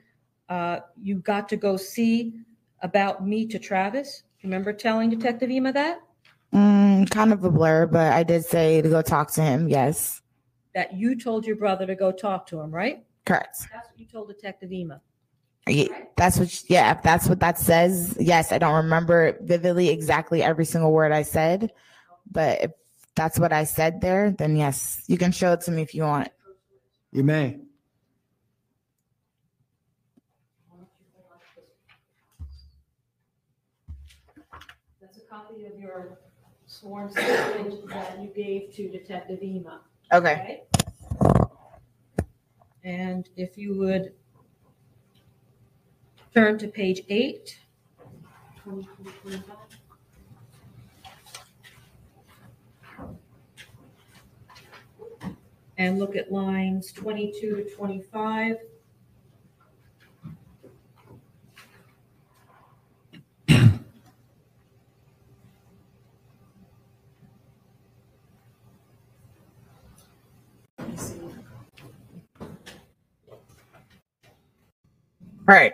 uh, you got to go see about me to Travis? Remember telling Detective Ema that? Mm, kind of a blur, but I did say to go talk to him. Yes. That you told your brother to go talk to him, right? Correct. That's what you told Detective Ema. Ye- That's what, yeah, if that's what that says. Yes, I don't remember vividly exactly every single word I said, but if that's what I said there, then yes, you can show it to me if you want. You may. That's a copy of your sworn statement that you gave to Detective Ema. Okay. And if you would turn to page eight. And look at lines 22 to 25. Right.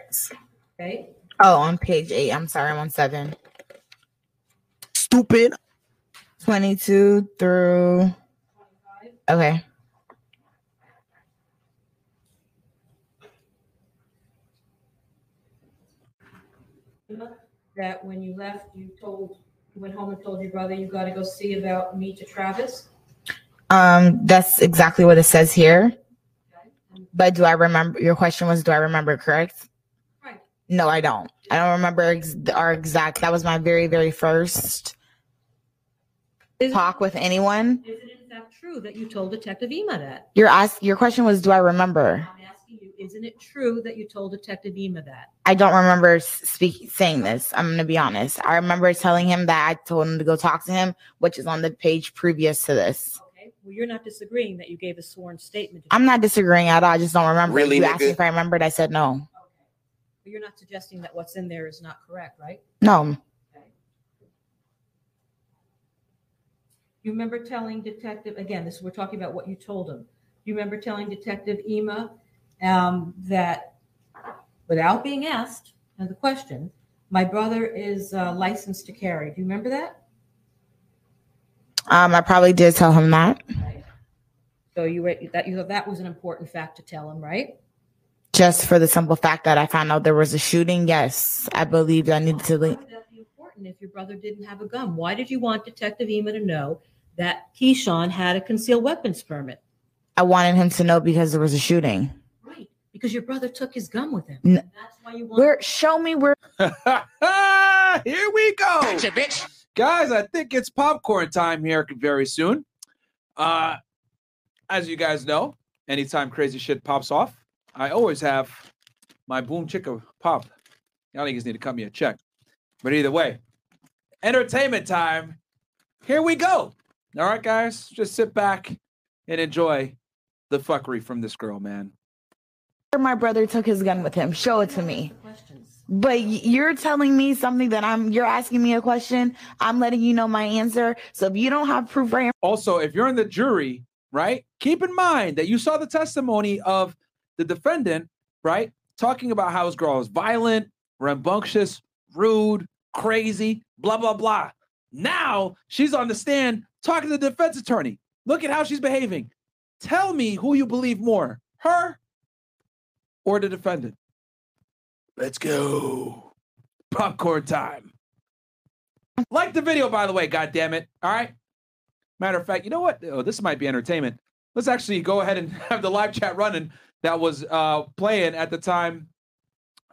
Okay. Oh, on page eight. I'm sorry, I'm on seven. stupid. 22 through. Okay. That when you left, you told, you went home and told your brother you got to go see about me to Travis? Um, that's exactly what it says here. But do I remember? Your question was, do I remember correct? Right. No, I don't. I don't remember ex- our exact. That was my very, very first talk with anyone. Is it in fact true that you told Detective Ema that? Your ask. Your question was, do I remember? I'm asking you, isn't it true that you told Detective Ema that? I don't remember speak saying this. I'm gonna be honest. I remember telling him that I told him to go talk to him, which is on the page previous to this. Okay, well, you're not disagreeing that you gave a sworn statement. I'm not disagreeing at all. I just don't remember. Really, you asked me if I remembered. I said no. But you're not suggesting that what's in there is not correct, right? No. You remember telling Detective, again, this, we're talking about what you told him. You remember telling Detective Ema um, that without being asked, and the question, my brother is uh, licensed to carry. Do you remember that? Um, I probably did tell him that. So you were, that you thought that was an important fact to tell him, right? Just for the simple fact that I found out there was a shooting. Yes, I believed I needed to. Why leave. that be important if your brother didn't have a gun? Why did you want Detective Ema to know that Keyshawn had a concealed weapons permit? I wanted him to know because there was a shooting. Right, because your brother took his gun with him. N- That's why you want. Where? Show me where. Here we go. Guys, I think it's popcorn time here very soon. Uh, as you guys know, anytime crazy shit pops off, I always have my boom chicka pop. Y'all niggas need to cut me a check. But either way, entertainment time. Here we go. All right, guys, just sit back and enjoy the fuckery from this girl, man. my brother took his gun with him. Show it to me. But you're telling me something that I'm. You're asking me a question. I'm letting you know my answer. So if you don't have proof right Also, if you're in the jury, right, keep in mind that you saw the testimony of the defendant, right, talking about how his girl is violent, rambunctious, rude, crazy, blah, blah, blah. Now she's on the stand talking to the defense attorney. Look at how she's behaving. Tell me who you believe more, her or the defendant. Let's go. Popcorn time. Like the video, by the way, God damn it. All right. Matter of fact, you know what? Oh, this might be entertainment. Let's actually go ahead and have the live chat running that was uh playing at the time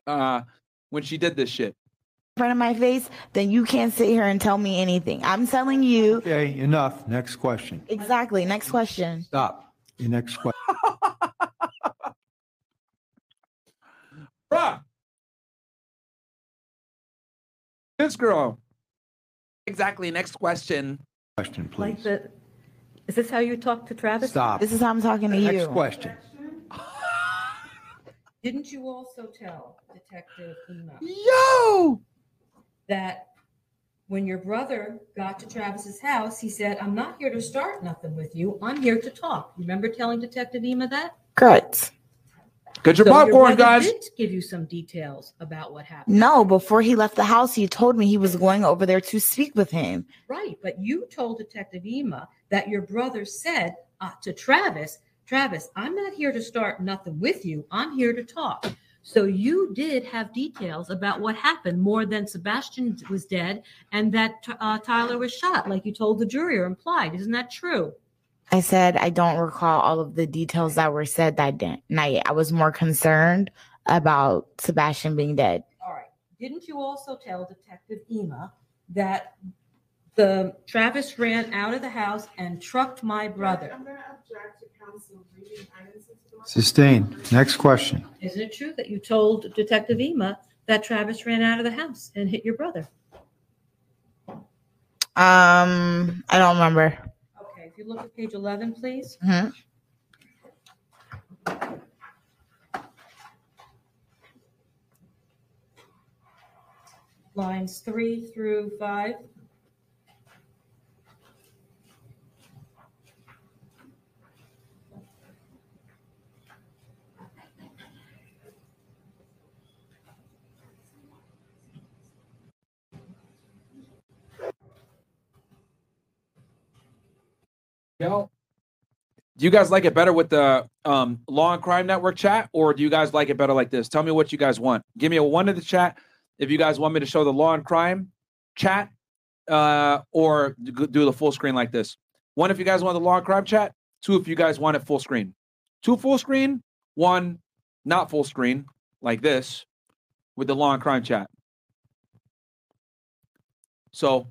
uh when she did this shit. in front of my face, then you can't sit here and tell me anything. I'm telling you Okay, enough. Next question. exactly. Next question. Stop. Your next question. Bruh. This girl. Exactly. Next question. Question, please. Like the, is this how you talk to Travis? Stop. This is how I'm talking to you. Next you. question. Didn't you also tell Detective Ema Yo! that when your brother got to Travis's house, he said, I'm not here to start nothing with you. I'm here to talk. You remember telling Detective Ema that? Correct. Get your So popcorn, brother guys. Did give you some details about what happened. No, before he left the house, he told me he was going over there to speak with him. Right, but you told Detective Ema that your brother said uh, to Travis, Travis, I'm not here to start nothing with you. I'm here to talk. So you did have details about what happened more than Sebastian was dead and that uh, Tyler was shot, like you told the jury or implied. Isn't that true? I said I don't recall all of the details that were said that day- night. I was more concerned about Sebastian being dead. All right. Didn't you also tell Detective Ema that the Travis ran out of the house and trucked my brother? I'm Sustained. Next question. Isn't it true that you told Detective Ema that Travis ran out of the house and hit your brother? Um, I don't remember. You look at page 11, please. Mhm. Lines three through five. Do you guys like it better with the um, Law and Crime Network chat, or do you guys like it better like this? Tell me what you guys want. Give me a one in the chat if you guys want me to show the Law and Crime chat, uh, or do the full screen like this. One if you guys want the Law and Crime chat. Two if you guys want it full screen. Two full screen. One not full screen like this with the Law and Crime chat. So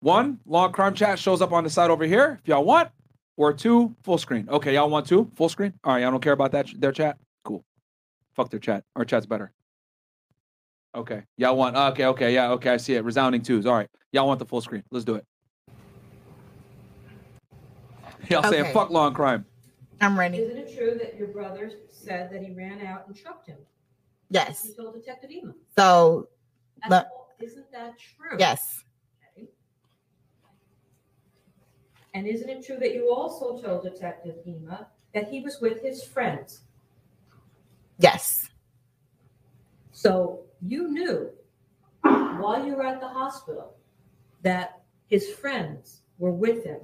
one Law and Crime chat shows up on the side over here if y'all want, or two full screen. Okay, y'all want two full screen? All right, y'all don't care about that their chat. Cool. Fuck their chat. Our chat's better. Okay, y'all want? Okay, okay, yeah, okay. I see it. Resounding twos. All right, y'all want the full screen? Let's do it. Y'all saying Okay. fuck Law and Crime. I'm ready. Isn't it true that your brother said that he ran out and choked him? Yes. He told Detective Ema. So, That's let- Isn't that true? yes. And isn't it true that you also told Detective Ema that he was with his friends? Yes. So you knew while you were at the hospital that his friends were with him.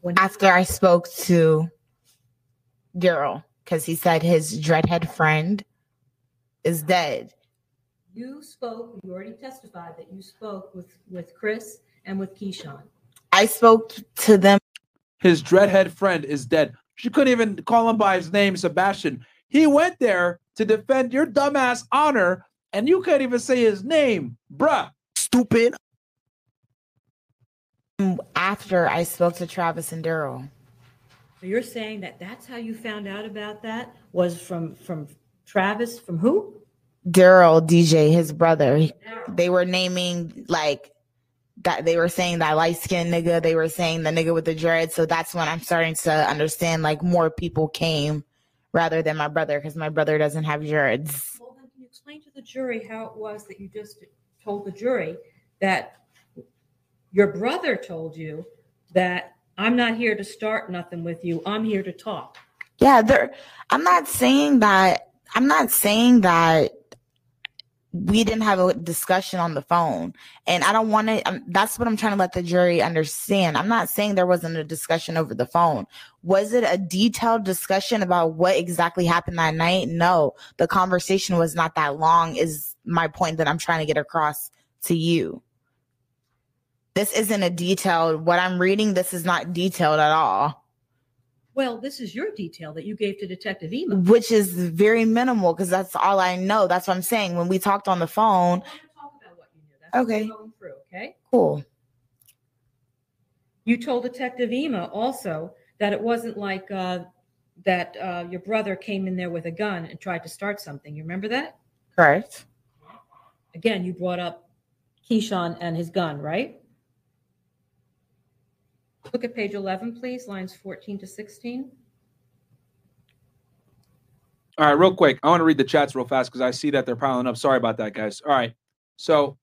When After I spoke to Daryl, because he said his dreadhead friend is dead. you spoke, you already testified that you spoke with, with Chris and with Keyshawn. I spoke to them. His dreadhead friend is dead. She couldn't even call him by his name, Sebastian. He went there to defend your dumbass honor, and you can't even say his name, bruh. Stupid. After I spoke to Travis and Daryl. So you're saying that that's how you found out about that was from from Travis from who? Daryl DJ, his brother. They were naming like that they were saying that light skinned nigga, they were saying the nigga with the dread. So that's when I'm starting to understand like more people came rather than my brother, because my brother doesn't have dreads. Well, then can you explain to the jury how it was that you just told the jury that your brother told you that I'm not here to start nothing with you. I'm here to talk. Yeah, there I'm not saying that I'm not saying that we didn't have a discussion on the phone. And i don't want to um, that's what i'm trying to let the jury understand. I'm not saying there wasn't a discussion over the phone. Was it a detailed discussion about what exactly happened that night? No. The conversation was not that long is my point that i'm trying to get across to you. This isn't a detailed what i'm reading this is not detailed at all Well, this is your detail that you gave to Detective Ema. which is very minimal because that's all I know. That's what I'm saying. When we talked on the phone, okay, through, okay? cool. You told Detective Ema also that it wasn't like uh, that uh, your brother came in there with a gun and tried to start something. You remember that? Correct. Again, you brought up Keyshawn and his gun, right? Look at page 11, please, lines 14 to 16. All right, real quick. I want to read the chats real fast because I see that they're piling up. Sorry about that, guys. All right. So,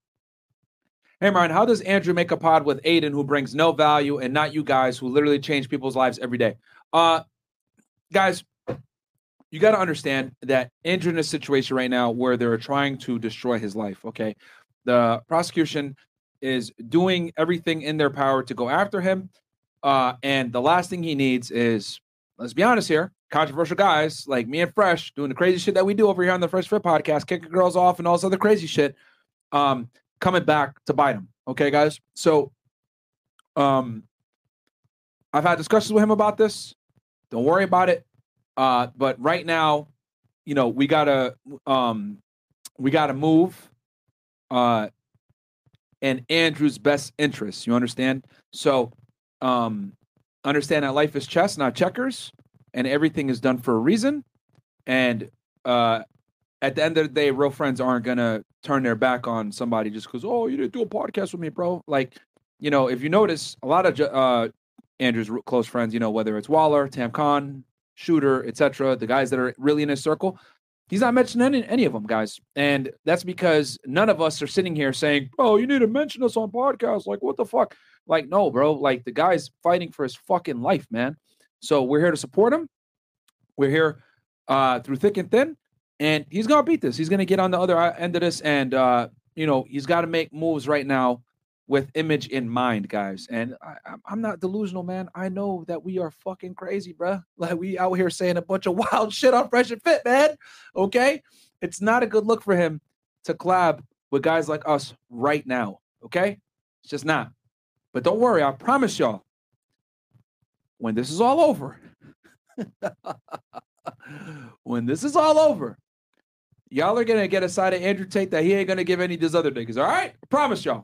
hey, Ryan, how does Andrew make a pod with Aiden who brings no value and not you guys who literally change people's lives every day? Uh, guys, you got to understand that Andrew in a situation right now where they're trying to destroy his life. Okay. The prosecution is doing everything in their power to go after him. Uh, and the last thing he needs is, let's be honest here, controversial guys like me and Fresh doing the crazy shit that we do over here on the Fresh Fit podcast, kicking girls off and all this other crazy shit, um, coming back to bite him. Okay, guys. So, um, I've had discussions with him about this. Don't worry about it. Uh, but right now, you know, we gotta, um, we gotta move, uh, in Andrew's best interest. You understand? So, um, understand that life is chess, not checkers, and everything is done for a reason. And uh, at the end of the day, real friends aren't gonna turn their back on somebody just because oh you didn't do a podcast with me, bro. Like, you know, if you notice, a lot of uh, Andrew's close friends, you know, whether it's Waller, Tam Khan, Shooter, etc., the guys that are really in his circle, he's not mentioning any, any of them, guys. And that's because none of us are sitting here saying, "Oh, you need to mention us on podcasts." Like, what the fuck? Like, no, bro. Like, the guy's fighting for his fucking life, man. So we're here to support him. We're here uh, through thick and thin, and he's gonna beat this. He's gonna get on the other uh, end of this, and uh, you know, he's got to make moves right now with image in mind, guys. And I, I'm- I'm not delusional, man. I know that we are fucking crazy, bruh. Like we out here saying a bunch of wild shit on Fresh and Fit, man. Okay, it's not a good look for him to collab with guys like us right now. Okay, it's just not. But don't worry, I promise y'all. When this is all over, when this is all over, y'all are gonna get a side of Andrew Tate that he ain't gonna give any of these other niggas. All right, I promise y'all.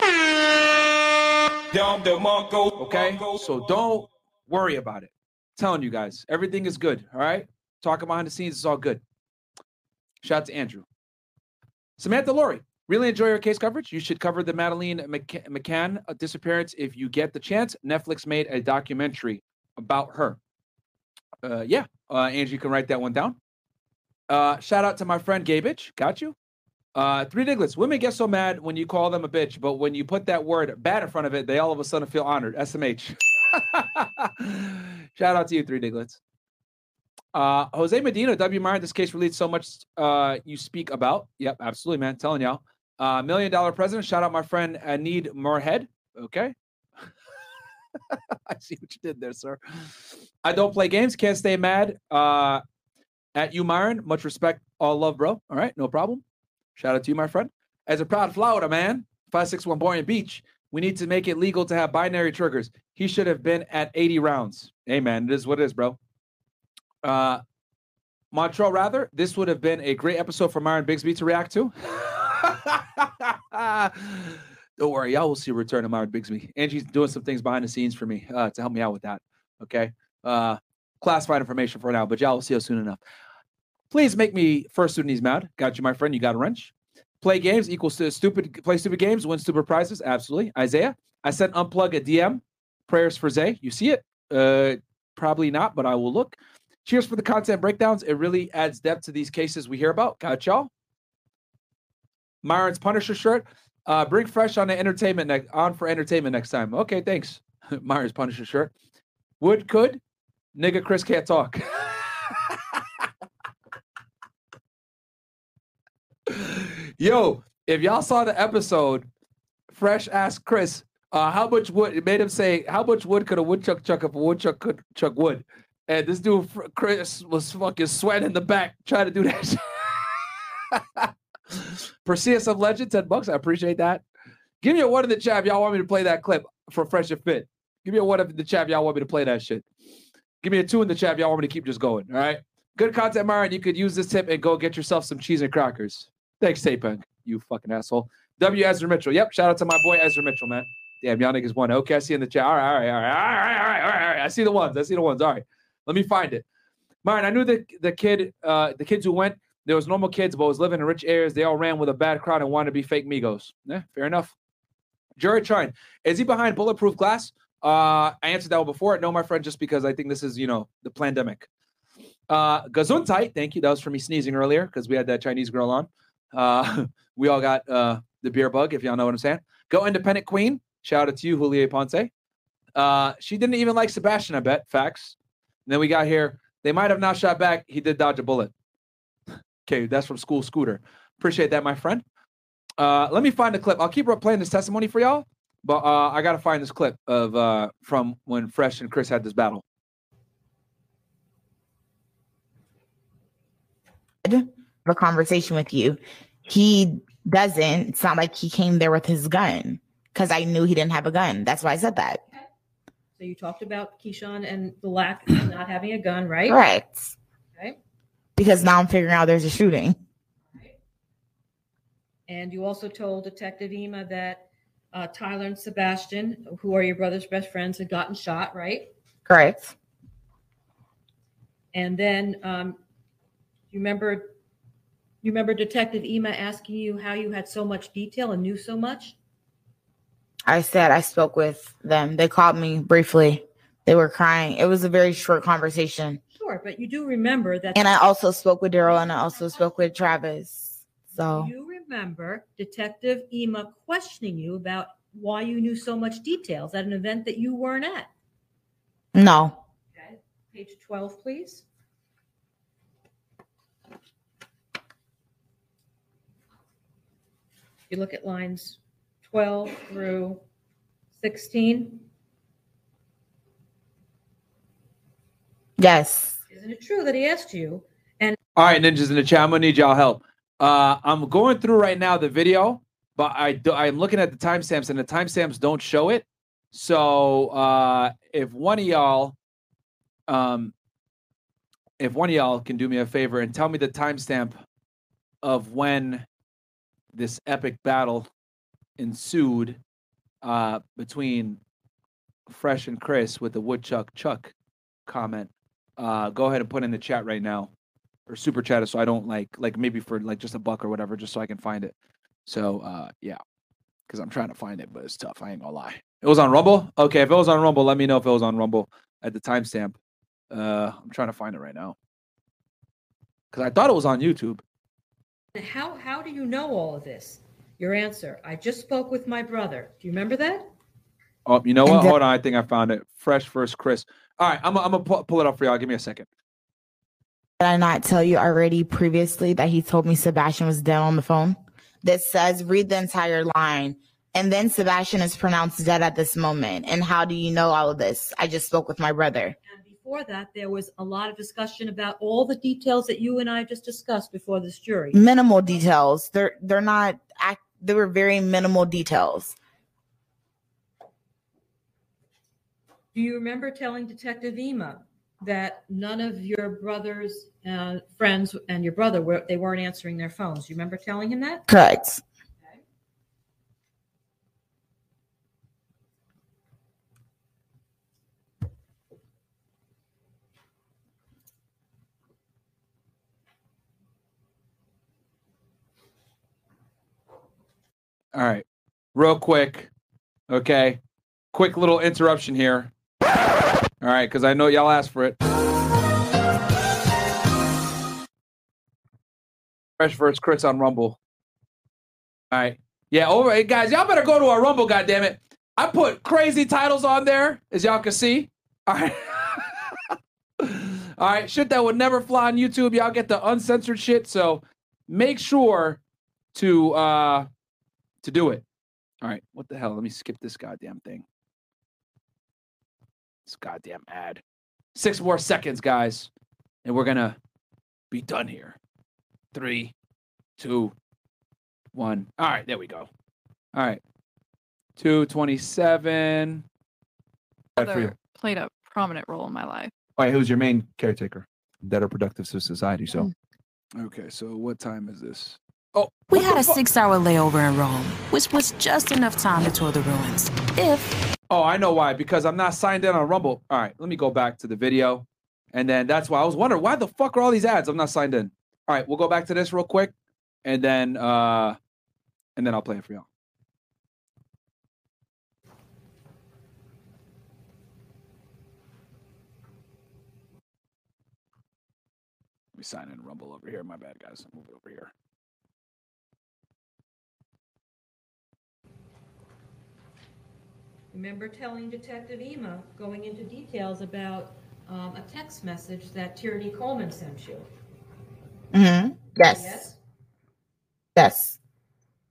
Okay, so don't worry about it. telling you guys, everything is good. All right, talking behind the scenes, it's all good. Shout out to Andrew. Samantha Laurie, really enjoy your case coverage. You should cover the Madeleine McC- McCann uh, disappearance if you get the chance. Netflix made a documentary about her. Uh, yeah, uh, Angie, you can write that one down. Uh, shout out to my friend Gay. Got you. Uh, three Diglets. Women get so mad when you call them a bitch, but when you put that word bad in front of it, they all of a sudden feel honored. SMH. Shout out to you, Three Diglets. Uh, Jose Medina, W. Meyer, this case relates so much uh, you speak about. Yep, absolutely, man. Telling y'all. Uh, Million Dollar President. Shout out my friend Anid Moorhead. Okay. I see what you did there, sir. I don't play games. Can't stay mad. Uh, at you, Myron. Much respect. All love, bro. All right, no problem. Shout out to you, my friend. As a proud Florida man, 561 Boynton Beach, we need to make it legal to have binary triggers. He should have been at 80 rounds. Hey, man, it is what it is, bro. Uh, Montreal, rather, this would have been a great episode for Myron Bigsby to react to. Don't worry, y'all will see a return of Myron Bigsby. Angie's doing some things behind the scenes for me uh, to help me out with that. Okay. Uh, classified information for now, but y'all will see us soon enough. Please make me first Sudanese mad. Got you, my friend. You got a wrench. Play games equals to stupid. Play stupid games, win stupid prizes. Absolutely. Isaiah, I sent unplug a DM. Prayers for Zay. You see it? Uh, probably not, but I will look. Cheers for the content breakdowns. It really adds depth to these cases we hear about. Got y'all. Myron's Punisher shirt. Uh, bring fresh on the entertainment next on for entertainment next time. Okay, thanks. Myron's Punisher shirt. Would could nigga Chris can't talk. Yo, if y'all saw the episode, Fresh asked Chris, uh, how much wood it made him say, how much wood could a woodchuck chuck if a woodchuck could chuck wood? And this dude Chris was fucking sweating in the back trying to do that. Perseus of Legend, 10 bucks. I appreciate that. Give me a one in the chat if y'all want me to play that clip for Fresh and Fit. Give me a one in the chat if y'all want me to play that shit. Give me a two in the chat if y'all want me to keep just going. All right. Good content, Myron. You could use this tip and go get yourself some cheese and crackers. Thanks, Tapeng. You fucking asshole. W. Ezra Mitchell. Yep. Shout out to my boy Ezra Mitchell, man. Damn, y'all niggas won. Okay, I see in the chat. All right, all right, all right, all right, all right, all right, all right. I see the ones. I see the ones. All right. Let me find it. Myron, I knew the the kid, uh, the kids who went, there was normal kids, but was living in rich areas. They all ran with a bad crowd and wanted to be fake Migos. Yeah, fair enough. Jerry Chine, is he behind bulletproof glass? Uh, I answered that one before. No, my friend, just because I think this is, you know, the pandemic. Uh, Gesundheit, thank you. That was for me sneezing earlier because we had that Chinese girl on. Uh, we all got uh, the beer bug, if y'all know what I'm saying. Go Independent Queen. Shout out to you, Julia Ponce. Uh, she didn't even like Sebastian, I bet. Facts. And then we got here. They might have not shot back. He did dodge a bullet. Okay, that's from School Scooter. Appreciate that, my friend. Uh, let me find the clip. I'll keep playing this testimony for y'all, but uh, I gotta find this clip of uh, from when Fresh and Chris had this battle. Have a conversation with you. He doesn't. It's not like he came there with his gun because I knew he didn't have a gun. That's why I said that. So you talked about Keyshawn and the lack of not having a gun, right? Correct. Okay. Because now I'm figuring out there's a shooting. And you also told Detective Ema that uh, Tyler and Sebastian, who are your brother's best friends, had gotten shot, right? Correct. And then um, you remember you remember Detective Ema asking you how you had so much detail and knew so much? I said I spoke with them. They called me briefly. They were crying. It was a very short conversation. Sure, but you do remember that And I also spoke with Daryl and I also spoke with Travis. So you remember Detective Ema questioning you about why you knew so much details at an event that you weren't at. no. Okay. Page 12, please. You look at lines 12 through 16? Yes. Isn't it true that he asked you? And All right, ninjas in the chat. I'm gonna need y'all help. Uh, I'm going through right now the video, but I do, I'm looking at the timestamps, and the timestamps don't show it. So uh, if one of y'all, um, if one of y'all can do me a favor and tell me the timestamp of when this epic battle ensued uh, between Fresh and Chris with the woodchuck chuck comment, uh, go ahead and put in the chat right now or super chat it so I don't like like maybe for like just a buck or whatever, just so I can find it. So uh yeah. Cause I'm trying to find it, but it's tough. I ain't gonna lie. It was on Rumble? Okay, if it was on Rumble, let me know if it was on Rumble at the timestamp. Uh I'm trying to find it right now. Cause I thought it was on YouTube. How how do you know all of this? Your answer: I just spoke with my brother. Do you remember that? Oh, you know what? Hold on, I think I found it. Fresh first Chris. All right, I'm I'm gonna pu- pull it up for y'all. Give me a second. Did I not tell you already previously that he told me Sebastian was dead on the phone? That says read the entire line. And then Sebastian is pronounced dead at this moment. And how do you know all of this? I just spoke with my brother. Before that, there was a lot of discussion about all the details that you and I just discussed before this jury. Minimal details. They're they're not act they were very minimal details. Do you remember telling Detective Ema that none of your brother's uh, friends and your brother were they weren't answering their phones? You remember telling him that? Correct. All right. Real quick. Okay. Quick little interruption here. All right, because I know y'all asked for it. Fresh versus Chris on Rumble. All right. Yeah, over hey, guys, y'all better go to our Rumble, goddammit. I put crazy titles on there, as y'all can see. All right. All right, shit that would never fly on YouTube. Y'all get the uncensored shit. So make sure to uh to do it. All right, what the hell? Let me skip this goddamn thing. This goddamn ad. Six more seconds, guys, and we're gonna be done here. Three, two, one. All right, there we go. All right, two twenty-seven. Bad for you. Father played a prominent role in my life. All right, who's your main caretaker? That are productive to society. So, mm. okay. So, what time is this? Oh, We had a six hour layover in Rome, which was just enough time to tour the ruins. If Oh, I know why. Because I'm not signed in on Rumble. All right, let me go back to the video. And then that's why I was wondering why the fuck are all these ads? I'm not signed in. All right, we'll go back to this real quick. And then uh and then I'll play it for y'all. Let me sign in Rumble over here. My bad, guys. Move it over here. Remember telling Detective Ema, going into details about um, a text message that Tyranny Coleman sent you. Mm-hmm. Yes. Yes. Yes.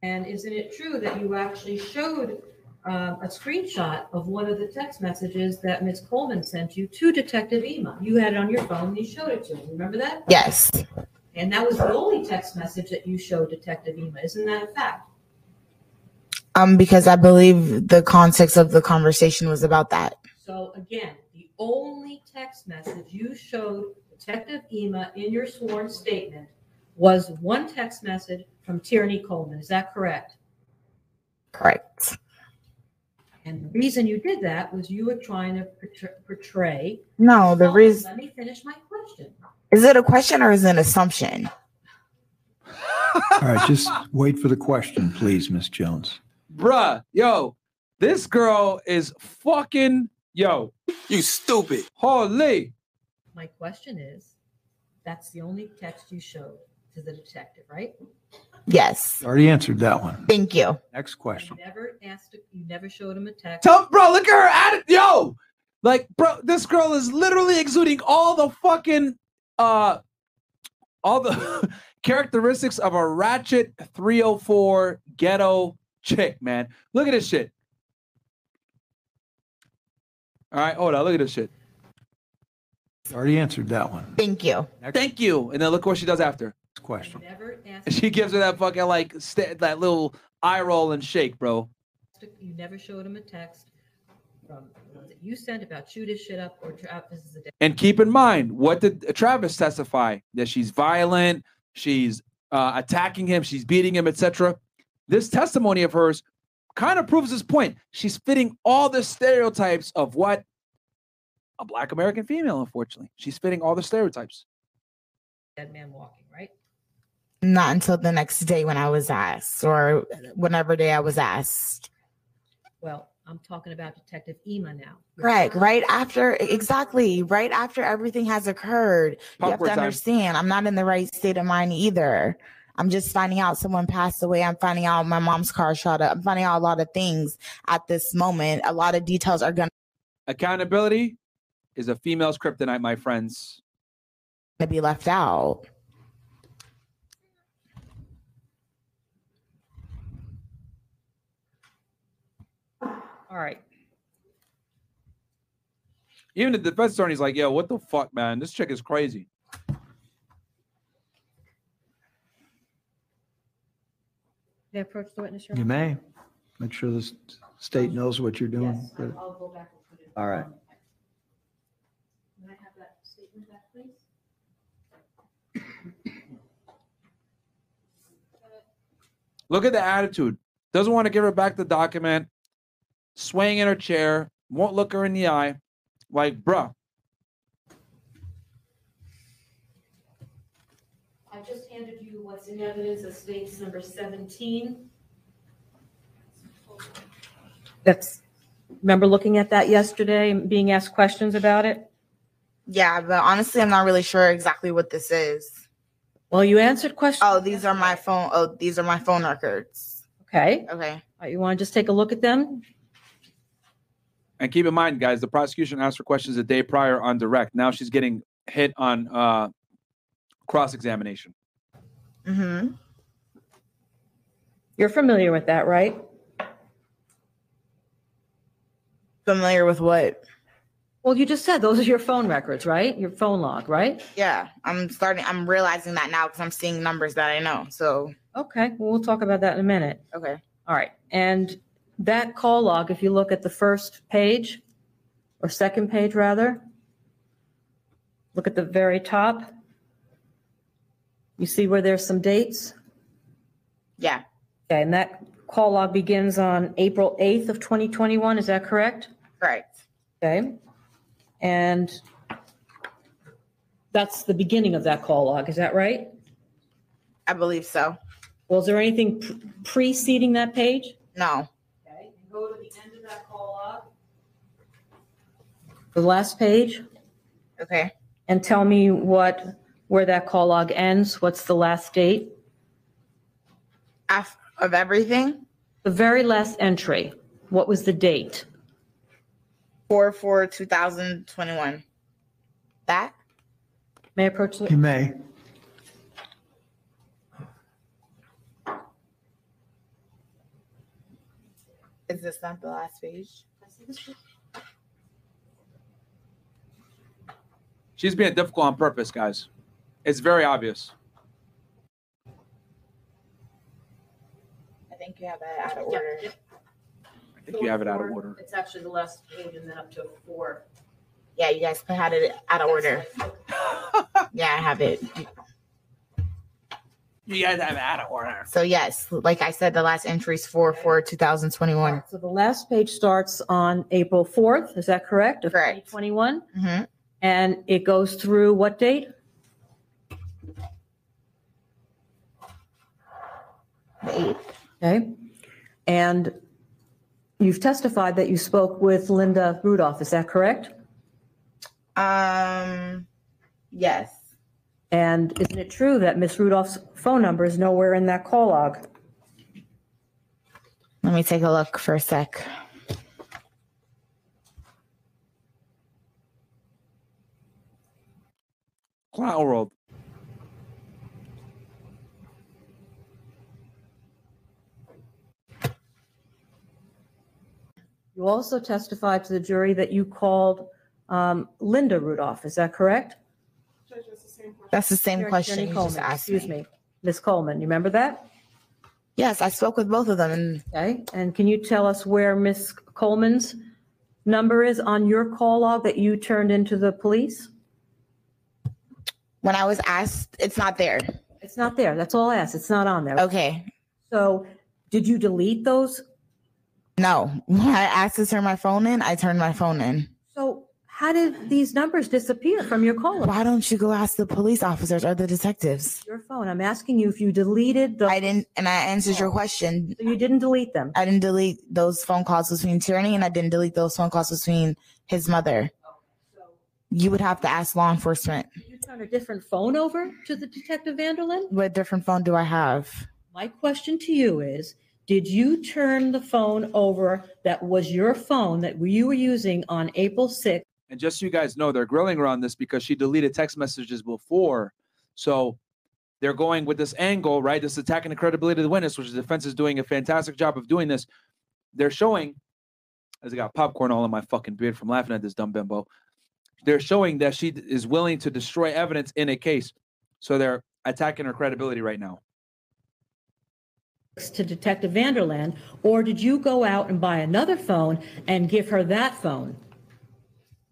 And isn't it true that you actually showed um, a screenshot of one of the text messages that Ms. Coleman sent you to Detective Ema? You had it on your phone and you showed it to him. Remember that? Yes. And that was the only text message that you showed Detective Ema. Isn't that a fact? Um, because I believe the context of the conversation was about that. So again, the only text message you showed Detective Ema in your sworn statement was one text message from Tyranny Coleman. Is that correct? Correct. And the reason you did that was you were trying to portray. portray No, the Hold reason Let me finish my question. is it a question or is it an assumption? All right, just wait for the question, please, Miss Jones. Bruh, yo, this girl is fucking yo. You stupid. Holy. My question is, that's the only text you showed to the detective, right? Yes. Already answered that one. Thank you. Next question. You never asked. You never showed him a text. Tell bro, look at her attitude. Yo, like, bro, this girl is literally exuding all the fucking uh all the characteristics of a ratchet 304 ghetto chick, man. Look at this shit. All right, hold on. Look at this shit. Already answered that one. Thank you. Thank you. And then look what she does after. Question. Never. She gives her that fucking like st- that little eye roll and shake, bro. You never showed him a text from that you sent about shoot his shit up or Travis is A dick. And keep in mind, what did Travis testify? That she's violent, she's uh, attacking him, she's beating him, etc. This testimony of hers kind of proves this point. She's fitting all the stereotypes of what a black American female, unfortunately. She's fitting all the stereotypes. Dead man walking, right? Not until the next day when I was asked, or whenever day I was asked. Well, I'm talking about Detective Ema now. Correct. Right after, exactly. Right after everything has occurred, you have Popcorn to time. understand. I'm not in the right state of mind either. I'm just finding out someone passed away. I'm finding out my mom's car shot up. I'm finding out a lot of things at this moment. A lot of details are going to. Accountability is a female's kryptonite, my friends. to be left out. All right. Even the defense attorney's like, yo, what the fuck, man? This chick is crazy. They approach the witness. Your You may. Make sure the s- state knows what you're doing. Yes, I'll I'll go back and put it. All right. Can I have that statement back, please? Look at the attitude. Doesn't want to give her back the document. Swaying in her chair. Won't look her in the eye. Like, bruh. I just handed you what's in evidence of states number 17. That's, remember looking at that yesterday and being asked questions about it? Yeah, but honestly, I'm not really sure exactly what this is. Well, you answered questions. Oh, these are my phone. Oh, these are my phone records. Okay. Okay. All right, you want to just take a look at them? And keep in mind, guys, the prosecution asked her questions a day prior on direct. Now she's getting hit on uh, cross examination. Mm-hmm. You're familiar with that, right? Familiar with what? Well, you just said those are your phone records, right? Your phone log, right? Yeah, I'm starting. I'm realizing that now because I'm seeing numbers that I know. So Okay, well, we'll talk about that in a minute. okay. All right, and that call log, if you look at the first page, or second page rather, look at the very top. You see where there's some dates? Yeah. Okay, and that call log begins on April 8th of 2021, is that correct? Correct. Okay, and that's the beginning of that call log, is that right? I believe so. Well, is there anything pre- preceding that page? No. Okay, and go to the end of that call log. The last page, Okay. and tell me what, where that call log ends, what's the last date? Af- of everything. The very last entry, what was the date? Four four 2021. That. May I approach the? You may. Is this not the last page? She's being difficult on purpose, guys. It's very obvious. I think you have that out of order. I think you have it out of order. It's actually the last page and then up to four. Yeah, you guys had it out of order. yeah, I have it. You guys have it out of order. So yes, like I said, the last entry is four four 2021. So the last page starts on April 4th, is that correct? Of Correct. 2021? Mm-hmm. And it goes through what date? Okay. And you've testified that you spoke with Linda Rudolph, is that correct? Um, yes. And isn't it true that Miss Rudolph's phone number is nowhere in that call log? Let me take a look for a sec. Clown World. You You also testified to the jury that you called um, Linda Rudolph. Is that correct? That's the same Jenny- question you just Coleman, asked Excuse me. me, Ms. Coleman, you remember that? Yes, I spoke with both of them. And Okay, and can you tell us where Ms. Coleman's number is on your call log that you turned into the police? when I was asked, it's not there. It's not there. That's all I asked. It's not on there. Okay. So did you delete those? No. When I asked to turn my phone in, I turned my phone in. So how did these numbers disappear from your call? Why don't you go ask the police officers or the detectives? Your phone. I'm asking you if you deleted the. I didn't, and I answered your question. So you didn't delete them? I didn't delete those phone calls between Tyranny, and I didn't delete those phone calls between his mother. You would have to ask law enforcement. You turn a different phone over to the Detective Vanderlyn? What different phone do I have? My question to you is, did you turn the phone over that was your phone that you were using on April 6th? And just so you guys know, they're grilling her on this because she deleted text messages before. So they're going with this angle, right? This attacking the credibility of the witness, which the defense is doing a fantastic job of doing this. They're showing, as I got popcorn all in my fucking beard from laughing at this dumb bimbo. They're showing that she is willing to destroy evidence in a case. So they're attacking her credibility right now. To Detective Vanderland, or did you go out and buy another phone and give her that phone?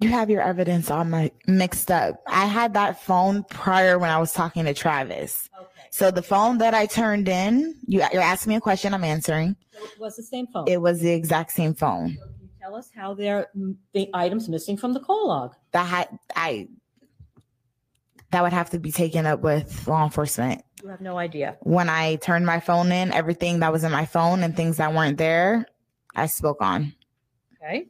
You have your evidence on my mixed up. I had that phone prior when I was talking to Travis. So the phone that I turned in, you, you're asking me a question, I'm answering. So It was the same phone. It was the exact same phone. Can you Tell us how they're the items missing from the call log. That I that would have to be taken up with law enforcement. You have no idea. When I turned my phone in, everything that was in my phone and things that weren't there, I spoke on. Okay.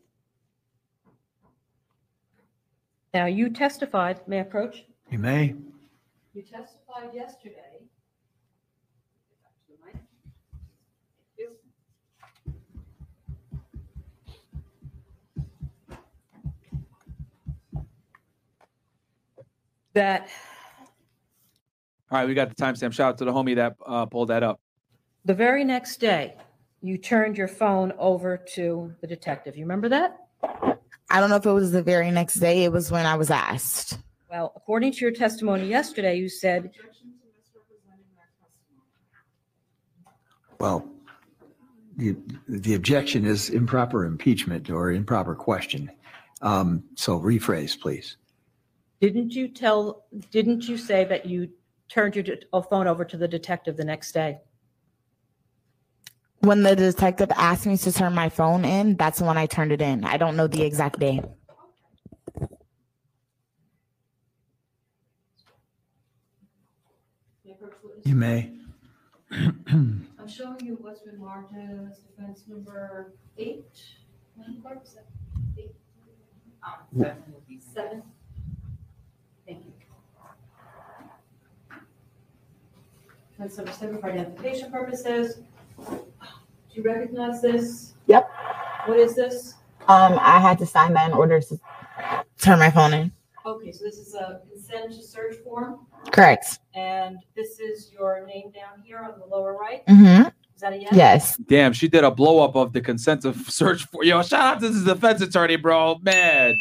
Now, you testified, may I approach? You may. You testified yesterday. That All right, we got the timestamp. Shout out to the homie that uh, pulled that up. the very next day, you turned your phone over to the detective. You remember that? I don't know if it was the very next day, it was when I was asked. Well, according to your testimony yesterday, you said Well, the, the objection is improper impeachment or improper question. Um, So rephrase, please. Didn't you tell, didn't you say that you turned your de- uh, phone over to the detective the next day? When the detective asked me to turn my phone in, that's when I turned it in. I don't know the exact day. You may. I'm showing you what's been marked as defense number eight. Madam Clerk, is that eight? Wha- Seven. Thank you. Defense number seven for identification purposes. Do you recognize this? Yep. What is this? Um, I had to sign that in order to turn my phone in. Okay, so this is a consent to search form, Correct. and this is your name down here on the lower right? Mm-hmm. Is that a yes? Yes. Damn, she did a blow up of the consent of search for. Yo, shout out to this defense attorney, bro. Man.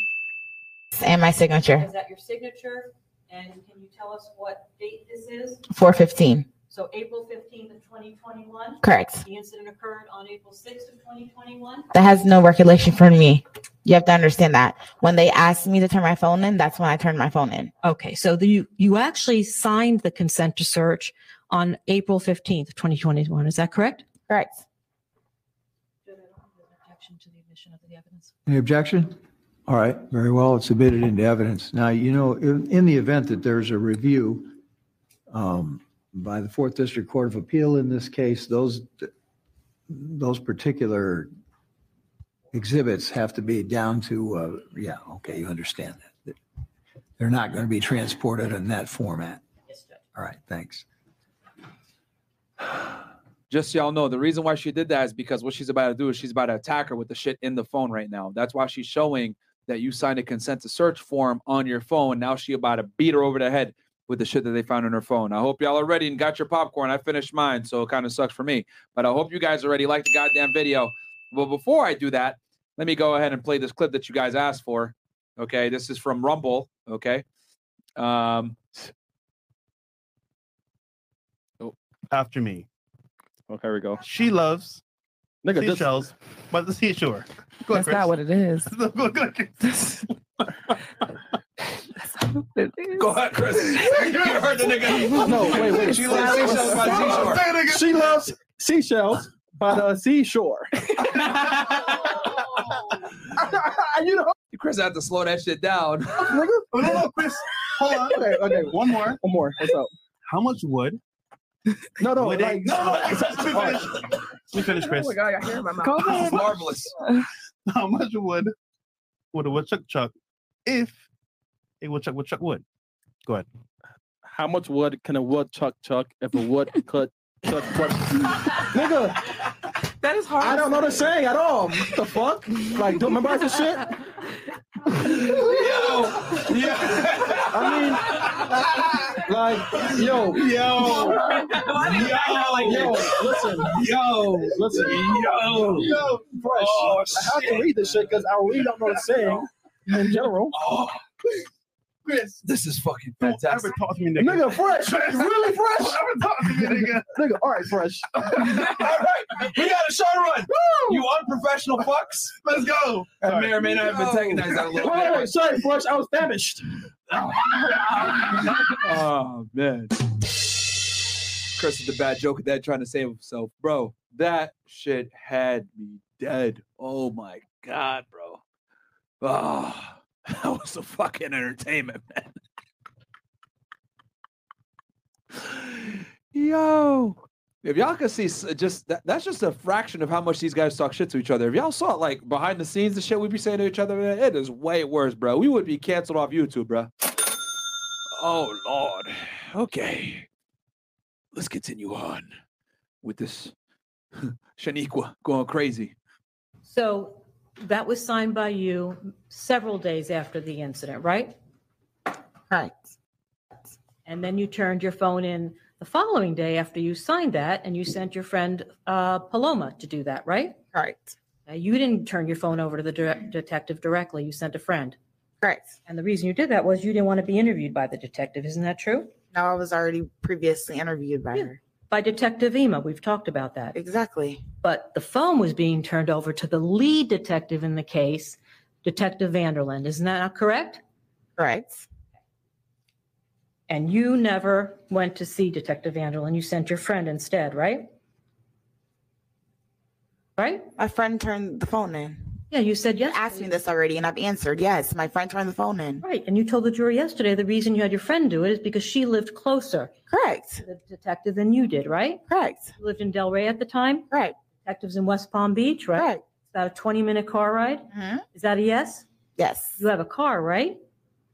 And my signature. Is that your signature? And can you tell us what date this is? 415. So April fifteenth of twenty twenty-one? Correct. The incident occurred on April sixth of twenty twenty-one? That has no recollection for me. You have to understand that. When they asked me to turn my phone in, that's when I turned my phone in. Okay, so the, you, you actually signed the consent to search on April fifteenth of twenty twenty-one, is that correct? Correct. Objection to the admission of the evidence. Any objection? All right, very well, it's submitted into evidence. Now, you know, in, in the event that there's a review um, by the Fourth District Court of Appeal in this case, those, those particular exhibits have to be down to, uh, yeah, okay, you understand that. They're not going to be transported in that format. All right, thanks. Just so y'all know, the reason why she did that is because what she's about to do is she's about to attack her with the shit in the phone right now. That's why she's showing that you signed a consent to search form on your phone. Now she about to beat her over the head with the shit that they found on her phone. I hope y'all are ready and got your popcorn. I finished mine, so it kind of sucks for me. But I hope you guys already ready. Like the goddamn video. But before I do that, let me go ahead and play this clip that you guys asked for. Okay, this is from Rumble. Okay, um, After me. Okay, here we go. She loves Nigga, this- seashells, but the seashore. Go That's Chris. not what it is. go, go, go, Chris. Go ahead, Chris. you heard the nigga. No, wait, wait. She loves seashells by the seashore. She loves seashells by the uh, seashore. you know, Chris had to slow that shit down. nigga. No, no, Chris. Hold on. Okay, okay. One more. One more. What's up? How much wood? No, no, would like, no, no, let me finish. Let me finish, Chris. Oh my god, I got hair in my mouth. Go ahead. marvelous. How much wood would a woodchuck chuck if a woodchuck would chuck wood? Go ahead. How much wood can a woodchuck chuck chuck if a wood cut chuck chuck? Nigga, That is hard. I don't know the saying at all. What the fuck? Like, don't memorize this shit? Yo, yeah. I mean, like, yo, Yo, yo, listen, yo, listen, yo, yo, fresh. Oh, I have to read this shit because I really don't know the saying in general. Oh, Chris. This is fucking Don't fantastic. ever talk to me, nigga. Nigga, fresh, really fresh. Don't ever talk to me, nigga. Nigga, all right, fresh. All right, we got a show run. You unprofessional fucks. Let's go. I may or may not have been antagonized that a little Wait, bit. wait, sorry, fresh. I was famished. Oh man. Chris is the bad joke at that trying to save himself. Bro, that shit had me dead. Oh my god, bro. Oh, that was a fucking entertainment, man. Yo. If y'all could see just that, that's just a fraction of how much these guys talk shit to each other. If y'all saw it, like behind the scenes the shit we'd be saying to each other, man, it is way worse, bro. We would be canceled off YouTube, bro. Oh Lord. Okay. Let's continue on with this Shaniqua going crazy. So that was signed by you several days after the incident, right? Right. And then you turned your phone in the following day after you signed that and you sent your friend uh, Paloma to do that, right? Right. Now, you didn't turn your phone over to the detective directly. You sent a friend. Correct. And the reason you did that was you didn't want to be interviewed by the detective. Isn't that true? No, I was already previously interviewed by her. By Detective Ema. We've talked about that. Exactly. But the phone was being turned over to the lead detective in the case, Detective Vanderland. Isn't that not correct? Correct. And you never went to see Detective Vanderland. You sent your friend instead, right? Right? My friend turned the phone in. Yeah, you said yes. asked me this already, and I've answered yes. My friend turned the phone in. Right. And you told the jury yesterday the reason you had your friend do it is because she lived closer Correct. to the detective than you did, right? Correct. You lived in Delray at the time? Right. Detectives in West Palm Beach, right? Right. It's about a 20 minute car ride. Mhm. Is that a yes? Yes. You have a car, right?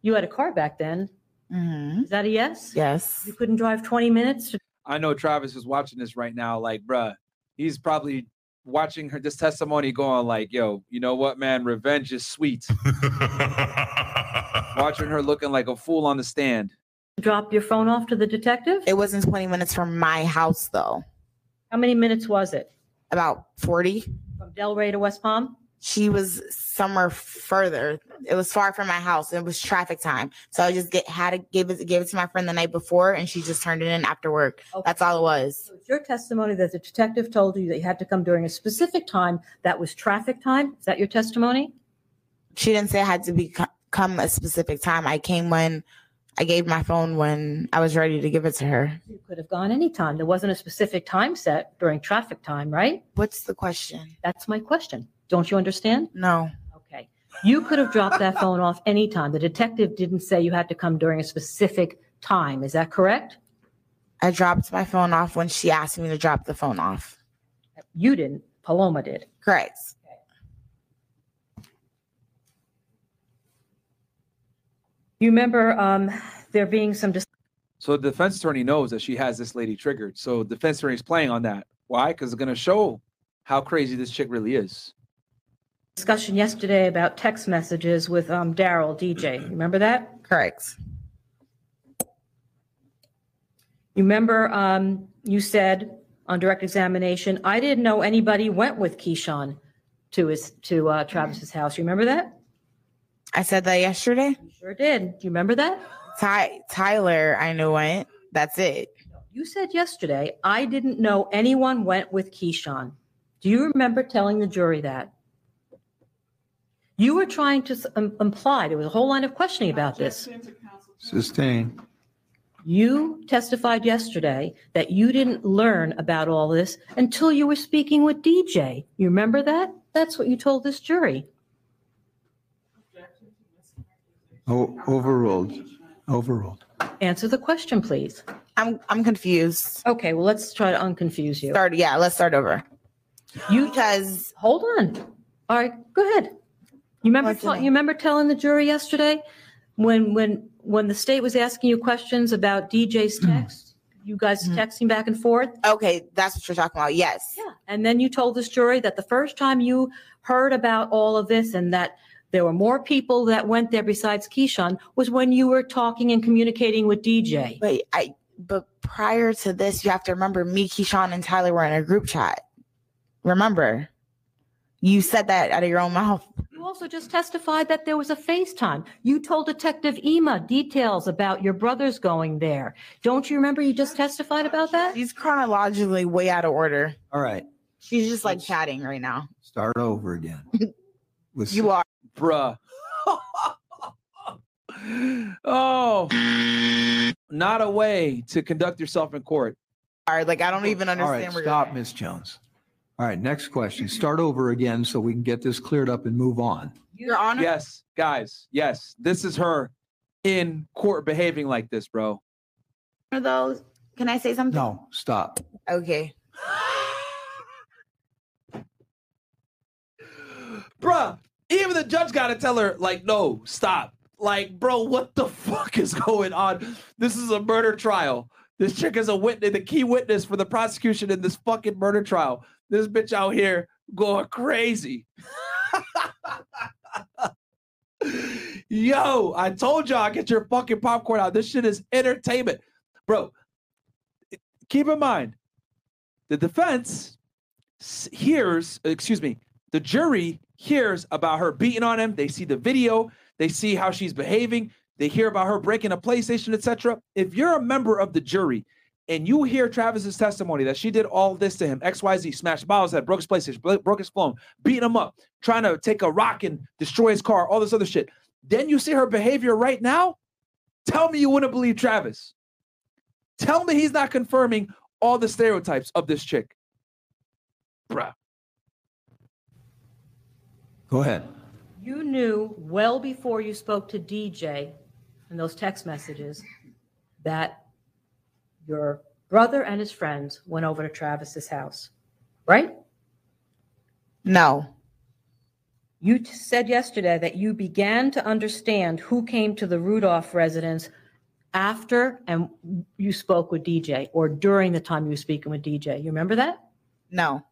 You had a car back then. hmm Is that a yes? Yes. You couldn't drive 20 minutes to I know Travis is watching this right now. Like, bruh, he's probably watching her this testimony going like, yo, you know what, man? Revenge is sweet. watching her looking like a fool on the stand. drop your phone off to the detective? It wasn't 20 minutes from my house, though. How many minutes was it? About 40. From Delray to West Palm? She was somewhere further. It was far from my house. It was traffic time. So I just get had to give it gave it to my friend the night before and she just turned it in after work. That's all it was. So it's your testimony that the detective told you that you had to come during a specific time that was traffic time? Is that your testimony? She didn't say I had to be come a specific time. I came when I gave my phone when I was ready to give it to her. You could have gone anytime. There wasn't a specific time set during traffic time, right? What's the question? That's my question. Don't you understand? No. Okay. You could have dropped that phone off anytime. The detective didn't say you had to come during a specific time. Is that correct? I dropped my phone off when she asked me to drop the phone off. You didn't. Paloma did. Correct. You remember um, there being some dis- So the defense attorney knows that she has this lady triggered. So defense attorney is playing on that. Why? Because it's going to show how crazy this chick really is. Discussion yesterday about text messages with um, Daryl DJ. You remember that? Correct. You remember um, you said on direct examination, I didn't know anybody went with Keyshawn. to his, to uh, Travis's house. You remember that? I said that yesterday. You sure did. Do you remember that? Ty Tyler, I knew went. That's it. You said yesterday, I didn't know anyone went with Keyshawn. Do you remember telling the jury that? You were trying to s- im- imply, there was a whole line of questioning about this. Sustain. You testified yesterday that you didn't learn about all this until you were speaking with DJ. You remember that? That's what you told this jury. O- Overruled. Overruled. Answer the question, please. I'm I'm confused. Okay, well, let's try to unconfuse you. Start yeah, let's start over. You because hold on. All right, go ahead. You remember tell- you remember telling the jury yesterday when when when the state was asking you questions about DJ's mm-hmm. text, you guys mm-hmm. texting back and forth? Okay, that's what you're talking about. Yes. Yeah. And then you told this jury that the first time you heard about all of this and that there were more people that went there besides Keyshawn was when you were talking and communicating with DJ. But I but prior to this, you have to remember me, Keyshawn, and Tyler were in a group chat. Remember? You said that out of your own mouth. You also just testified that there was a FaceTime. You told Detective Ema details about your brothers going there. Don't you remember you just testified about that? She's chronologically way out of order. All right. She's just like chatting right now. Start over again. With You are. Bruh. oh, not a way to conduct yourself in court. All right. Like I don't even All understand right, where stop, Miss Jones. All right, next question. Start over again so we can get this cleared up and move on. Your Honor. Yes, guys. Yes, this is her in court behaving like this, bro. One of those. Can I say something? No, stop. Okay. Bruh, even the judge got to tell her, like, no, stop. Like, bro, what the fuck is going on? This is a murder trial. This chick is a witness, the key witness for the prosecution in this fucking murder trial. This bitch out here going crazy. Yo, I told y'all, get your fucking popcorn out. This shit is entertainment. Bro, keep in mind, the defense hears, excuse me, the jury hears about her beating on him. They see the video, they see how she's behaving, they hear about her breaking a PlayStation, etc. If you're a member of the jury and you hear Travis's testimony that she did all this to him, XYZ, smashed bottles head, broke his PlayStation, broke his phone, beating him up, trying to take a rock and destroy his car, all this other shit. Then you see her behavior right now. Tell me you wouldn't believe Travis. Tell me he's not confirming all the stereotypes of this chick. Bruh. Go ahead. You knew well before you spoke to DJ and those text messages that your brother and his friends went over to Travis's house, right? No. You t- said yesterday that you began to understand who came to the Rudolph residence after and you spoke with DJ or during the time you were speaking with DJ. You remember that? No.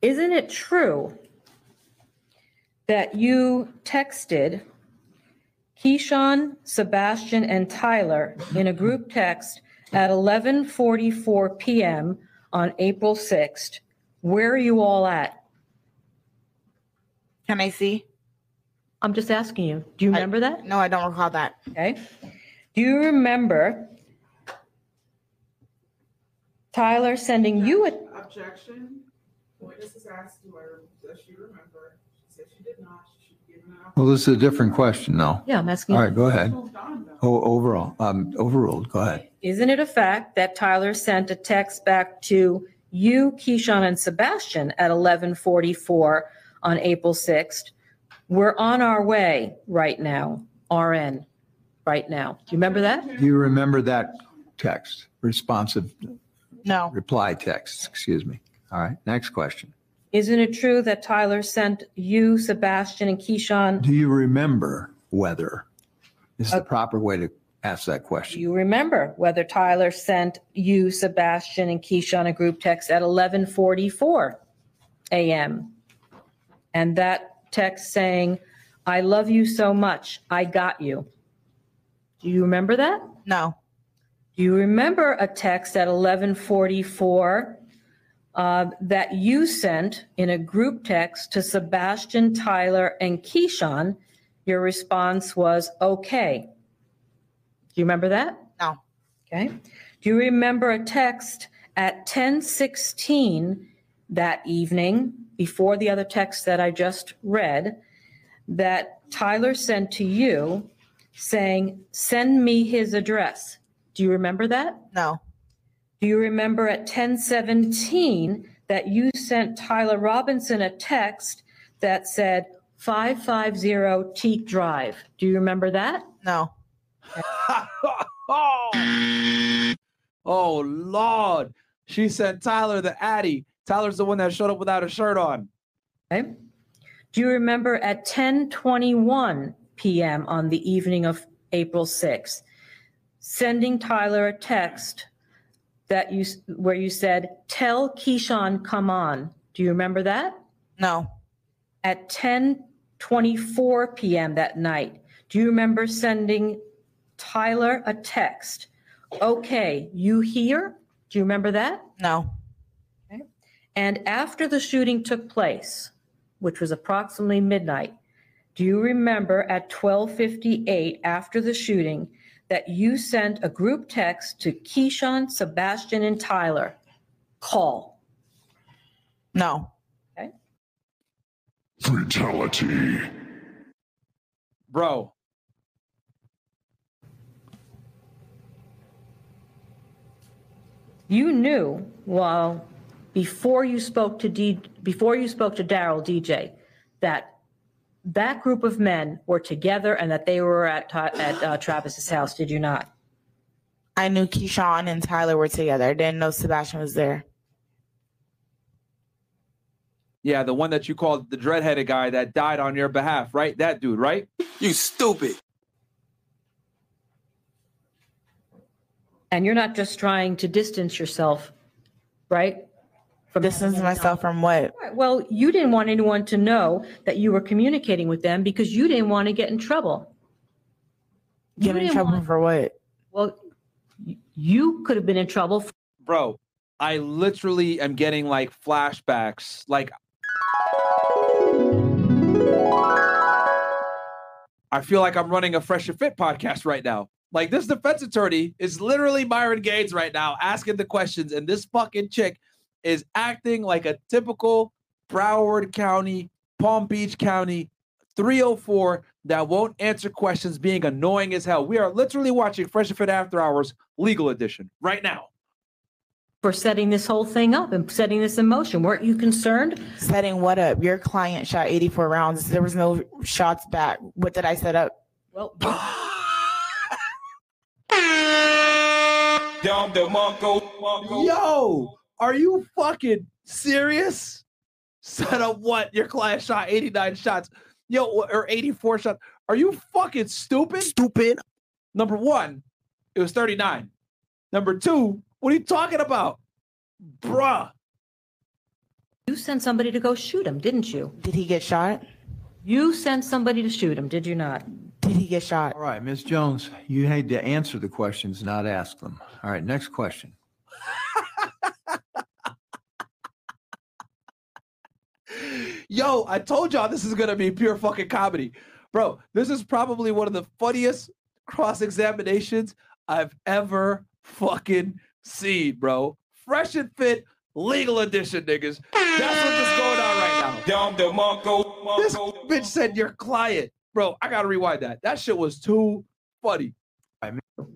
Isn't it true that you texted Keyshawn, Sebastian, and Tyler in a group text at 11:44 p.m. on April 6th? Where are you all at? Can I see? I'm just asking you. Do you remember that? No, I don't recall that. Okay. Do you remember Tyler sending you a Objection. Witness is asked, do I, does she remember? She said she did not. She should be given an Well, this is a different question now. Yeah, I'm asking. All right, go ahead. Oh, overall, um, overruled. Go ahead. Isn't it a fact that Tyler sent a text back to you, Keyshawn, and Sebastian at 11:44 on April 6th? We're on our way right now. RN, right now. Do you remember that? Do you remember that text? Responsive No. reply text, excuse me. All right, next question. Isn't it true that Tyler sent you, Sebastian, and Keyshawn? Do you remember whether is the uh, proper way to ask that question? Do you remember whether Tyler sent you, Sebastian, and Keyshawn a group text at 11:44 a.m.? And that text saying, "I love you so much. I got you." Do you remember that? No. Do you remember a text at 11:44 uh, that you sent in a group text to Sebastian, Tyler, and Keyshawn. Your response was okay. Do you remember that? No. Okay. Do you remember a text at 10:16 that evening before the other text that I just read that Tyler sent to you saying, "Send me his address." Do you remember that? No. Do you remember at 10:17 that you sent Tyler Robinson a text that said 550 Teak Drive? Do you remember that? No. oh Lord. She sent Tyler the Addy. Tyler's the one that showed up without a shirt on. Okay. Do you remember at 10:21 p.m. on the evening of April 6th sending Tyler a text that you where you said tell Keyshawn come on. Do you remember that? No. At 10:24 p.m. that night, do you remember sending Tyler a text? Okay, you here? Do you remember that? No. Okay. And after the shooting took place, which was approximately midnight, do you remember at 12:58 after the shooting that you sent a group text to Keyshawn, Sebastian, and Tyler? Call. No. Okay. Fatality. Bro. You knew well before you spoke to D before you spoke to Daryl DJ that that group of men were together and that they were at Ty- at uh, Travis's house. Did you not? I knew Keyshawn and Tyler were together. I didn't know Sebastian was there. Yeah, the one that you called the dreadheaded guy that died on your behalf, right? That dude, right? You stupid. And you're not just trying to distance yourself, right? From Distance myself from what? Well, you didn't want anyone to know that you were communicating with them because you didn't want to get in trouble. You Get in didn't trouble want- for what? Well, y- you could have been in trouble. f- Bro, I literally am getting like flashbacks. Like I feel like I'm running a Fresh and Fit podcast right now. Like this defense attorney is literally Myron Gaines right now asking the questions, and this fucking chick is acting like a typical Broward County, Palm Beach County 304 that won't answer questions, being annoying as hell. We are literally watching Fresh and Fit After Hours Legal Edition right now. for setting this whole thing up and setting this in motion. Weren't you concerned? Setting what up? Your client shot 84 rounds. There was no shots back. What did I set up? Well, Yo, are you fucking serious? Set up what? Your client shot 89 shots. Yo, or 84 shots. Are you fucking stupid? Stupid. Number one, it was 39. Number two, what are you talking about? Bruh. You sent somebody to go shoot him, didn't you? Did he get shot? You sent somebody to shoot him, did you not? Did he get shot? All right, Ms. Jones, you had to answer the questions, not ask them. All right, next question. Yo, I told y'all this is gonna be pure fucking comedy. Bro, this is probably one of the funniest cross-examinations I've ever fucking seen, bro. Fresh and fit, legal edition, niggas. That's what's going on right now. This bitch said your client. Bro, I gotta rewind that. That shit was too funny.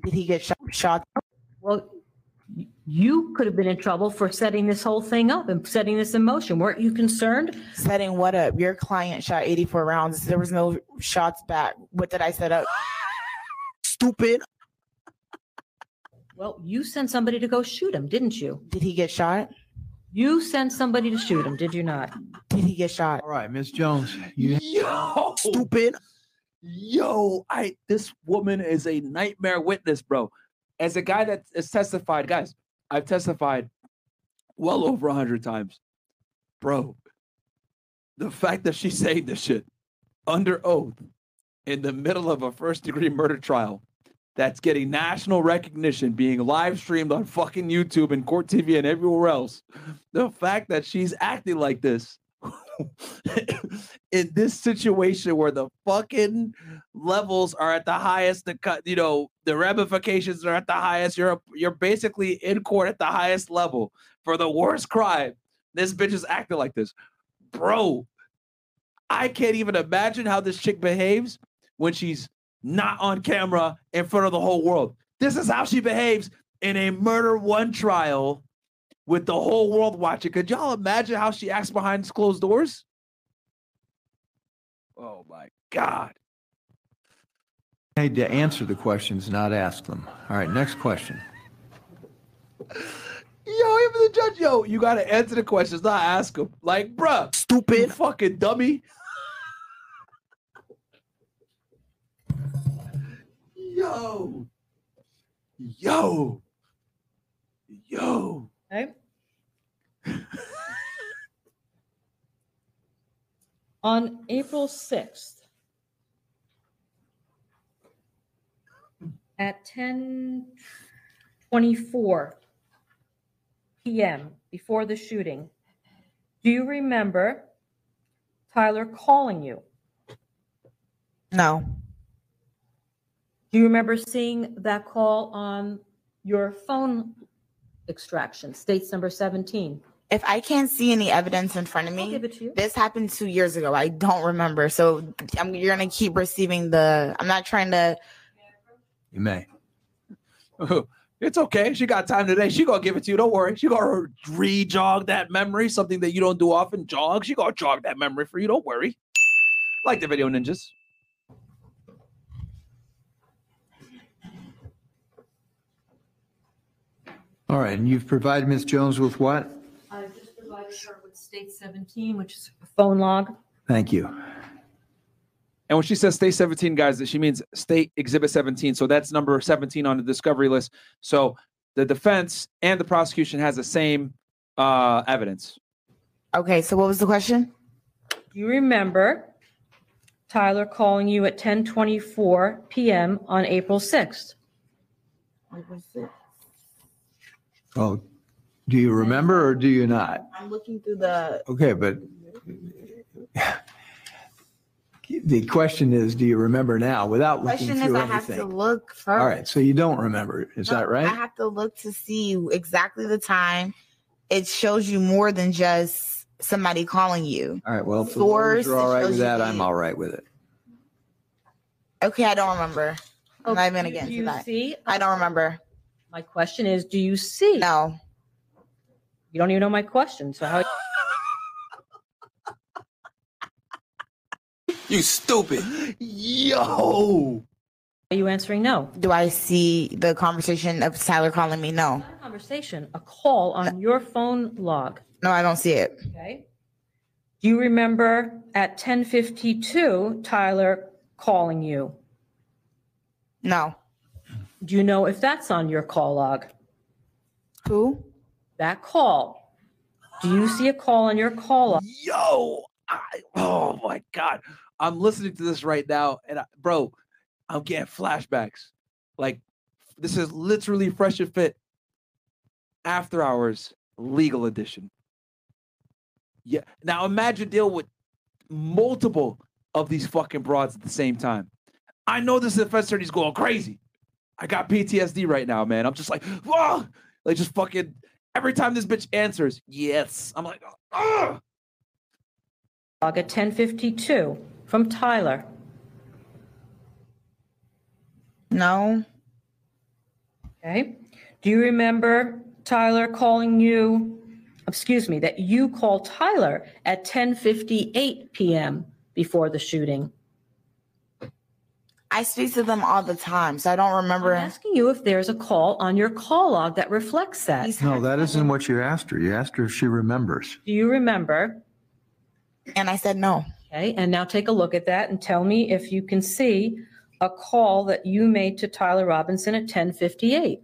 Did he get shot? shot? Well, y- you could have been in trouble for setting this whole thing up and setting this in motion. Weren't you concerned? Setting what up? Your client shot 84 rounds. There was no shots back. What did I set up? Stupid. Well, you sent somebody to go shoot him, didn't you? Did he get shot? You sent somebody to shoot him, did you not? Did he get shot? All right, Miss Jones, you Yo, stupid. Yo, I this woman is a nightmare witness, bro. As a guy that has testified, guys, I've testified well over a hundred times, bro. The fact that she's saying this shit under oath in the middle of a first degree murder trial that's getting national recognition, being live streamed on fucking YouTube and Court TV and everywhere else. The fact that she's acting like this in this situation where the fucking levels are at the highest, the cut, you know, the ramifications are at the highest. You're you're basically in court at the highest level for the worst crime. This bitch is acting like this, bro. I can't even imagine how this chick behaves when she's not on camera in front of the whole world. This is how she behaves in a murder one trial with the whole world watching. Could y'all imagine how she acts behind closed doors? Oh my God. I Need to answer the questions, not ask them. All right, next question. Yo, even the judge, yo, you gotta answer the questions, not ask them. Like, bruh, stupid fucking dummy. yo, yo, yo. Okay. On April 6th, at 10:24 p.m. before the shooting, do you remember Tyler calling you? No. Do you remember seeing that call on your phone extraction, states number 17? If I can't see any evidence in front of me, this happened two years ago. I don't remember. So I'm, you're gonna keep receiving the. I'm not trying to. You may. It's okay. She got time today. She gonna give it to you. Don't worry. She gonna re-jog that memory, something that you don't do often. Jog. She gonna jog that memory for you. Don't worry. Like the video ninjas. All right, and you've provided Ms. Jones with what? I just provided her with state 17, which is a phone log. Thank you. And when she says state 17, guys, that she means state exhibit 17. So that's number 17 on the discovery list. So the defense and the prosecution has the same uh, evidence. Okay, so what was the question? Do you remember Tyler calling you at 10:24 p.m. on April 6th? Oh, do you remember or do you not? I'm looking through the. Okay, but the question is, do you remember now without looking Question is, through I have to everything? look first. All right, so you don't remember. Is that right? I right? have to look to see exactly the time. It shows you more than just somebody calling you. All right, well, if the lawyers Source, are all it right shows with you that, I'm all right with it. Okay, I don't remember. I'm not even gonna get Do into you that. see? I don't remember. My question is, do you see? No. You don't even know my question. So how? You stupid. Yo. Are you answering no? Do I see the conversation of Tyler calling me? No. A Conversation, a call on your phone log. No, I don't see it. Okay. Do you remember at 10:52 Tyler calling you? No. Do you know if that's on your call log? Who? That call. Do you see a call on your call log? Yo, I, oh my god, I'm listening to this right now, and I, bro, I'm getting flashbacks. Like this is literally fresh and fit. After hours, legal edition. Yeah. Now imagine deal with multiple of these fucking broads at the same time. I know this defense attorney's going crazy. I got PTSD right now, man. I'm just like, whoa, like just fucking every time this bitch answers, yes. I'm like, oh. Log at 10:52 from Tyler. No. Okay. Do you remember Tyler calling you, excuse me, that you called Tyler at 10:58 p.m. before the shooting? I speak to them all the time, so I don't remember. I'm asking you if there's a call on your call log that reflects that. No, that isn't what you asked her. You asked her if she remembers. Do you remember? And I said no. Okay, and now take a look at that and tell me if you can see a call that you made to Tyler Robinson at 10:58.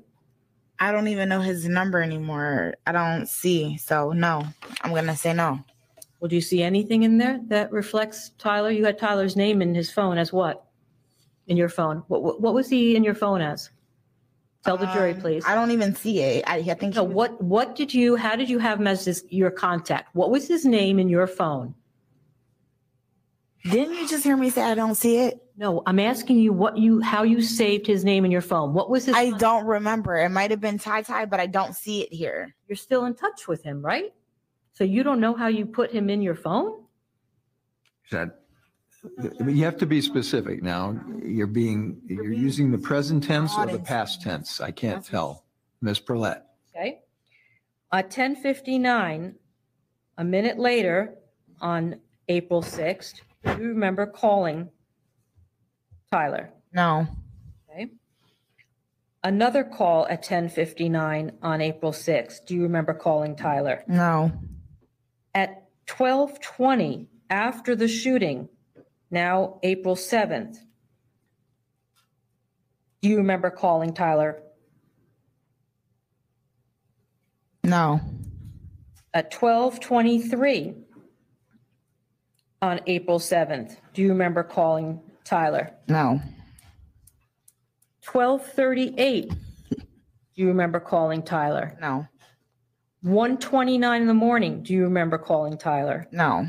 I don't even know his number anymore. I don't see. So no, I'm gonna say no. Well, do you see anything in there that reflects Tyler? You had Tyler's name in his phone as what? In your phone? What, what, what was he in your phone as? Tell the jury, Um, please. I don't even see it. I, I think No, what, what did you, how did you have him as his, your contact? What was his name in your phone? Didn't you just hear me say I don't see it? No, I'm asking you what you, how you saved his name in your phone. What was his? I don't remember. It might have been Ty Ty, but I don't see it here. You're still in touch with him, right? So you don't know how you put him in your phone? Is That, but you have to be specific now. You're being, you're using the present tense or the past tense. I can't tell. Ms. Perlet. Okay. At ten fifty-nine, a minute later, on April sixth, do you remember calling Tyler? No. Okay. Another call at ten fifty-nine on April sixth, do you remember calling Tyler? No. At twelve twenty, after the shooting, now April seventh, do you remember calling Tyler? No. At twelve twenty-three on April seventh, do you remember calling Tyler? No. Twelve thirty-eight, do you remember calling Tyler? No. One twenty-nine in the morning, do you remember calling Tyler? No.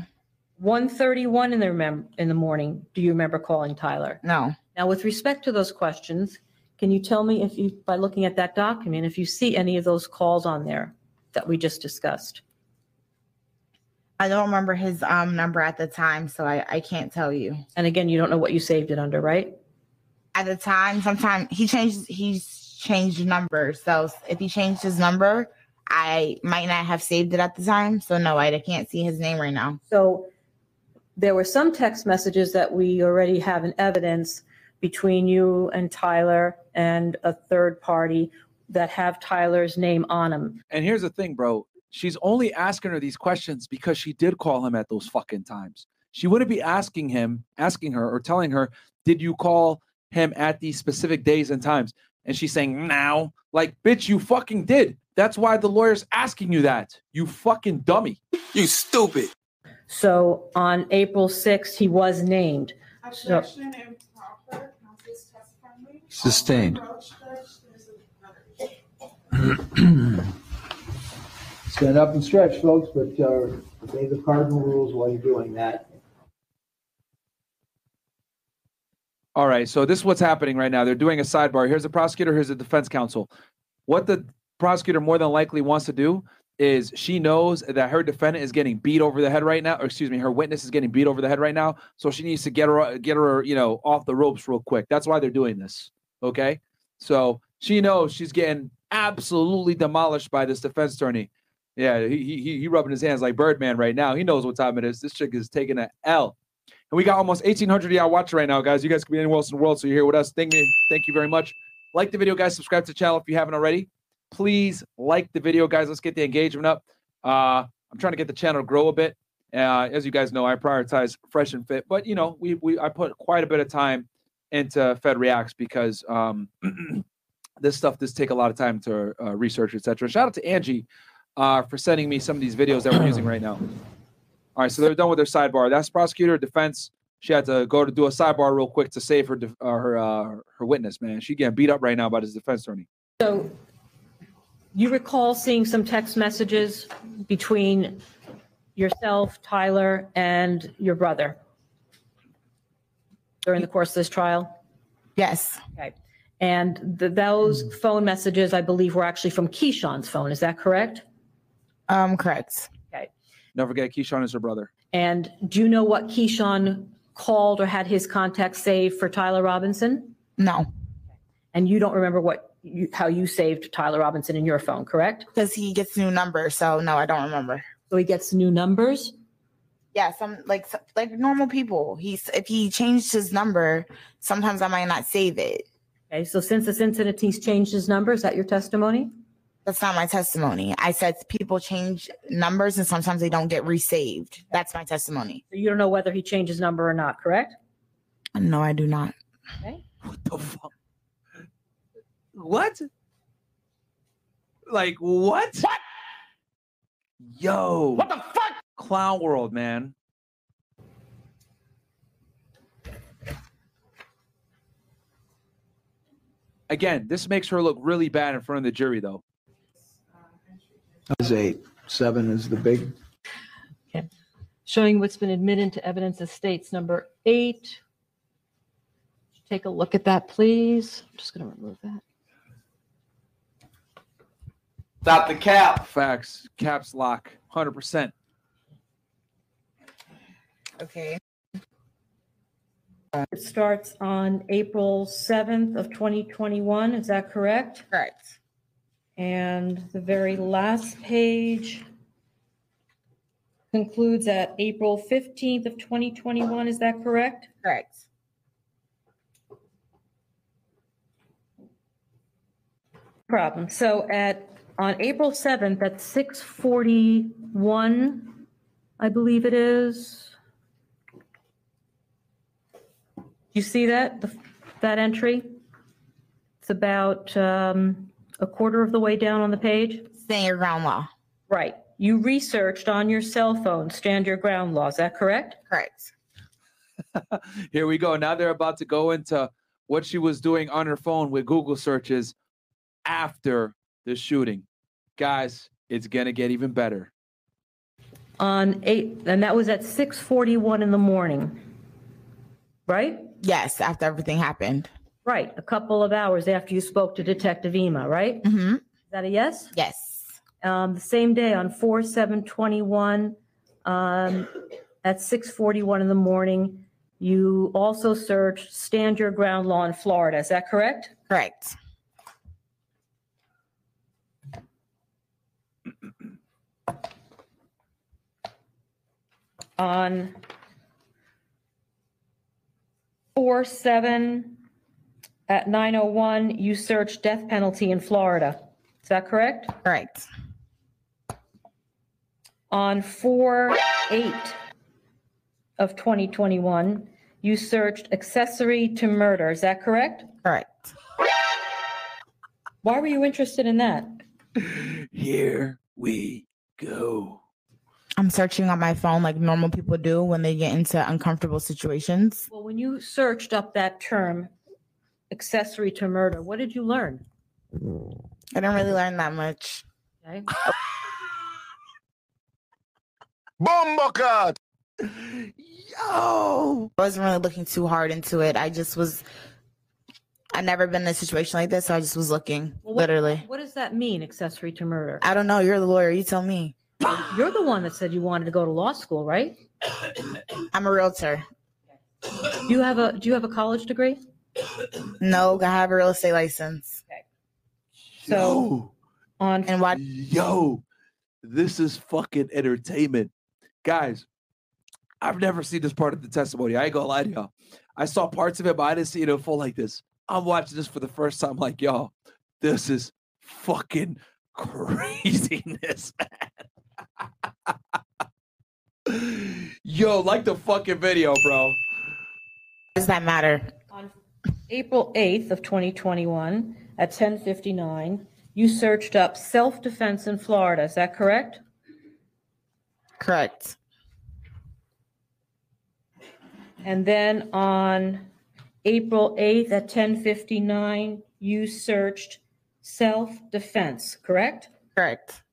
One thirty-one in the remem- in the morning, do you remember calling Tyler? No. Now, with respect to those questions, can you tell me if you, by looking at that document, if you see any of those calls on there that we just discussed? I don't remember his um number at the time, so I, I can't tell you. And again, you don't know what you saved it under, right? At the time, sometimes he changed he's changed numbers. So if he changed his number, I might not have saved it at the time. So no, I can't see his name right now. So there were some text messages that we already have in evidence between you and Tyler and a third party that have Tyler's name on them. And here's the thing, bro. She's only asking her these questions because she did call him at those fucking times. She wouldn't be asking him, asking her, or telling her, "Did you call him at these specific days and times?" And she's saying, "Now." Like, bitch, you fucking did. That's why the lawyer's asking you that. You fucking dummy. You stupid. So on April 6th, he was named. Objection improper. Counsel's testimony. Sustained. Approach, Judge, there's another Stand up and stretch, folks, but uh, obey the cardinal rules while you're doing that. All right, so this is what's happening right now. They're doing a sidebar. Here's the prosecutor, here's the defense counsel. What the prosecutor more than likely wants to do is she knows that her defendant is getting beat over the head right now, or excuse me, her witness is getting beat over the head right now. So she needs to get her get her, you know, off the ropes real quick. That's why they're doing this. Okay. So she knows she's getting absolutely demolished by this defense attorney. Yeah, he he he rubbing his hands like Birdman right now. He knows what time it is. This chick is taking an L. And we got almost 1,800 of y'all watching right now, guys. You guys can be in the world, so you're here with us. Thank you, Thank you very much. Like the video, guys. Subscribe to the channel if you haven't already. Please like the video, guys. Let's get the engagement up. Uh, I'm trying to get the channel to grow a bit. Uh, as you guys know, I prioritize fresh and fit, but you know, we we I put quite a bit of time into Fed Reacts because um, this stuff does take a lot of time to uh, research, etc. Shout out to Angie uh, for sending me some of these videos that we're using right now. All right, so they're done with their sidebar. That's prosecutor, defense. She had to go to do a sidebar real quick to save her uh, her uh, her witness. Man, she getting beat up right now by this defense attorney. so you recall seeing some text messages between yourself, Tyler, and your brother during the course of this trial? Yes. Okay. And the, those phone messages, I believe, were actually from Keyshawn's phone. Is that correct? Um, correct. Okay. Never forget, Keyshawn is her brother. And do you know what Keyshawn called or had his contact saved for Tyler Robinson? No. And you don't remember what you, how you saved Tyler Robinson in your phone, correct? Because he gets new numbers, so no, I don't remember. So he gets new numbers. Yeah, some like some- like normal people. He's if he changed his number, sometimes I might not save it. Okay, so since this incident, he's changed his number. Is that your testimony? That's not my testimony. I said people change numbers and sometimes they don't get resaved. That's my testimony. So you don't know whether he changed his number or not, correct? No, I do not. Okay. What the fuck? What? Like what? What? Yo. What the fuck? Clown world, man. Again, this makes her look really bad in front of the jury, though. That was eight. Seven is the big. Okay. Showing what's been admitted to evidence as states number eight. Take a look at that, please. I'm just going to remove that. Stop the cap. Facts. Caps lock. 100%. Okay. Uh, it starts on April 7th of 2021, is that correct? Correct. And the very last page concludes at April 15th of 2021, is that correct? Correct. Problem. So at, on April 7th at 6:41, I believe it is. You see that, the- that entry? It's about um, a quarter of the way down on the page. Stand your ground law. Right. You researched on your cell phone, stand your ground law. Is that correct? Correct. Here we go. Now they're about to go into what she was doing on her phone with Google searches after the shooting. Guys, it's going to get even better. On eight, and that was at 6:41 in the morning, right? Yes, after everything happened. Right, a couple of hours after you spoke to Detective Ema, right? Mm-hmm. Is that a yes? Yes. Um, the same day on 4/7/21, um, at 6:41 in the morning, you also searched Stand Your Ground Law in Florida. Is that correct? Correct. On 4/7 at 9:01, you searched death penalty in Florida. Is that correct? Right. On 4/8 of 2021, you searched accessory to murder. Is that correct? Correct. Why were you interested in that? Here we go. I'm searching on my phone like normal people do when they get into uncomfortable situations. Well, when you searched up that term, accessory to murder, what did you learn? I didn't really learn that much. Okay. Bombocat! Yo! I wasn't really looking too hard into it. I just was. I never been in a situation like this, so I just was looking, Well, what- literally. What does that mean, accessory to murder? I don't know. You're the lawyer. You tell me. You're the one that said you wanted to go to law school, right? I'm a realtor. Do you have a Do you have a college degree? No, I have a real estate license. So on and why? Yo, this is fucking entertainment. Guys, I've never seen this part of the testimony. I ain't gonna lie to y'all. I saw parts of it, but I didn't see it in full like this. I'm watching this for the first time, like, y'all, this is fucking craziness, man. Yo, like the fucking video, bro. Does that matter? On April 8th of 2021 at 10:59, you searched up self-defense in Florida. Is that correct? Correct. And then on April 8th at 10:59, you searched self-defense, correct? Correct.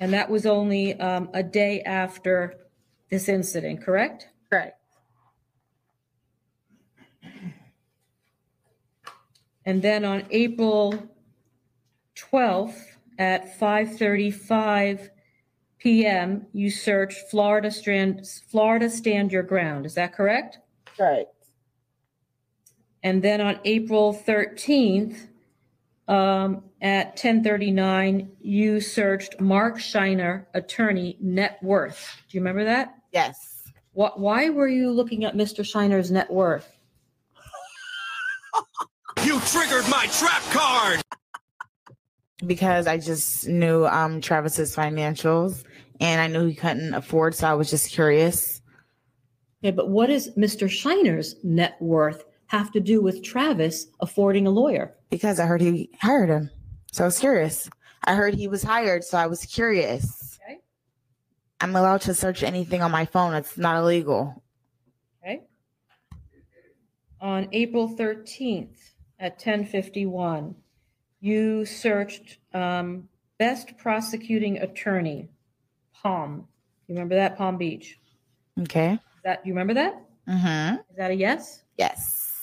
And that was only um, a day after this incident, correct? Correct. And then on April 12th at 5:35 PM, you searched Florida Strand, Florida Stand Your Ground. Is that correct? Correct. And then on April 13th, um, at 10:39, you searched Mark Shiner, attorney, net worth. Do you remember that? Yes. What, why were you looking at Mr. Shiner's net worth? You triggered my trap card! Because I just knew um Travis's financials and I knew he couldn't afford, so I was just curious. Yeah, but what is Mr. Shiner's net worth have to do with Travis affording a lawyer? Because I heard he hired him. So I was curious. I heard he was hired, so I was curious. Okay. I'm allowed to search anything on my phone. It's not illegal. Okay. On April 13th at 10:51, you searched um, best prosecuting attorney, Palm. You remember that, Palm Beach? Okay. Is that, you remember that? Mm-hmm. Is that a yes? Yes.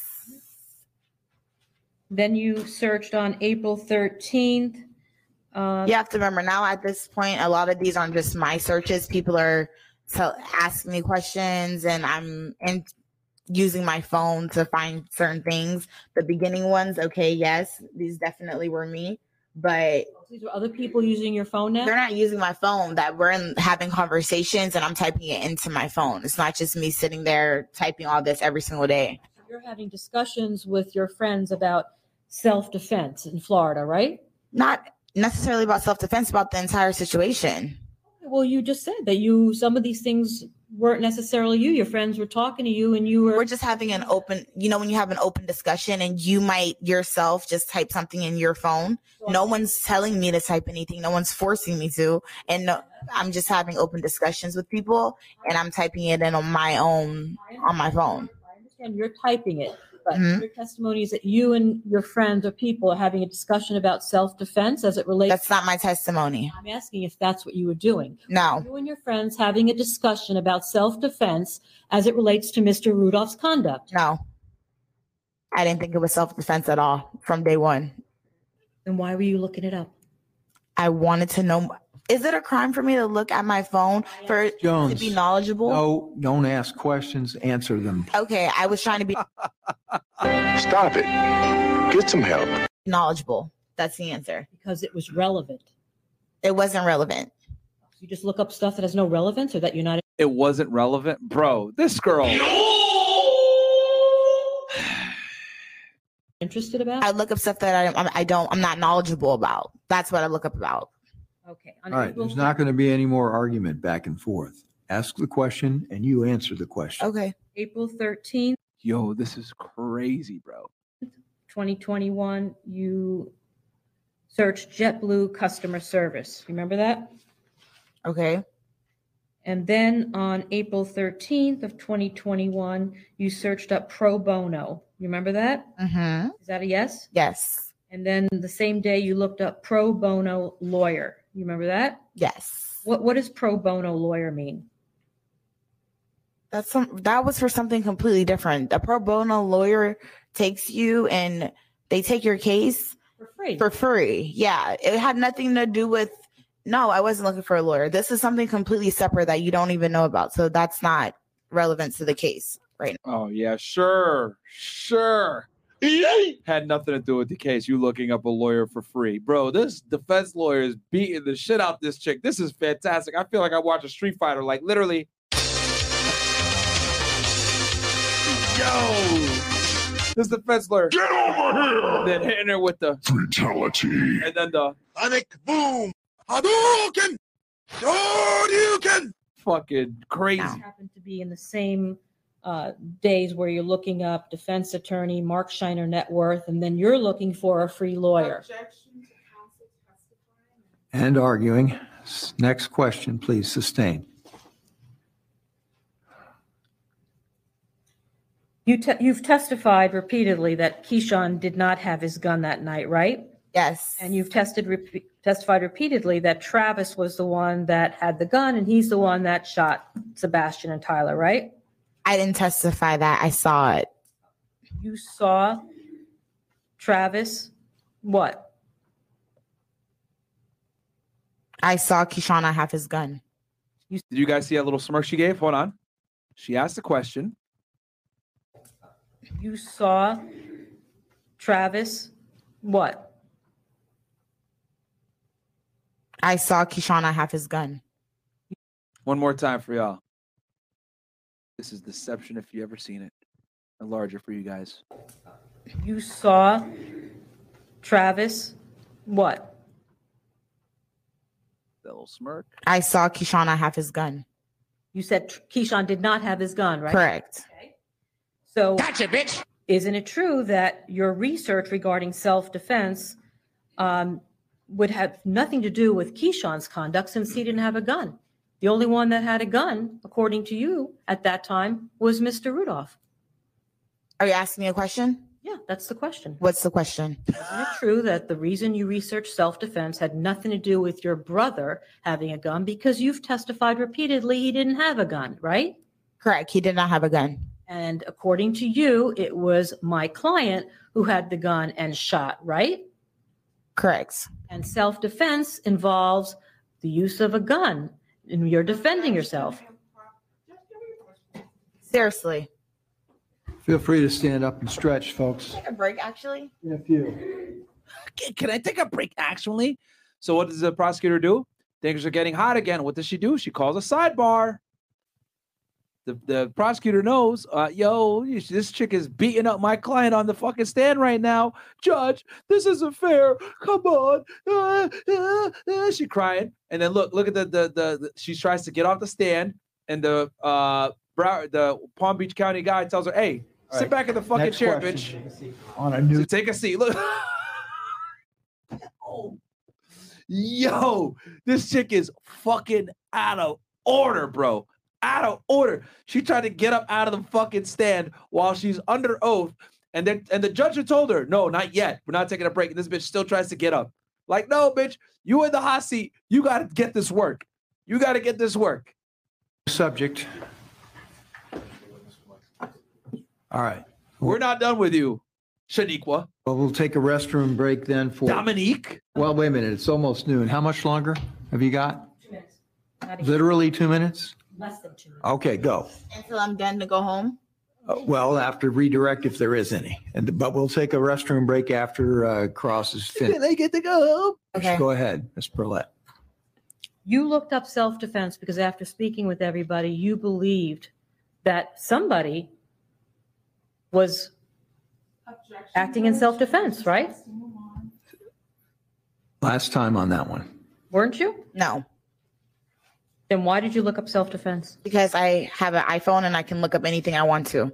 Then you searched on April 13th. uh, You have to remember now at this point, a lot of these aren't just my searches. People are tell, asking me questions, and I'm in, using my phone to find certain things. The beginning ones, okay, yes, these definitely were me, but These are other people using your phone now? they're not using my phone. That we're in, having conversations, and I'm typing it into my phone. It's not just me sitting there typing all this every single day. You're having discussions with your friends about self-defense in Florida, right? Not necessarily about self defense, about the entire situation. Well, you just said that you, some of these things weren't necessarily you. Your friends were talking to you and you were. We're just having an open, you know, when you have an open discussion and you might yourself just type something in your phone. No one's telling me to type anything. No one's forcing me to. And no, I'm just having open discussions with people and I'm typing it in on my own, on my phone. I understand you're typing it, but Mhm. your testimony is that you and your friends or people are having a discussion about self-defense as it relates. That's not my testimony. I'm asking if that's what you were doing. No. You and your friends having a discussion about self-defense as it relates to Mr. Rudolph's conduct. No. I didn't think it was self defense at all from day one. Then why were you looking it up? I wanted to know is it a crime for me to look at my phone for to be knowledgeable? No, don't ask questions, answer them. Okay, I was trying to be Stop it. Get some help. knowledgeable. That's the answer. Because it was relevant. It wasn't relevant. You just look up stuff that has no relevance or that you're not It wasn't relevant, bro. This girl. interested about? I look up stuff that I, I'm- I don't, I'm not knowledgeable about. That's what I look up about. Okay. All right, there's not going to be any more argument back and forth. Ask the question and you answer the question. Okay. April 13th, Yo, this is crazy, bro. 2021, you searched JetBlue customer service. Remember that? Okay. And then on April 13th of 2021, you searched up pro bono. You remember that? Mm-hmm. Is that a yes? Yes. And then the same day you looked up pro bono lawyer. You remember that? Yes. What what does pro bono lawyer mean? That's some, that was for something completely different. A pro bono lawyer takes you and they take your case For free. for free. Yeah. It had nothing to do with, no, I wasn't looking for a lawyer. This is something completely separate that you don't even know about. So that's not relevant to the case right now. Oh yeah, sure, sure. Had nothing to do with the case. You looking up a lawyer for free, bro. This defense lawyer is beating the shit out this chick. This is fantastic. I feel like I watch a Street Fighter. Like literally. Yo, this defense lawyer. Get over here! Then hitting her with the Fatality. and then the Sonic boom! Hadouken! Shoryuken! fucking crazy. happen to be in the same uh, days where you're looking up defense attorney Mark Shiner net worth, and then you're looking for a free lawyer. Objection to counsel testifying. And arguing. S- Next question, please, sustain. You te- you've testified repeatedly that Keyshawn did not have his gun that night, right? Yes. And you've tested repe- testified repeatedly that Travis was the one that had the gun, and he's the one that shot Sebastian and Tyler, right? I didn't testify that. I saw it. You saw Travis. What? I saw Kishana have his gun. Did you guys see that little smirk she gave? Hold on. She asked a question. You saw Travis. What? I saw Kishana have his gun. One more time for y'all. This is deception if you ever seen it. And larger for you guys. You saw Travis. What? That little smirk. I saw Kishana have his gun. You said Tr- Keyshawn did not have his gun, right? Correct. So, gotcha, bitch. Isn't it true that your research regarding self-defense um, would have nothing to do with Keyshawn's conduct since he didn't have a gun? The only one that had a gun, according to you, at that time was Mr. Rudolph. Are you asking me a question? Yeah, that's the question. What's the question? Isn't it true that the reason you researched self-defense had nothing to do with your brother having a gun? Because you've testified repeatedly he didn't have a gun, right? Correct. He did not have a gun. And according to you, it was my client who had the gun and shot, right? Correct. And self-defense involves the use of a gun and you're defending yourself. Seriously. Feel free to stand up and stretch, folks. Take a break, actually. If you. Can- Can I take a break? Actually, so what does the prosecutor do? Things are getting hot again. What does she do? She calls a sidebar. The, the prosecutor knows, uh, yo, this chick is beating up my client on the fucking stand right now. Judge, this isn't fair. Come on. Uh, uh, uh," She crying. And then look, look at the, the, the, the she tries to get off the stand. And the, uh, Brow, the Palm Beach County guy tells her, hey, All sit right. back in the fucking Next chair, question. bitch. On a new. So take a seat. Look. Oh. Yo, this chick is fucking out of order, bro. Out of order. She tried to get up out of the fucking stand while she's under oath. And then and the judge had told her, no, not yet. We're not taking a break. And this bitch still tries to get up. Like, no, bitch, you in the hot seat. You gotta get this work. You gotta get this work. Subject. All right. We're not done with you, Shaniqua. Well, we'll take a restroom break then for. Dominique. Well, wait a minute. It's almost noon. How much longer have you got? Two minutes. Literally two minutes? Less than two. Okay, go. Until I'm done to go home. Uh, Well, after redirect if there is any. And, but we'll take a restroom break after uh, Cross is finished. I get to go. Okay. Go ahead, Ms. Burlett. You looked up self-defense because after speaking with everybody, you believed that somebody was acting in self-defense, right? Last time on that one. Weren't you? No. Then why did you look up self-defense? Because I have an iPhone and I can look up anything I want to.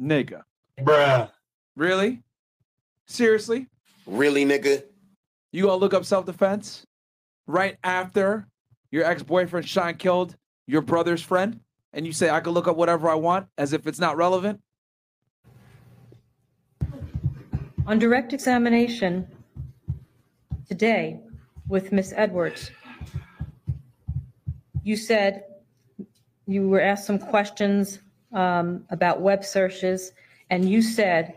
Nigga. Bruh. Really? Seriously? Really, nigga? You gonna look up self defense right after your ex boyfriend shot and killed your brother's friend? And you say, I can look up whatever I want as if it's not relevant? On direct examination today with Miss Edwards, you said you were asked some questions um, about web searches, and you said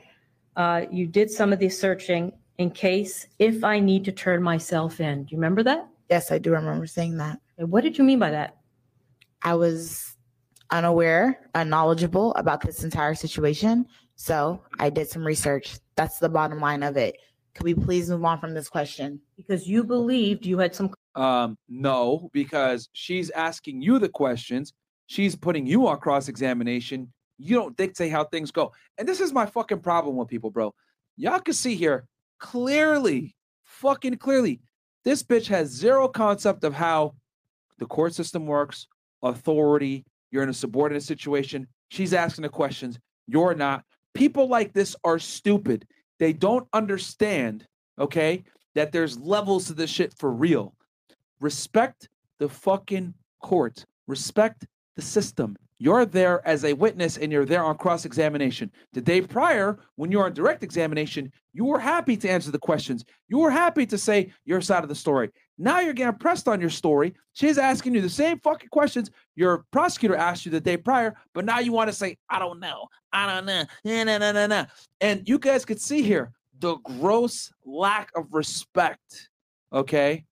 uh, you did some of the searching in case if I need to turn myself in. Do you remember that? Yes, I do remember saying that. And what did you mean by that? I was unaware, unknowledgeable about this entire situation. So I did some research. That's the bottom line of it. Could we please move on from this question? Because you believed you had some. Um, no, because she's asking you the questions. She's putting you on cross examination. You don't dictate how things go. And this is my fucking problem with people, bro. Y'all can see here clearly, fucking clearly, this bitch has zero concept of how the court system works, authority. You're in a subordinate situation. She's asking the questions. You're not. People like this are stupid. They don't understand, okay, that there's levels to this shit for real. Respect the fucking court. Respect the system. You're there as a witness and you're there on cross examination. The day prior, when you're on direct examination, you were happy to answer the questions. You were happy to say your side of the story. Now you're getting pressed on your story. She's asking you the same fucking questions your prosecutor asked you the day prior, but now you want to say, I don't know. I don't know. Nah, nah, nah, nah, nah. And you guys could see here the gross lack of respect, okay,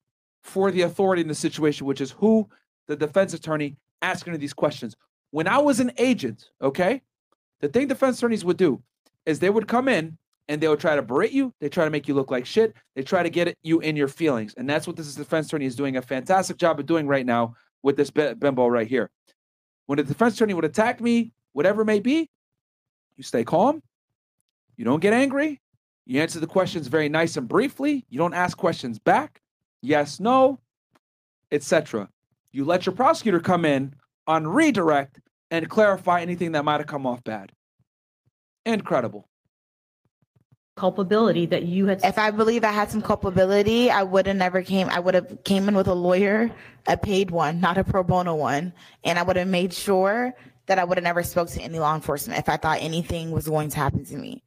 for the authority in the situation, which is who the defense attorney asking these questions. When I was an agent, okay, the thing defense attorneys would do is they would come in and they would try to berate you. They try to make you look like shit. They try to get you in your feelings. And that's what this defense attorney is doing a fantastic job of doing right now with this bimbo right here. When the defense attorney would attack me, whatever it may be, you stay calm. You don't get angry. You answer the questions very nice and briefly. You don't ask questions back. Yes, no, etc. You let your prosecutor come in on redirect and clarify anything that might have come off bad. Incredible. culpability that you had. If I believe I had some culpability, I would have never came. I would have came in with a lawyer, a paid one, not a pro bono one, and I would have made sure that I would have never spoke to any law enforcement if I thought anything was going to happen to me.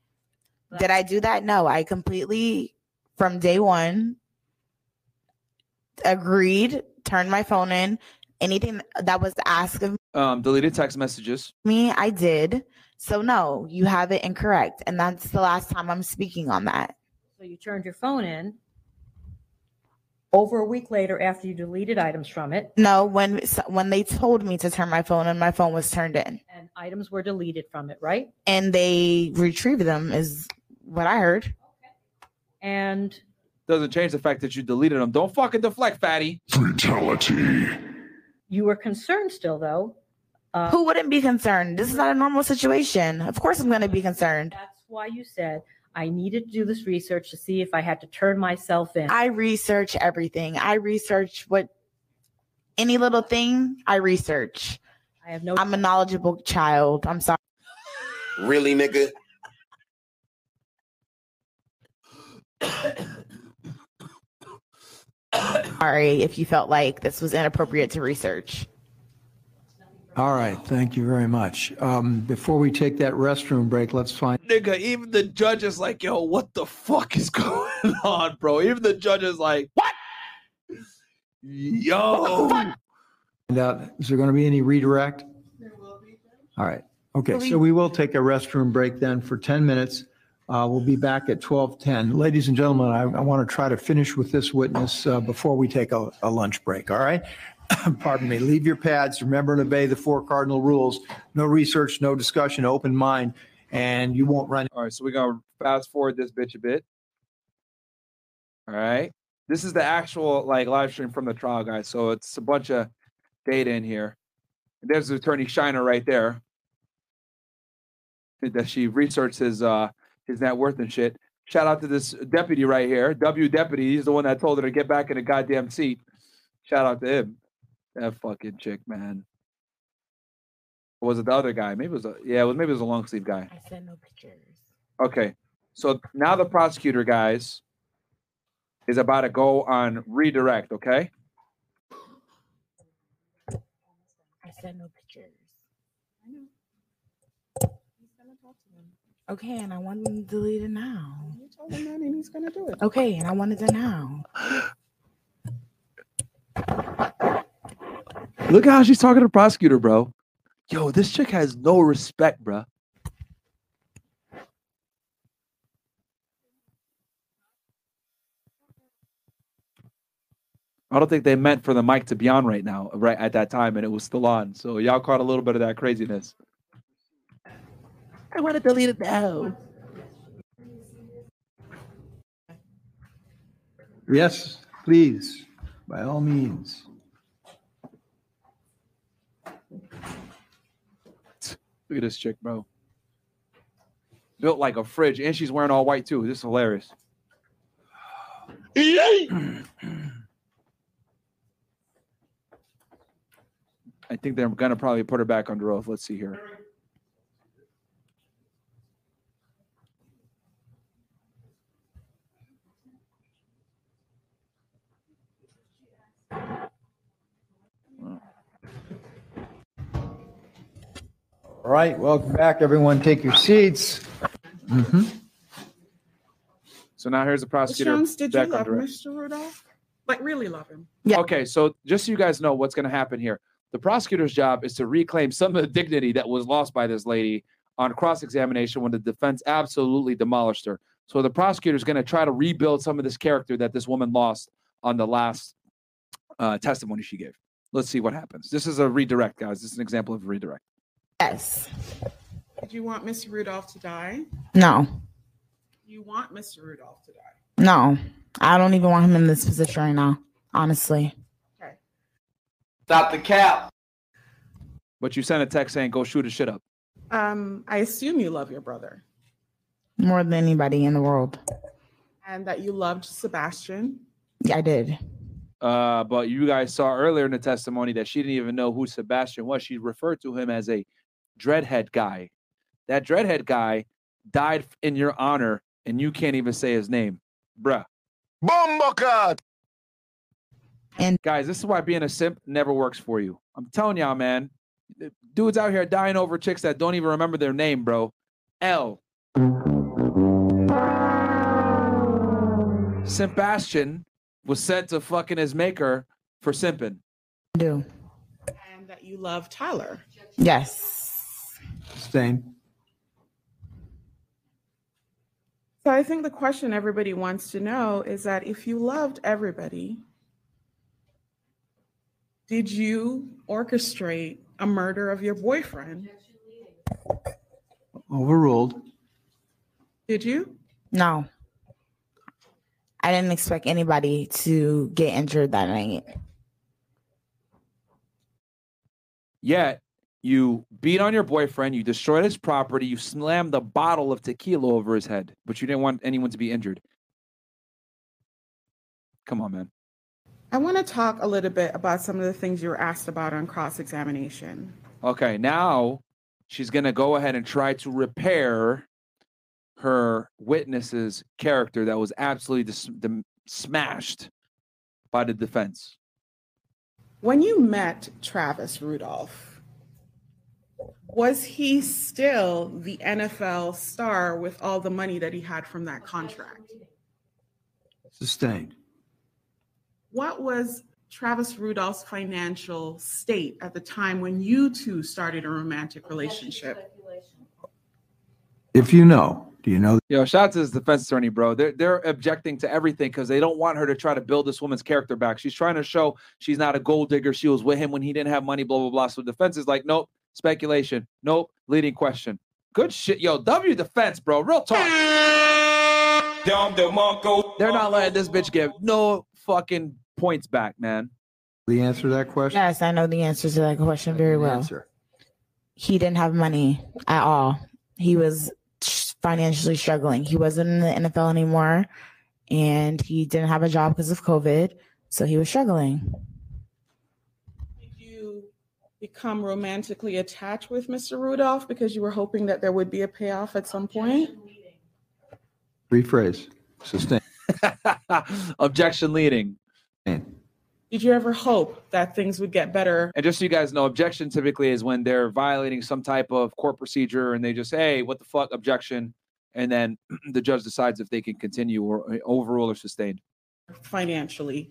Did I do that? No, I completely from day one agreed, turned my phone in. Anything that was asked of Um, deleted text messages. me, I did. So no, you have it incorrect. And that's the last time I'm speaking on that. So you turned your phone in over a week later after you deleted items from it No, when when they told me to turn my phone in, my phone was turned in. and items were deleted from it, right? And they retrieved them is what I heard. And Doesn't change the fact that you deleted them. Don't fucking deflect, fatty. Fatality. you were concerned still, though. Uh, Who wouldn't be concerned? This is not a normal situation. Of course I'm gonna be concerned. That's why you said I needed to do this research to see if I had to turn myself in. I research everything. I research what any little thing I research. I have no I'm a knowledgeable child. I'm sorry. Really, nigga? Sorry if you felt like this was inappropriate to research. All right, thank you very much. Um, before we take that restroom break, let's find Nigga, even the judge is like, yo, what the fuck is going on, bro? Even the judge is like, what? Yo. find out, is there going to be any redirect? There will be. All right, okay, so we will take a restroom break then for 10 minutes. Uh, We'll be back at 12:10. Ladies and gentlemen, I, want to try to finish with this witness uh, before we take a, a lunch break, all right? Pardon me, leave your pads, remember and obey the four cardinal rules. No research, no discussion, open mind, and you won't run. All right, so we're gonna fast forward this bitch a bit. All right. This is the actual like live stream from the trial, guys. So it's a bunch of data in here. There's attorney Shiner right there. That she researched his uh his net worth and shit. Shout out to this deputy right here. W deputy. He's the one that told her to get back in the goddamn seat. Shout out to him. That fucking chick, man. Or was it the other guy? Maybe it was a yeah, it was maybe it was a long sleeve guy. I sent no pictures. Okay. So now the prosecutor, guys, is about to go on redirect, okay? I sent no pictures. Okay, and I want them it now. You told him that and he's gonna do it. Okay, and I wanted it now. Look at how she's talking to the prosecutor, bro. Yo, this chick has no respect, bro. I don't think they meant for the mic to be on right now, right at that time, and it was still on. So y'all caught a little bit of that craziness. I want to delete it now. Yes, please, by all means. Look at this chick, bro. Built like a fridge, and she's wearing all white too. This is hilarious. I think they're gonna probably put her back under oath. Let's see here. Right, welcome back, everyone. Take your seats. Mhm. So now here's the prosecutor Jones, did you back love under oath. Mr. Rudolph? Like really love him? Yeah. Okay, so just so you guys know what's going to happen here, the prosecutor's job is to reclaim some of the dignity that was lost by this lady on cross examination when the defense absolutely demolished her. So the prosecutor is going to try to rebuild some of this character that this woman lost on the last uh, testimony she gave. Let's see what happens. This is a redirect, guys. This is an example of a redirect. Yes. Did you want Mr. Rudolph to die? No. You want Mr. Rudolph to die? No. I don't even want him in this position right now. Honestly. Okay. Stop the cap. But you sent a text saying, go shoot his shit up. Um, I assume you love your brother More than anybody in the world. and that you loved Sebastian. Yeah, I did. Uh, but you guys saw earlier in the testimony that she didn't even know who Sebastian was. She referred to him as a dreadhead guy. That dreadhead guy died in your honor, and you can't even say his name, bruh. Bombocat! And guys, this is why being a simp never works for you. I'm telling y'all, man. dudes out here dying over chicks that don't even remember their name, bro. L. Sebastian was sent to fucking his maker for simping. Do. And that you love Tyler. Yes. Sustained. So I think the question everybody wants to know is that if you loved everybody, did you orchestrate a murder of your boyfriend? Overruled. Did you? No. I didn't expect anybody to get injured that night. Yet you beat on your boyfriend, you destroyed his property, you slammed the bottle of tequila over his head, but you didn't want anyone to be injured. Come on, man. I want to talk a little bit about some of the things you were asked about on cross examination. Okay, now she's going to go ahead and try to repair her witness's character that was absolutely dis- dem- smashed by the defense. When you met Travis Rudolph, was he still the NFL star with all the money that he had from that contract? Sustained. What was Travis Rudolph's financial state at the time when you two started a romantic relationship? If you know, do you know? Yo, shout out to his defense attorney, bro. They're they're objecting to everything because they don't want her to try to build this woman's character back. She's trying to show she's not a gold digger. She was with him when he didn't have money, blah blah blah. So defense is like, nope, speculation, nope, leading question. Good shit, yo. W defense, bro. Real talk. They're not letting this bitch get no fucking points back, man. The answer to that question? Yes, I know the answer to that question very well. Answer. He didn't have money at all. He was financially struggling. He wasn't in the NFL anymore and he didn't have a job because of COVID. So he was struggling. Did you become romantically attached with Mr. Rudolph because you were hoping that there would be a payoff at some point? Rephrase. Sustained. Objection leading. Did you ever hope that things would get better? And just so you guys know, objection typically is when they're violating some type of court procedure and they just say, hey, what the fuck, objection. And then the judge decides if they can continue or overrule or sustain. Financially.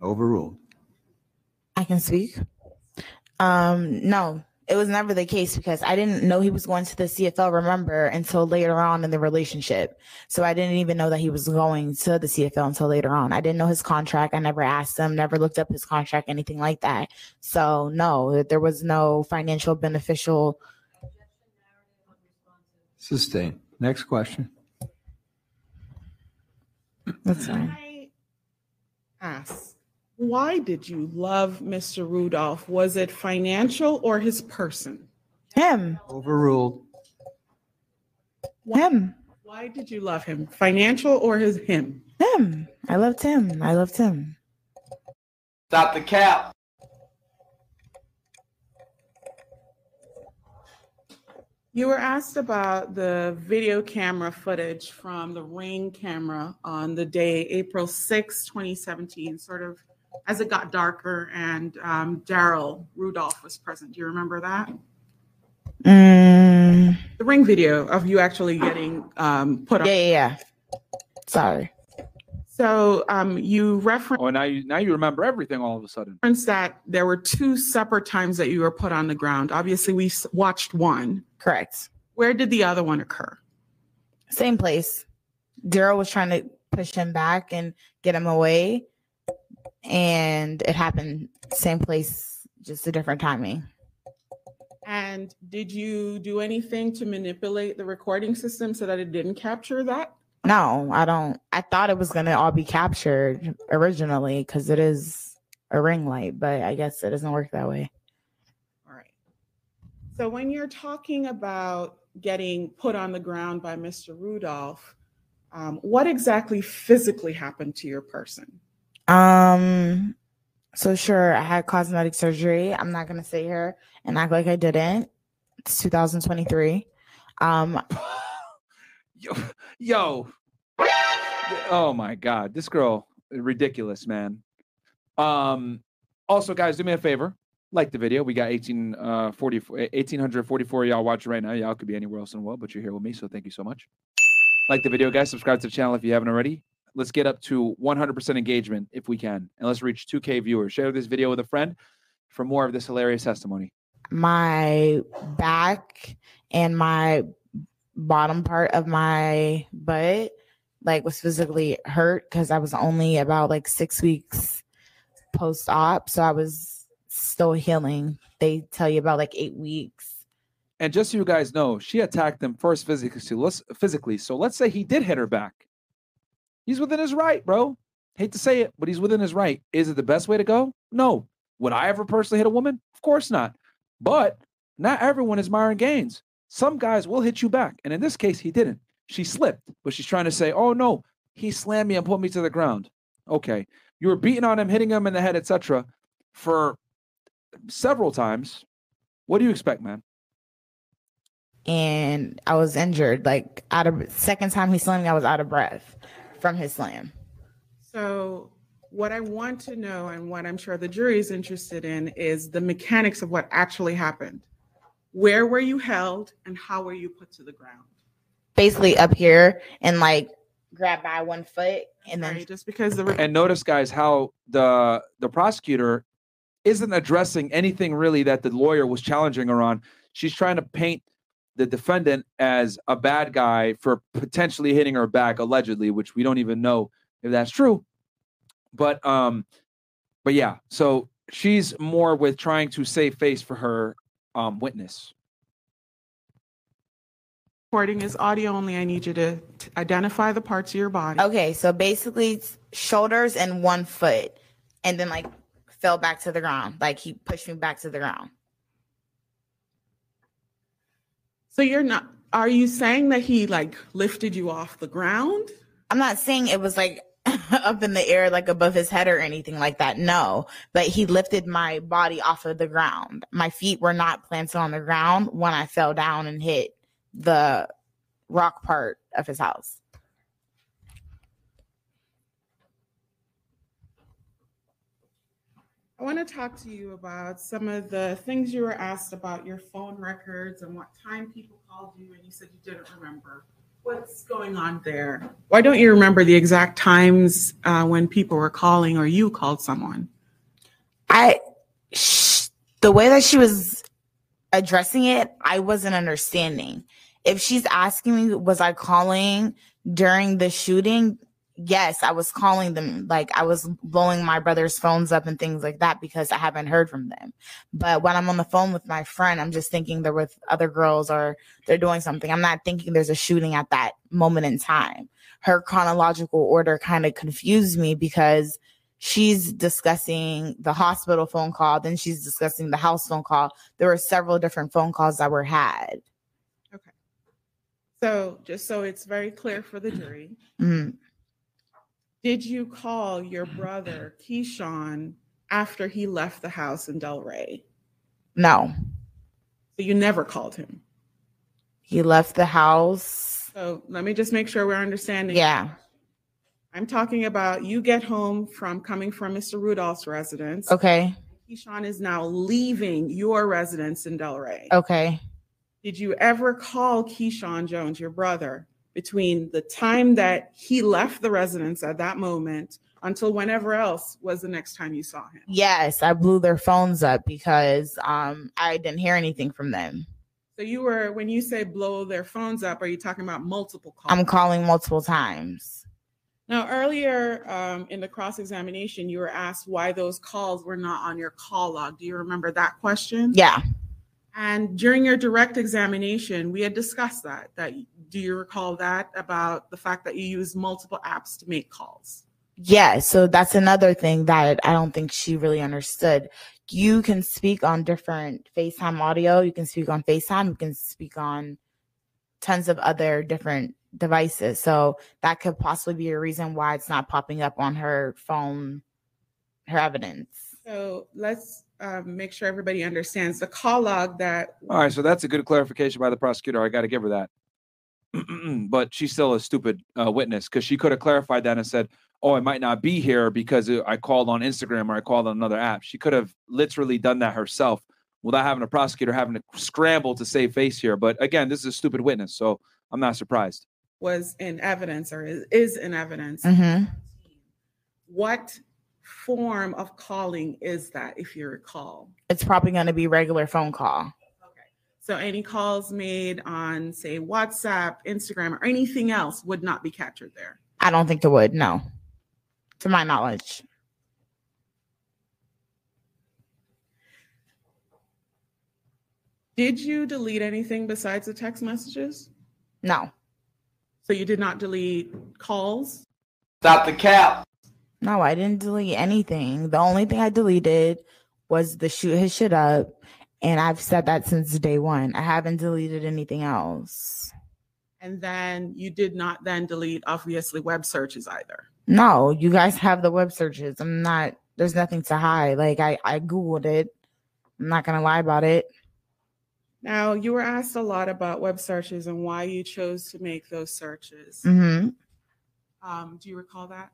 Overruled. I can speak. Um, no, it was never the case because I didn't know he was going to the CFL, remember, until later on in the relationship. So I didn't even know that he was going to the CFL until later on. I didn't know his contract. I never asked him, never looked up his contract, anything like that. So no, there was no financial beneficial. Sustained. Next question. That's fine. I ask, why did you love Mr. Rudolph? Was it financial or his person? Him. Overruled. Him. Why did you love him? Financial or his him? Him. I loved him. I loved him. Stop the cap. You were asked about the video camera footage from the ring camera on the day April 6, 2017, sort of as it got darker and um, Daryl Rudolph was present. Do you remember that? Mm, The ring video of you actually getting um, put on. yeah, yeah, yeah. Sorry. So um, you reference. Oh, now you now you remember everything all of a sudden. that there were two separate times that you were put on the ground. Obviously, we watched one. Correct. Where did the other one occur? Same place. Daryl was trying to push him back and get him away. And it happened same place, just a different timing. And did you do anything to manipulate the recording system so that it didn't capture that? No, I don't. I thought it was gonna all be captured originally because it is a ring light, but I guess it doesn't work that way. All right. So when you're talking about getting put on the ground by Mr. Rudolph, um, what exactly physically happened to your person? Um, so sure, I had cosmetic surgery. I'm not gonna sit here and act like I didn't. It's 2023. Um, Yo, yo. Oh my god, this girl ridiculous, man. Um also guys, do me a favor. like the video. We got 18, uh, 40, 1,844 y'all watching right now. Y'all could be anywhere else in the world, but you're here with me. So thank you so much. Like the video, guys. Subscribe to the channel if you haven't already. Let's get up to 100% engagement if we can. And let's reach 2K viewers. Share this video with a friend for more of this hilarious testimony. my back and my bottom part of my butt like was physically hurt because I was only about like six weeks post op. So I was still healing. They tell you about like eight weeks. And just so you guys know, she attacked him first physically. So let's physically. So let's say he did hit her back. He's within his right, bro. Hate to say it, but he's within his right. Is it the best way to go? No. Would I ever personally hit a woman? Of course not. But not everyone is Myron Gaines. Some guys will hit you back. And in this case, he didn't. She slipped, but she's trying to say, oh no, he slammed me and put me to the ground. Okay. You were beating on him, hitting him in the head, etc. for several times. What do you expect, man? And I was injured. Like out of second time he slammed me, I was out of breath from his slam. So, what I want to know, and what I'm sure the jury is interested in, is the mechanics of what actually happened. Where were you held, and how were you put to the ground? Basically up here and like grabbed by one foot and then just because the And notice, guys, how the the prosecutor isn't addressing anything really that the lawyer was challenging her on. She's trying to paint the defendant as a bad guy for potentially hitting her back, allegedly, which we don't even know if that's true. But um, but yeah, so she's more with trying to save face for her um witness. Recording is audio only. I need you to t- identify the parts of your body. Okay, so basically it's shoulders and one foot, and then like fell back to the ground. Like he pushed me back to the ground. So you're not. Are you saying that he like lifted you off the ground? I'm not saying it was like up in the air, like above his head or anything like that. No, but he lifted my body off of the ground. My feet were not planted on the ground when I fell down and hit the rock part of his house. I want to talk to you about some of the things you were asked about your phone records and what time people called you, and you said you didn't remember. What's going on there? Why don't you remember the exact times uh, when people were calling or you called someone? I, sh- the way that she was addressing it, I wasn't understanding. If she's asking me, was I calling during the shooting? Yes, I was calling them. Like I was blowing my brother's phones up and things like that because I haven't heard from them. But when I'm on the phone with my friend, I'm just thinking they're with other girls or they're doing something. I'm not thinking there's a shooting at that moment in time. Her chronological order kind of confused me because she's discussing the hospital phone call, then she's discussing the house phone call. There were several different phone calls that were had. Okay. So, just so it's very clear for the jury, Mm, did you call your mm. brother Keyshawn after he left the house in Delray? no, So you never called him. he left the house. So let me just make sure we're understanding. Yeah. I'm talking about you get home from coming from Mr. Rudolph's residence. Okay. Keyshawn is now leaving your residence in Delray. Okay. Did you ever call Keyshawn Jones, your brother, between the time that he left the residence at that moment until whenever else was the next time you saw him? Yes, I blew their phones up because um I didn't hear anything from them. So you were when you say blow their phones up, are you talking about multiple calls? I'm calling multiple times. Now, earlier um, in the cross examination, you were asked why those calls were not on your call log. Do you remember that question? Yeah. And during your direct examination, we had discussed that. That do you recall that about the fact that you use multiple apps to make calls? Yeah, so that's another thing that I don't think she really understood. You can speak on different FaceTime audio, you can speak on FaceTime, you can speak on tons of other different devices. So that could possibly be a reason why it's not popping up on her phone, her evidence. So let's um, make sure everybody understands the call log that All right, so that's a good clarification by the prosecutor. I got to give her that. but she's still a stupid uh, witness because she could have clarified that and said, "Oh, I might not be here because uh, I called on Instagram or I called on another app." She could have literally done that herself without having a prosecutor having to scramble to save face here. But again, this is a stupid witness, so I'm not surprised. Was in evidence or is, is in evidence. hmm What form of calling is that, if you recall? It's probably going to be regular phone call. Okay. So any calls made on, say, WhatsApp, Instagram, or anything else would not be captured there. I don't think it would. No, to my knowledge. Did you delete anything besides the text messages? No. So you did not delete calls? Stop the cap. No, I didn't delete anything. The only thing I deleted was the shoot his shit up. And I've said that since day one. I haven't deleted anything else. And then you did not then delete, obviously, web searches either. No, you guys have the web searches. I'm not, there's nothing to hide. Like I, I Googled it. I'm not gonna lie about it. Now, you were asked a lot about web searches and why you chose to make those searches. hmm Um, do you recall that?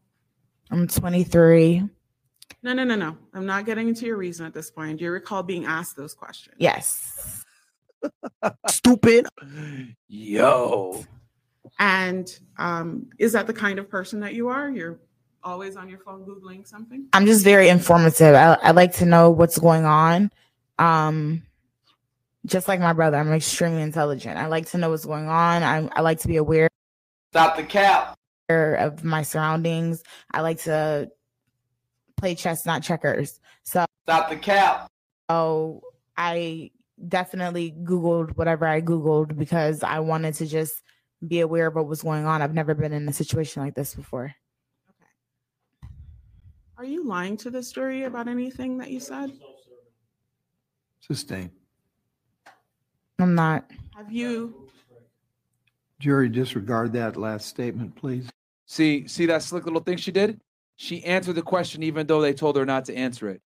I'm 23. No, no, no, no. I'm not getting into your reason at this point. Do you recall being asked those questions? Yes. Stupid. Yo. And um, is that the kind of person that you are? You're always on your phone Googling something? I'm just very informative. I, I like to know what's going on. Um, just like my brother, I'm extremely intelligent. I like to know what's going on. I, I like to be aware. Stop the cap. Of my surroundings. I like to play chess, not checkers. So stop the cap. So I definitely Googled whatever I Googled because I wanted to just be aware of what was going on. I've never been in a situation like this before. Okay. Are you lying to the jury about anything that you said? Sustain. I'm not. Have you? Jury, disregard that last statement, please. See, see that slick little thing she did? She answered the question even though they told her not to answer it.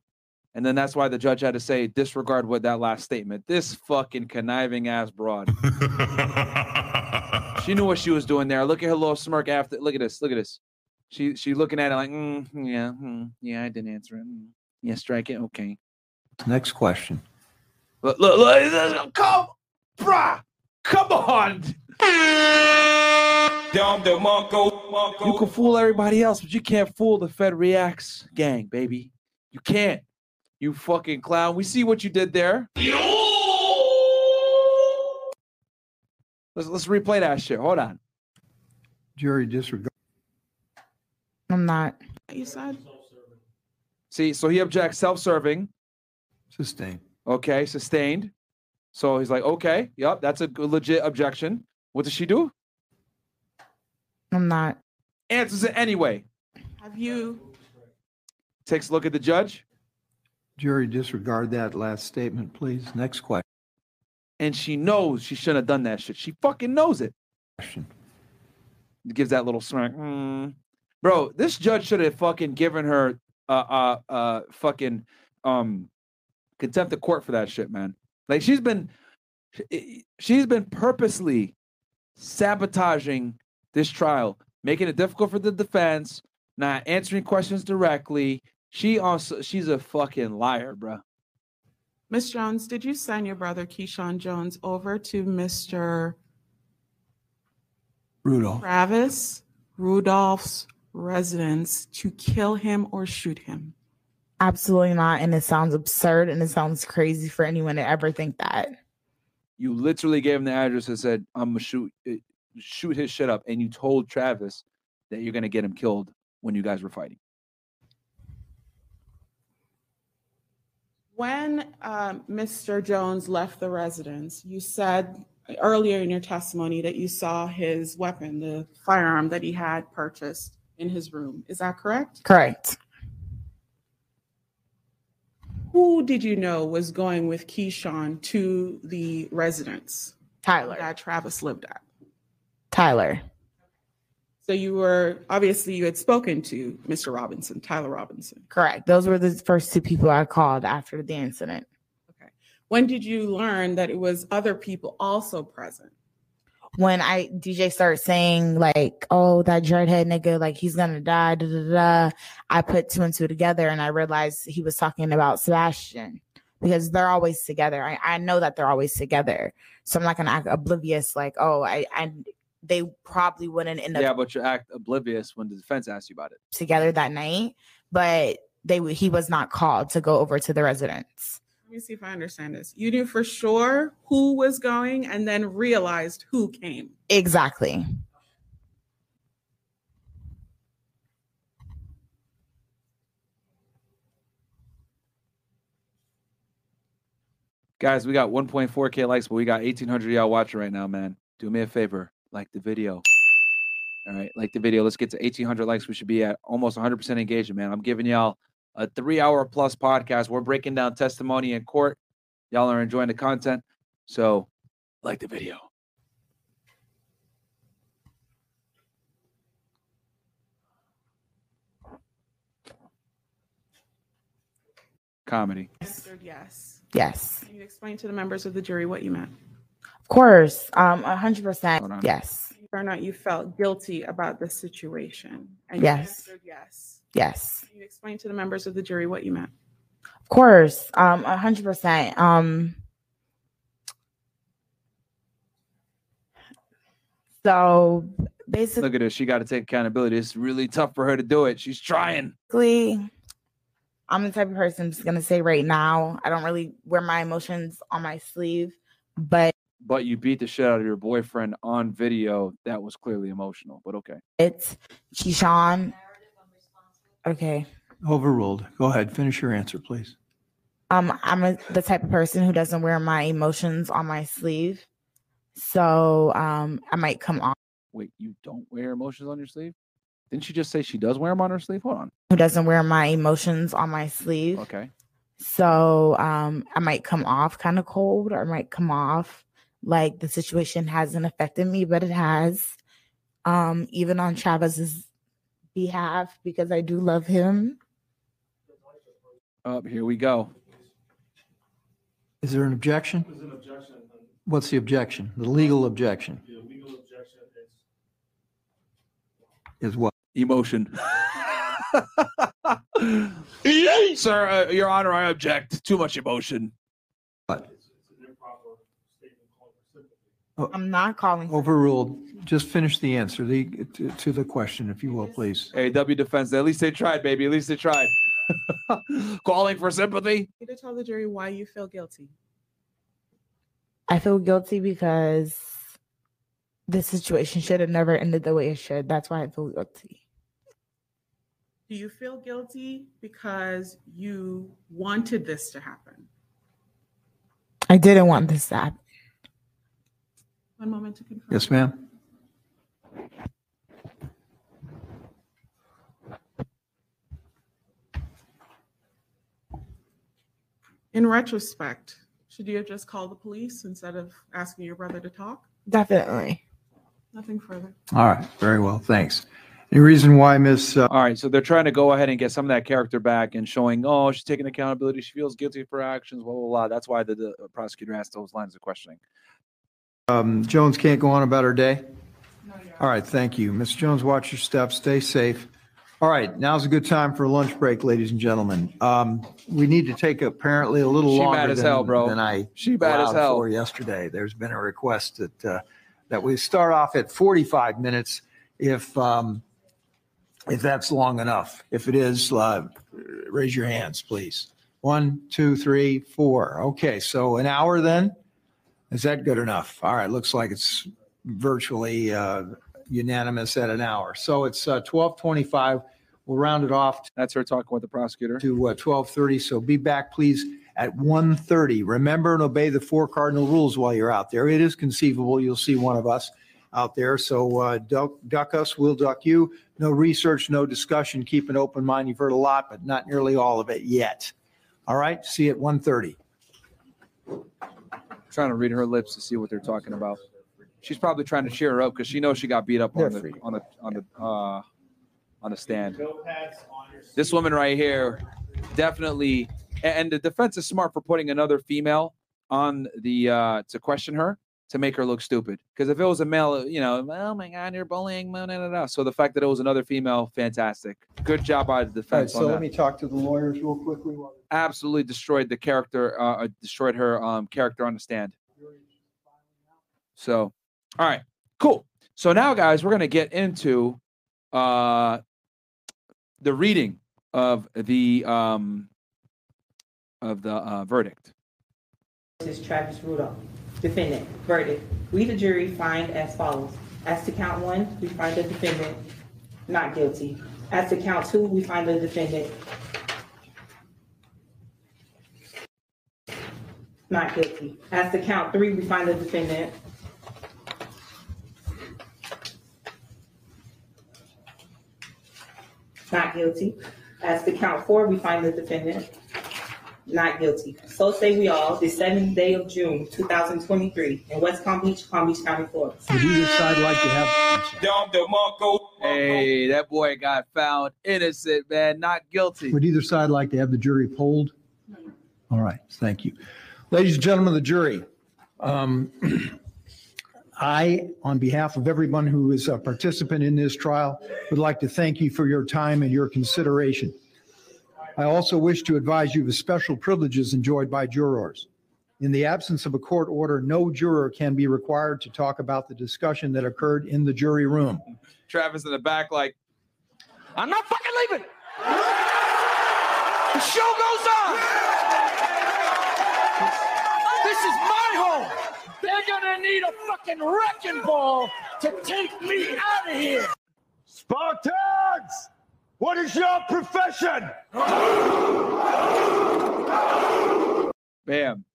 And then that's why the judge had to say disregard what that last statement. This fucking conniving ass broad. she knew what she was doing there. Look at her little smirk after. Look at this. Look at this. She she looking at it like, mm, yeah, mm, yeah, I didn't answer it. Mm, yeah, strike it. Okay. Next question. Look, look, look, come, bruh, come on. You can fool everybody else, but you can't fool the Fed Reacts gang, baby. You can't. You fucking clown. We see what you did there. Let's let's replay that shit. Hold on. Jury, disregard. I'm not. You said? See, so he objects self-serving. Sustained. Okay, sustained. So he's like, okay, yep, that's a legit objection. What does she do? I'm not. Answers it anyway. Have you? Takes a look at the judge, Jury, disregard that last statement, please. Next question. and she knows she shouldn't have done that shit. She fucking knows it. Gives that little smirk. Mm. Bro, this judge should have fucking given her uh uh uh fucking um contempt of court for that shit, man. Like she's been she's been purposely sabotaging this trial, making it difficult for the defense, not answering questions directly. She also she's a fucking liar, bro. Miss Jones, did you send your brother Keyshawn Jones over to Mr. Rudolph. Travis Rudolph's residence to kill him or shoot him? Absolutely not. And it sounds absurd and it sounds crazy for anyone to ever think that. You literally gave him the address and said, "I'm gonna shoot eh, shoot his shit up," and you told Travis that you're gonna get him killed when you guys were fighting. When um, Mr. Jones left the residence, you said earlier in your testimony that you saw his weapon, the firearm that he had purchased in his room. Is that correct? Correct. Who did you know was going with Keyshawn to the residence Tyler. that Travis lived at? Tyler. So you were obviously you had spoken to Mr. Robinson, Tyler Robinson. Correct. Those were the first two people I called after the incident. Okay. When did you learn that it was other people also present? When I DJ started saying like, "Oh, that dreadhead nigga, like he's gonna die," da, da, da, I put two and two together, and I realized he was talking about Sebastian because they're always together. I, I know that they're always together, so I'm not gonna act oblivious. Like, oh, I, I they probably wouldn't end up Yeah, but you act oblivious when the defense asks you about it. together that night, but they he was not called to go over to the residence. Let me see if I understand this. You knew for sure who was going and then realized who came. Exactly. Guys, we got 1.4k likes, but we got 1800 y'all watching right now, man. Do me a favor, like the video. All right, like the video. Let's get to 1800 likes. We should be at almost 100% engagement, man. I'm giving y'all a three hour plus podcast. We're breaking down testimony in court. Y'all are enjoying the content. So, like the video. Comedy. Answered yes. Yes. Can you explain to the members of the jury what you meant? Of course. Um, a hundred percent. Yes. Whether or not you felt guilty about the situation. And Yes. you answered yes. Yes. Can you explain to the members of the jury what you meant? Of course. Um, a hundred percent. Um. So basically, Look at her. She got to take accountability. It's really tough for her to do it. She's trying. I'm the type of person I'm just gonna say right now. I don't really wear my emotions on my sleeve, but But you beat the shit out of your boyfriend on video. That was clearly emotional, but okay. it's Keyshawn. Okay. Overruled. Go ahead. Finish your answer, please. Um, I'm a, the type of person who doesn't wear my emotions on my sleeve, so um, I might come off. Wait, you don't wear emotions on your sleeve? Didn't she just say she does wear them on her sleeve? Hold on. Who doesn't wear my emotions on my sleeve? Okay. So um, I might come off kind of cold, or I might come off like the situation hasn't affected me, but it has. Um, even on Travis's behalf, because I do love him. Up here we go. Is there an objection? What's the objection? The legal objection is what? Emotion. Sir, uh, Your Honor, I object. Too much emotion. Oh, I'm not calling. Overruled. Just finish the answer the, to, to the question, if you will, please. AW defense. At least they tried, baby. At least they tried. Calling for sympathy. You to tell the jury why you feel guilty. I feel guilty because this situation should have never ended the way it should. That's why I feel guilty. Do you feel guilty because you wanted this to happen? I didn't want this to happen. One moment to confirm. Yes, ma'am. In retrospect, should you have just called the police instead of asking your brother to talk? Definitely. Nothing further. All right. Very well. Thanks. Any reason why Miss? Uh, All right, so they're trying to go ahead and get some of that character back and showing, oh, she's taking accountability. She feels guilty for her actions, blah, blah, blah. That's why the, the prosecutor asked those lines of questioning. Um, Jones can't go on about her day? All right. Thank you. Ms. Jones, watch your steps. Stay safe. All right. Now's a good time for a lunch break, ladies and gentlemen. Um, we need to take apparently a little She longer mad as than, hell, bro. than I She bad as allowed hell. for yesterday. There's been a request that uh, that we start off at 45 minutes if um, if that's long enough. If it is, uh, raise your hands, please. One, two, three, four. Okay, so an hour then? Is that good enough? All right, looks like it's virtually uh, unanimous at an hour. So it's uh, 12:25. We'll round it off. That's her talking with the prosecutor. To uh, 12:30. So be back, please, at 1:30. Remember and obey the four cardinal rules while you're out there. It is conceivable you'll see one of us out there. So uh, duck, duck us, we'll duck you. No research, no discussion. Keep an open mind. You've heard a lot, but not nearly all of it yet. All right. See you at 1:30. Trying to read her lips to see what they're talking about. She's probably trying to cheer her up because she knows she got beat up on the on the on the uh, on the stand. This woman right here, definitely, and the defense is smart for putting another female on the uh, to question her to make her look stupid. Because if it was a male, you know, oh my god, you're bullying, blah, blah, blah, blah." So the fact that it was another female, fantastic. Good job by the All right, defense. so on let that. me talk to the lawyers real quickly. while- Absolutely destroyed the character, uh, uh, destroyed her um, character on the stand. So, all right, cool. So now, guys, we're gonna get into uh, the reading of the um, of the uh, verdict. This is Travis Rudolph. Defendant. Verdict. We, the jury, find as follows. As to count one, we find the defendant not guilty. As to count two, we find the defendant not guilty. As to count three, we find the defendant not guilty. As to count four, we find the defendant not guilty. So say we all, the seventh day of June, two thousand twenty-three, in West Palm Beach, Palm Beach County, Florida. Would either side like to have? Hey, that boy got found innocent, man, not guilty. Would either side like to have the jury polled? All right, thank you. Ladies and gentlemen of the jury, um, I, on behalf of everyone who is a participant in this trial, would like to thank you for your time and your consideration. I also wish to advise you of the special privileges enjoyed by jurors. In the absence of a court order, no juror can be required to talk about the discussion that occurred in the jury room. Travis in the back, like, I'm not fucking leaving. The show goes on. This is my home. They're gonna need a fucking wrecking ball to take me out of here. Spartans! What is your profession? Bam.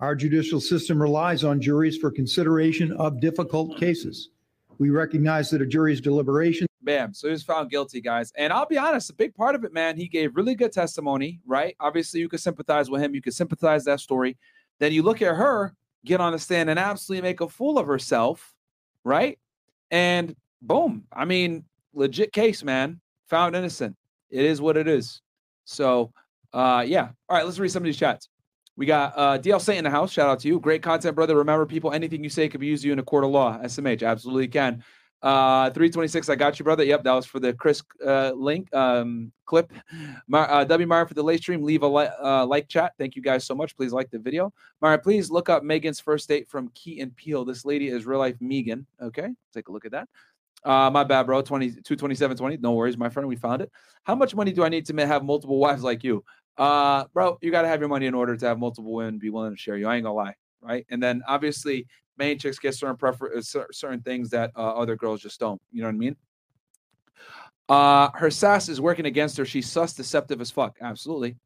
Our judicial system relies on juries for consideration of difficult cases. We recognize that a jury's deliberation Bam. So he was found guilty, guys. And I'll be honest, a big part of it, man, he gave really good testimony, right? Obviously, you could sympathize with him. You could sympathize that story. Then you look at her get on the stand and absolutely make a fool of herself, right? And boom. I mean, legit case, man. Found innocent. It is what it is. So, uh, yeah. All right, let's read some of these chats. We got uh, DL Saint in the house. Shout out to you. Great content, brother. Remember, people, anything you say could be used you in a court of law. SMH, absolutely can. Uh, 326, I got you, brother. Yep, that was for the Chris uh, link um, clip. Mar- uh, W. Meyer for the late stream. Leave a li- uh, like chat. Thank you guys so much. Please like the video. Mara, please look up Megan's first date from Key and Peele. This lady is real life Megan. Okay, take a look at that. Uh, my bad, bro. 20, 22720. No worries, my friend. We found it. How much money do I need to have multiple wives like you? Uh, bro, you got to have your money in order to have multiple women be willing to share you. I ain't gonna lie, right? And then obviously, main chicks get certain prefer uh, certain things that uh, other girls just don't. You know what I mean? Uh, her sass is working against her. She's sus deceptive as fuck. Absolutely.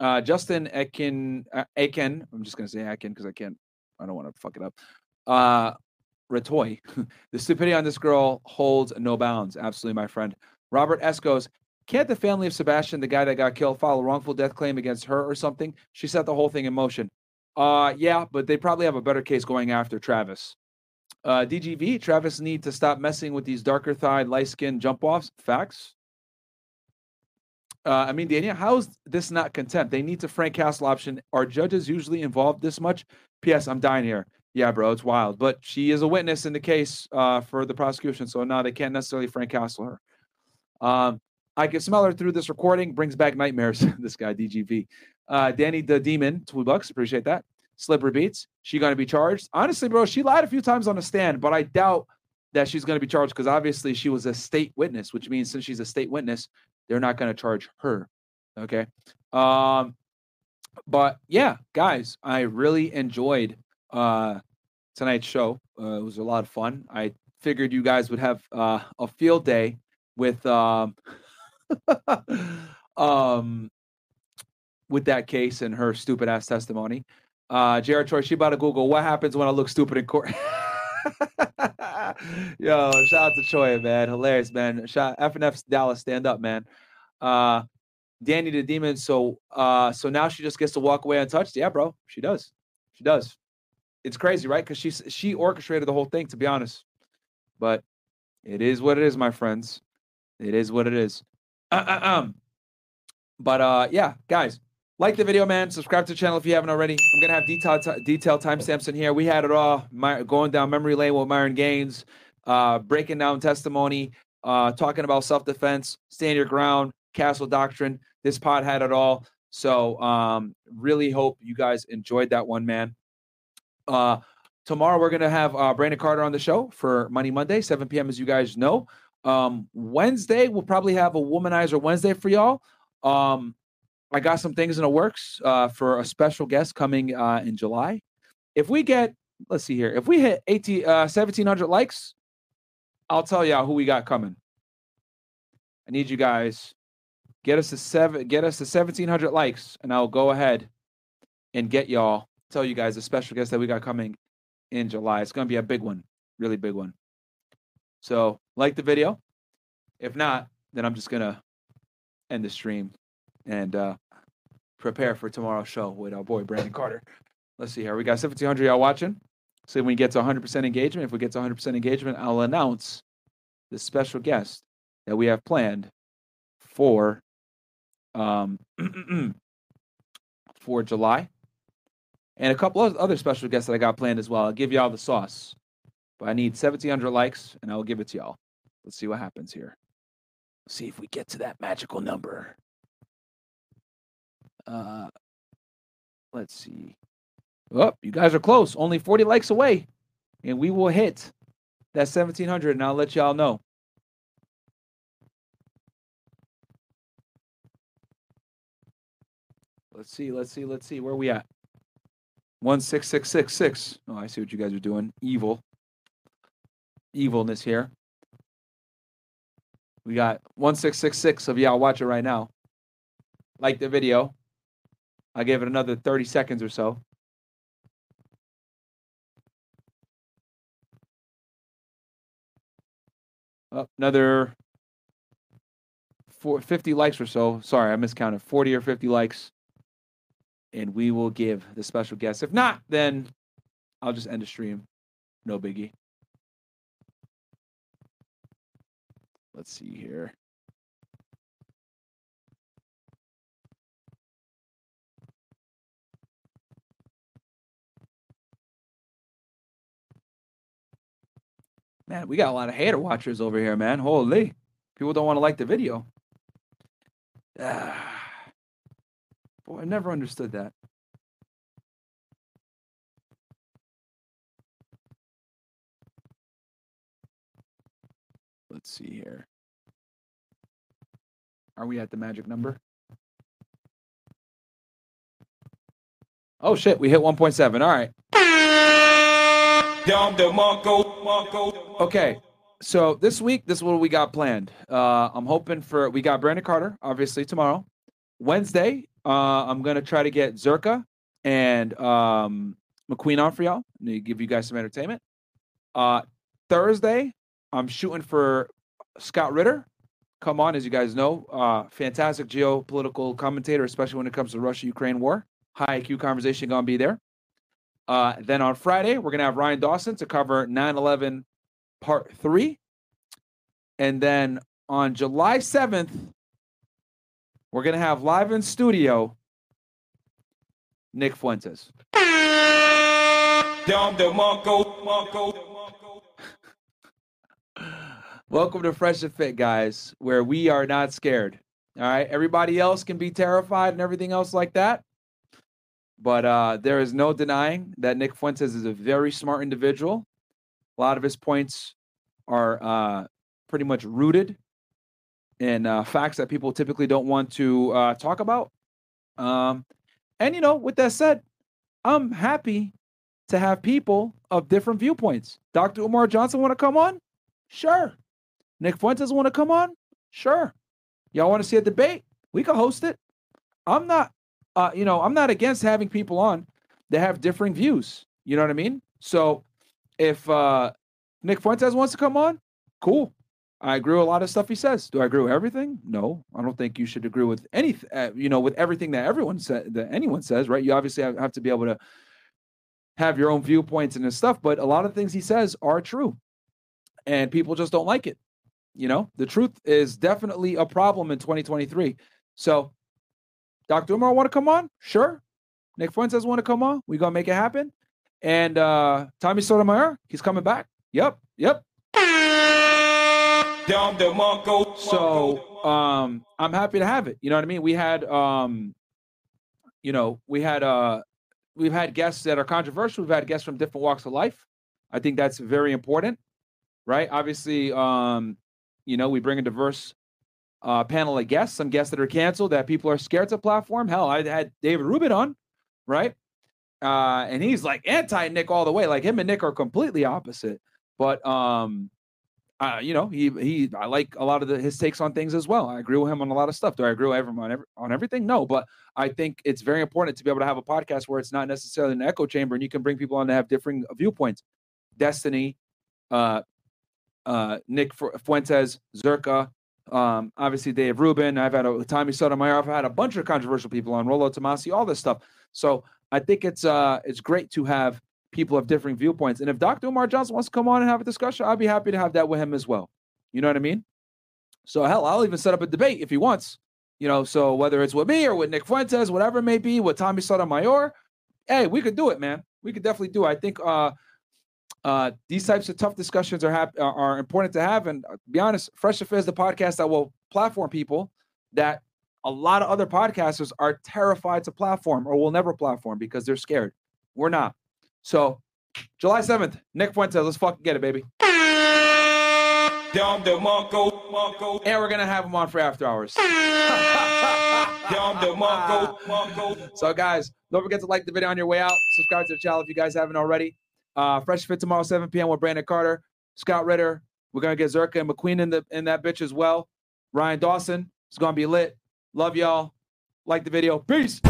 Uh, Justin Akin, uh, I'm just gonna say Akin because I can't, I don't want to fuck it up. Uh, Retoy, the stupidity on this girl holds no bounds. Absolutely, my friend. Robert Escos, can't the family of Sebastian, the guy that got killed, file a wrongful death claim against her or something? She set the whole thing in motion. Uh, yeah, but they probably have a better case going after Travis. Uh, DGV, Travis need to stop messing with these darker thighed, light skinned jump offs. Facts. Uh, I mean, Daniel, how is this not contempt? They need to Frank Castle option. Are judges usually involved this much? P.S. I'm dying here. Yeah, bro, it's wild. But she is a witness in the case uh, for the prosecution, so no, they can't necessarily Frank Castle her. Um, I can smell her through this recording. Brings back nightmares. this guy, DGV. Uh, Danny the Demon, two bucks. Appreciate that. Slippery Beats. She to be charged? Honestly, bro, she lied a few times on the stand, but I doubt that she's to be charged because obviously she was a state witness, which means since she's a state witness, they're not to charge her. Okay. Um, but yeah, guys, I really enjoyed uh tonight's show. Uh, it was a lot of fun. I figured you guys would have uh, a field day with um um with that case and her stupid ass testimony. Uh Jared Troy, she about to Google what happens when I look stupid in court. Yo, shout out to Choi, man. Hilarious, man. Shout FNF Dallas, stand up, man. Uh Danny the Demon. So uh so now she just gets to walk away untouched. Yeah, bro. She does. She does. It's crazy, right? Because she she orchestrated the whole thing, to be honest. But it is what it is, my friends. It is what it is. Uh, uh, um. But uh, yeah, guys, Like the video, man. Subscribe to the channel if you haven't already. I'm gonna have detailed t- detailed timestamps in here. We had it all. My, going down memory lane with Myron Gaines, uh, breaking down testimony, uh, talking about self defense, stand your ground, castle doctrine. This pod had it all. So um, really hope you guys enjoyed that one, man. Uh, tomorrow we're gonna have uh, Brandon Carter on the show for Money Monday, 7 p.m. As you guys know. Um, Wednesday we'll probably have a Womanizer Wednesday for y'all. Um, I got some things in the works uh, for a special guest coming uh, in July. If we get, let's see here, if we hit 18, uh, 1700 likes, I'll tell y'all who we got coming. I need you guys get us to seven, get us to 1700 likes, and I'll go ahead and get y'all tell you guys a special guest that we got coming in July. It's gonna be a big one, really big one. So like the video. If not, then I'm just gonna end the stream and uh, prepare for tomorrow's show with our boy Brandon Carter. Let's see here. We got 1700 y'all watching. So when we get to 100% engagement, if we get to 100% engagement, I'll announce the special guest that we have planned for um, for July, and a couple of other special guests that I got planned as well. I'll give y'all the sauce, but I need 1700 likes, and I will give it to y'all. Let's see what happens here. see if we get to that magical number. Uh, let's see. Oh, you guys are close. Only 40 likes away. And we will hit that 1700 and I'll let y'all know. Let's see, let's see, let's see. Where we at? 16666. Oh, I see what you guys are doing. Evil. Evilness here. We got 1666 of y'all watching right now. Like the video. I gave it another 30 seconds or so. Oh, another four, 50 likes or so. Sorry, I miscounted. 40 or 50 likes. And we will give the special guest. If not, then I'll just end the stream. No biggie. Let's see here. Man, we got a lot of hater watchers over here, man. Holy. People don't want to like the video. Ah. Boy, I never understood that. Let's see here. Are we at the magic number? Oh shit, we hit 1.7. All right. Okay. So this week, this is what we got planned. Uh, I'm hoping for we got Brandon Carter, obviously tomorrow. Wednesday, uh, I'm gonna try to get Zherka and um, McQueen on for y'all to give you guys some entertainment. Uh, Thursday, I'm shooting for Scott Ritter. Come on, as you guys know, uh, fantastic geopolitical commentator, especially when it comes to Russia-Ukraine war. High IQ conversation gonna be there. Uh, then on Friday, we're gonna have Ryan Dawson to cover 9/11 Part Three, and then on July 7th, we're gonna have live in studio Nick Fuentes. Welcome to Fresh and Fit, guys, where we are not scared. All right, everybody else can be terrified and everything else like that. But uh, there is no denying that Nick Fuentes is a very smart individual. A lot of his points are uh, pretty much rooted in uh, facts that people typically don't want to uh, talk about. Um, and, you know, with that said, I'm happy to have people of different viewpoints. Dr. Umar Johnson want to come on? Sure. Nick Fuentes want to come on? Sure. Y'all want to see a debate? We can host it. I'm not uh, you know, I'm not against having people on that have differing views. You know what I mean? So if uh, Nick Fuentes wants to come on, cool. I agree with a lot of stuff he says. Do I agree with everything? No, I don't think you should agree with anything. Uh, you know, with everything that everyone said that anyone says, right? You obviously have, have to be able to have your own viewpoints and stuff. But a lot of things he says are true, and people just don't like it. You know, the truth is definitely a problem in 2023. So Dr. Umar want to come on? Sure. Nick Fuentes want to come on? We gonna make it happen. And uh Tommy Sotomayor, he's coming back. Yep, yep. So um I'm happy to have it. You know what I mean? We had um you know, we had uh we've had guests that are controversial. We've had guests from different walks of life. I think that's very important, right? Obviously, um, you know, we bring a diverse uh, panel of guests, some guests that are canceled that people are scared to platform. Hell, I had David Rubin on, right? Uh, and he's like anti Nick all the way. Like him and Nick are completely opposite. But um, uh, you know, he he I like a lot of the, his takes on things as well. I agree with him on a lot of stuff. Do I agree with everyone on every, on everything? No, but I think it's very important to be able to have a podcast where it's not necessarily an echo chamber and you can bring people on to have differing viewpoints. Destiny, uh, uh, Nick Fuentes, Zherka, um, obviously Dave Rubin. I've had a Tommy Sotomayor. I've had a bunch of controversial people on Rollo Tomassi, all this stuff. So I think it's uh it's great to have people of differing viewpoints. And if Dr. Umar Johnson wants to come on and have a discussion, I'd be happy to have that with him as well. You know what I mean? So hell, I'll even set up a debate if he wants. You know, so whether it's with me or with Nick Fuentes, whatever it may be, with Tommy Sotomayor, hey, we could do it, man. We could definitely do it. I think uh uh, these types of tough discussions are hap- are important to have. And uh, be honest, Fresh and Fit is the podcast that will platform people that a lot of other podcasters are terrified to platform or will never platform because they're scared. We're not. So, July 7th, Nick Fuentes, let's fucking get it, baby. And we're gonna have him on for after hours. so, guys, don't forget to like the video on your way out. Subscribe to the channel if you guys haven't already. Uh, Fresh Fit tomorrow, 7 p.m. with Brandon Carter, Scott Ritter. We're gonna get Zherka and McQueen in the in that bitch as well. Ryan Dawson. It's gonna be lit. Love y'all. Like the video. Peace.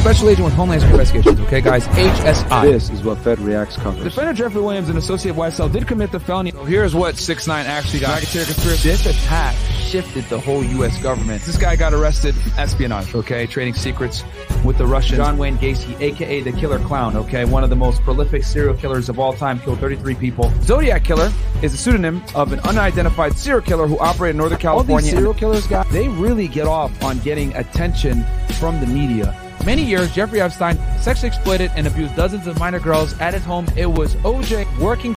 Special agent with Homeland Security Investigations, okay, guys? HSI. This is what Fed Reacts covers. Defender Jeffrey Williams, an associate of YSL, did commit the felony. So here's what 6 9 actually got. Racketeer conspiracy. This attack shifted the whole U.S. government. This guy got arrested, espionage, okay, trading secrets with the Russians. John Wayne Gacy, aka the Killer Clown, okay, one of the most prolific serial killers of all time, killed 33 people. Zodiac Killer is a pseudonym of an unidentified serial killer who operated in Northern California. All these serial killers, guys, they really get off on getting attention from the media. Many years, Jeffrey Epstein sexually exploited and abused dozens of minor girls at his home. It was OJ working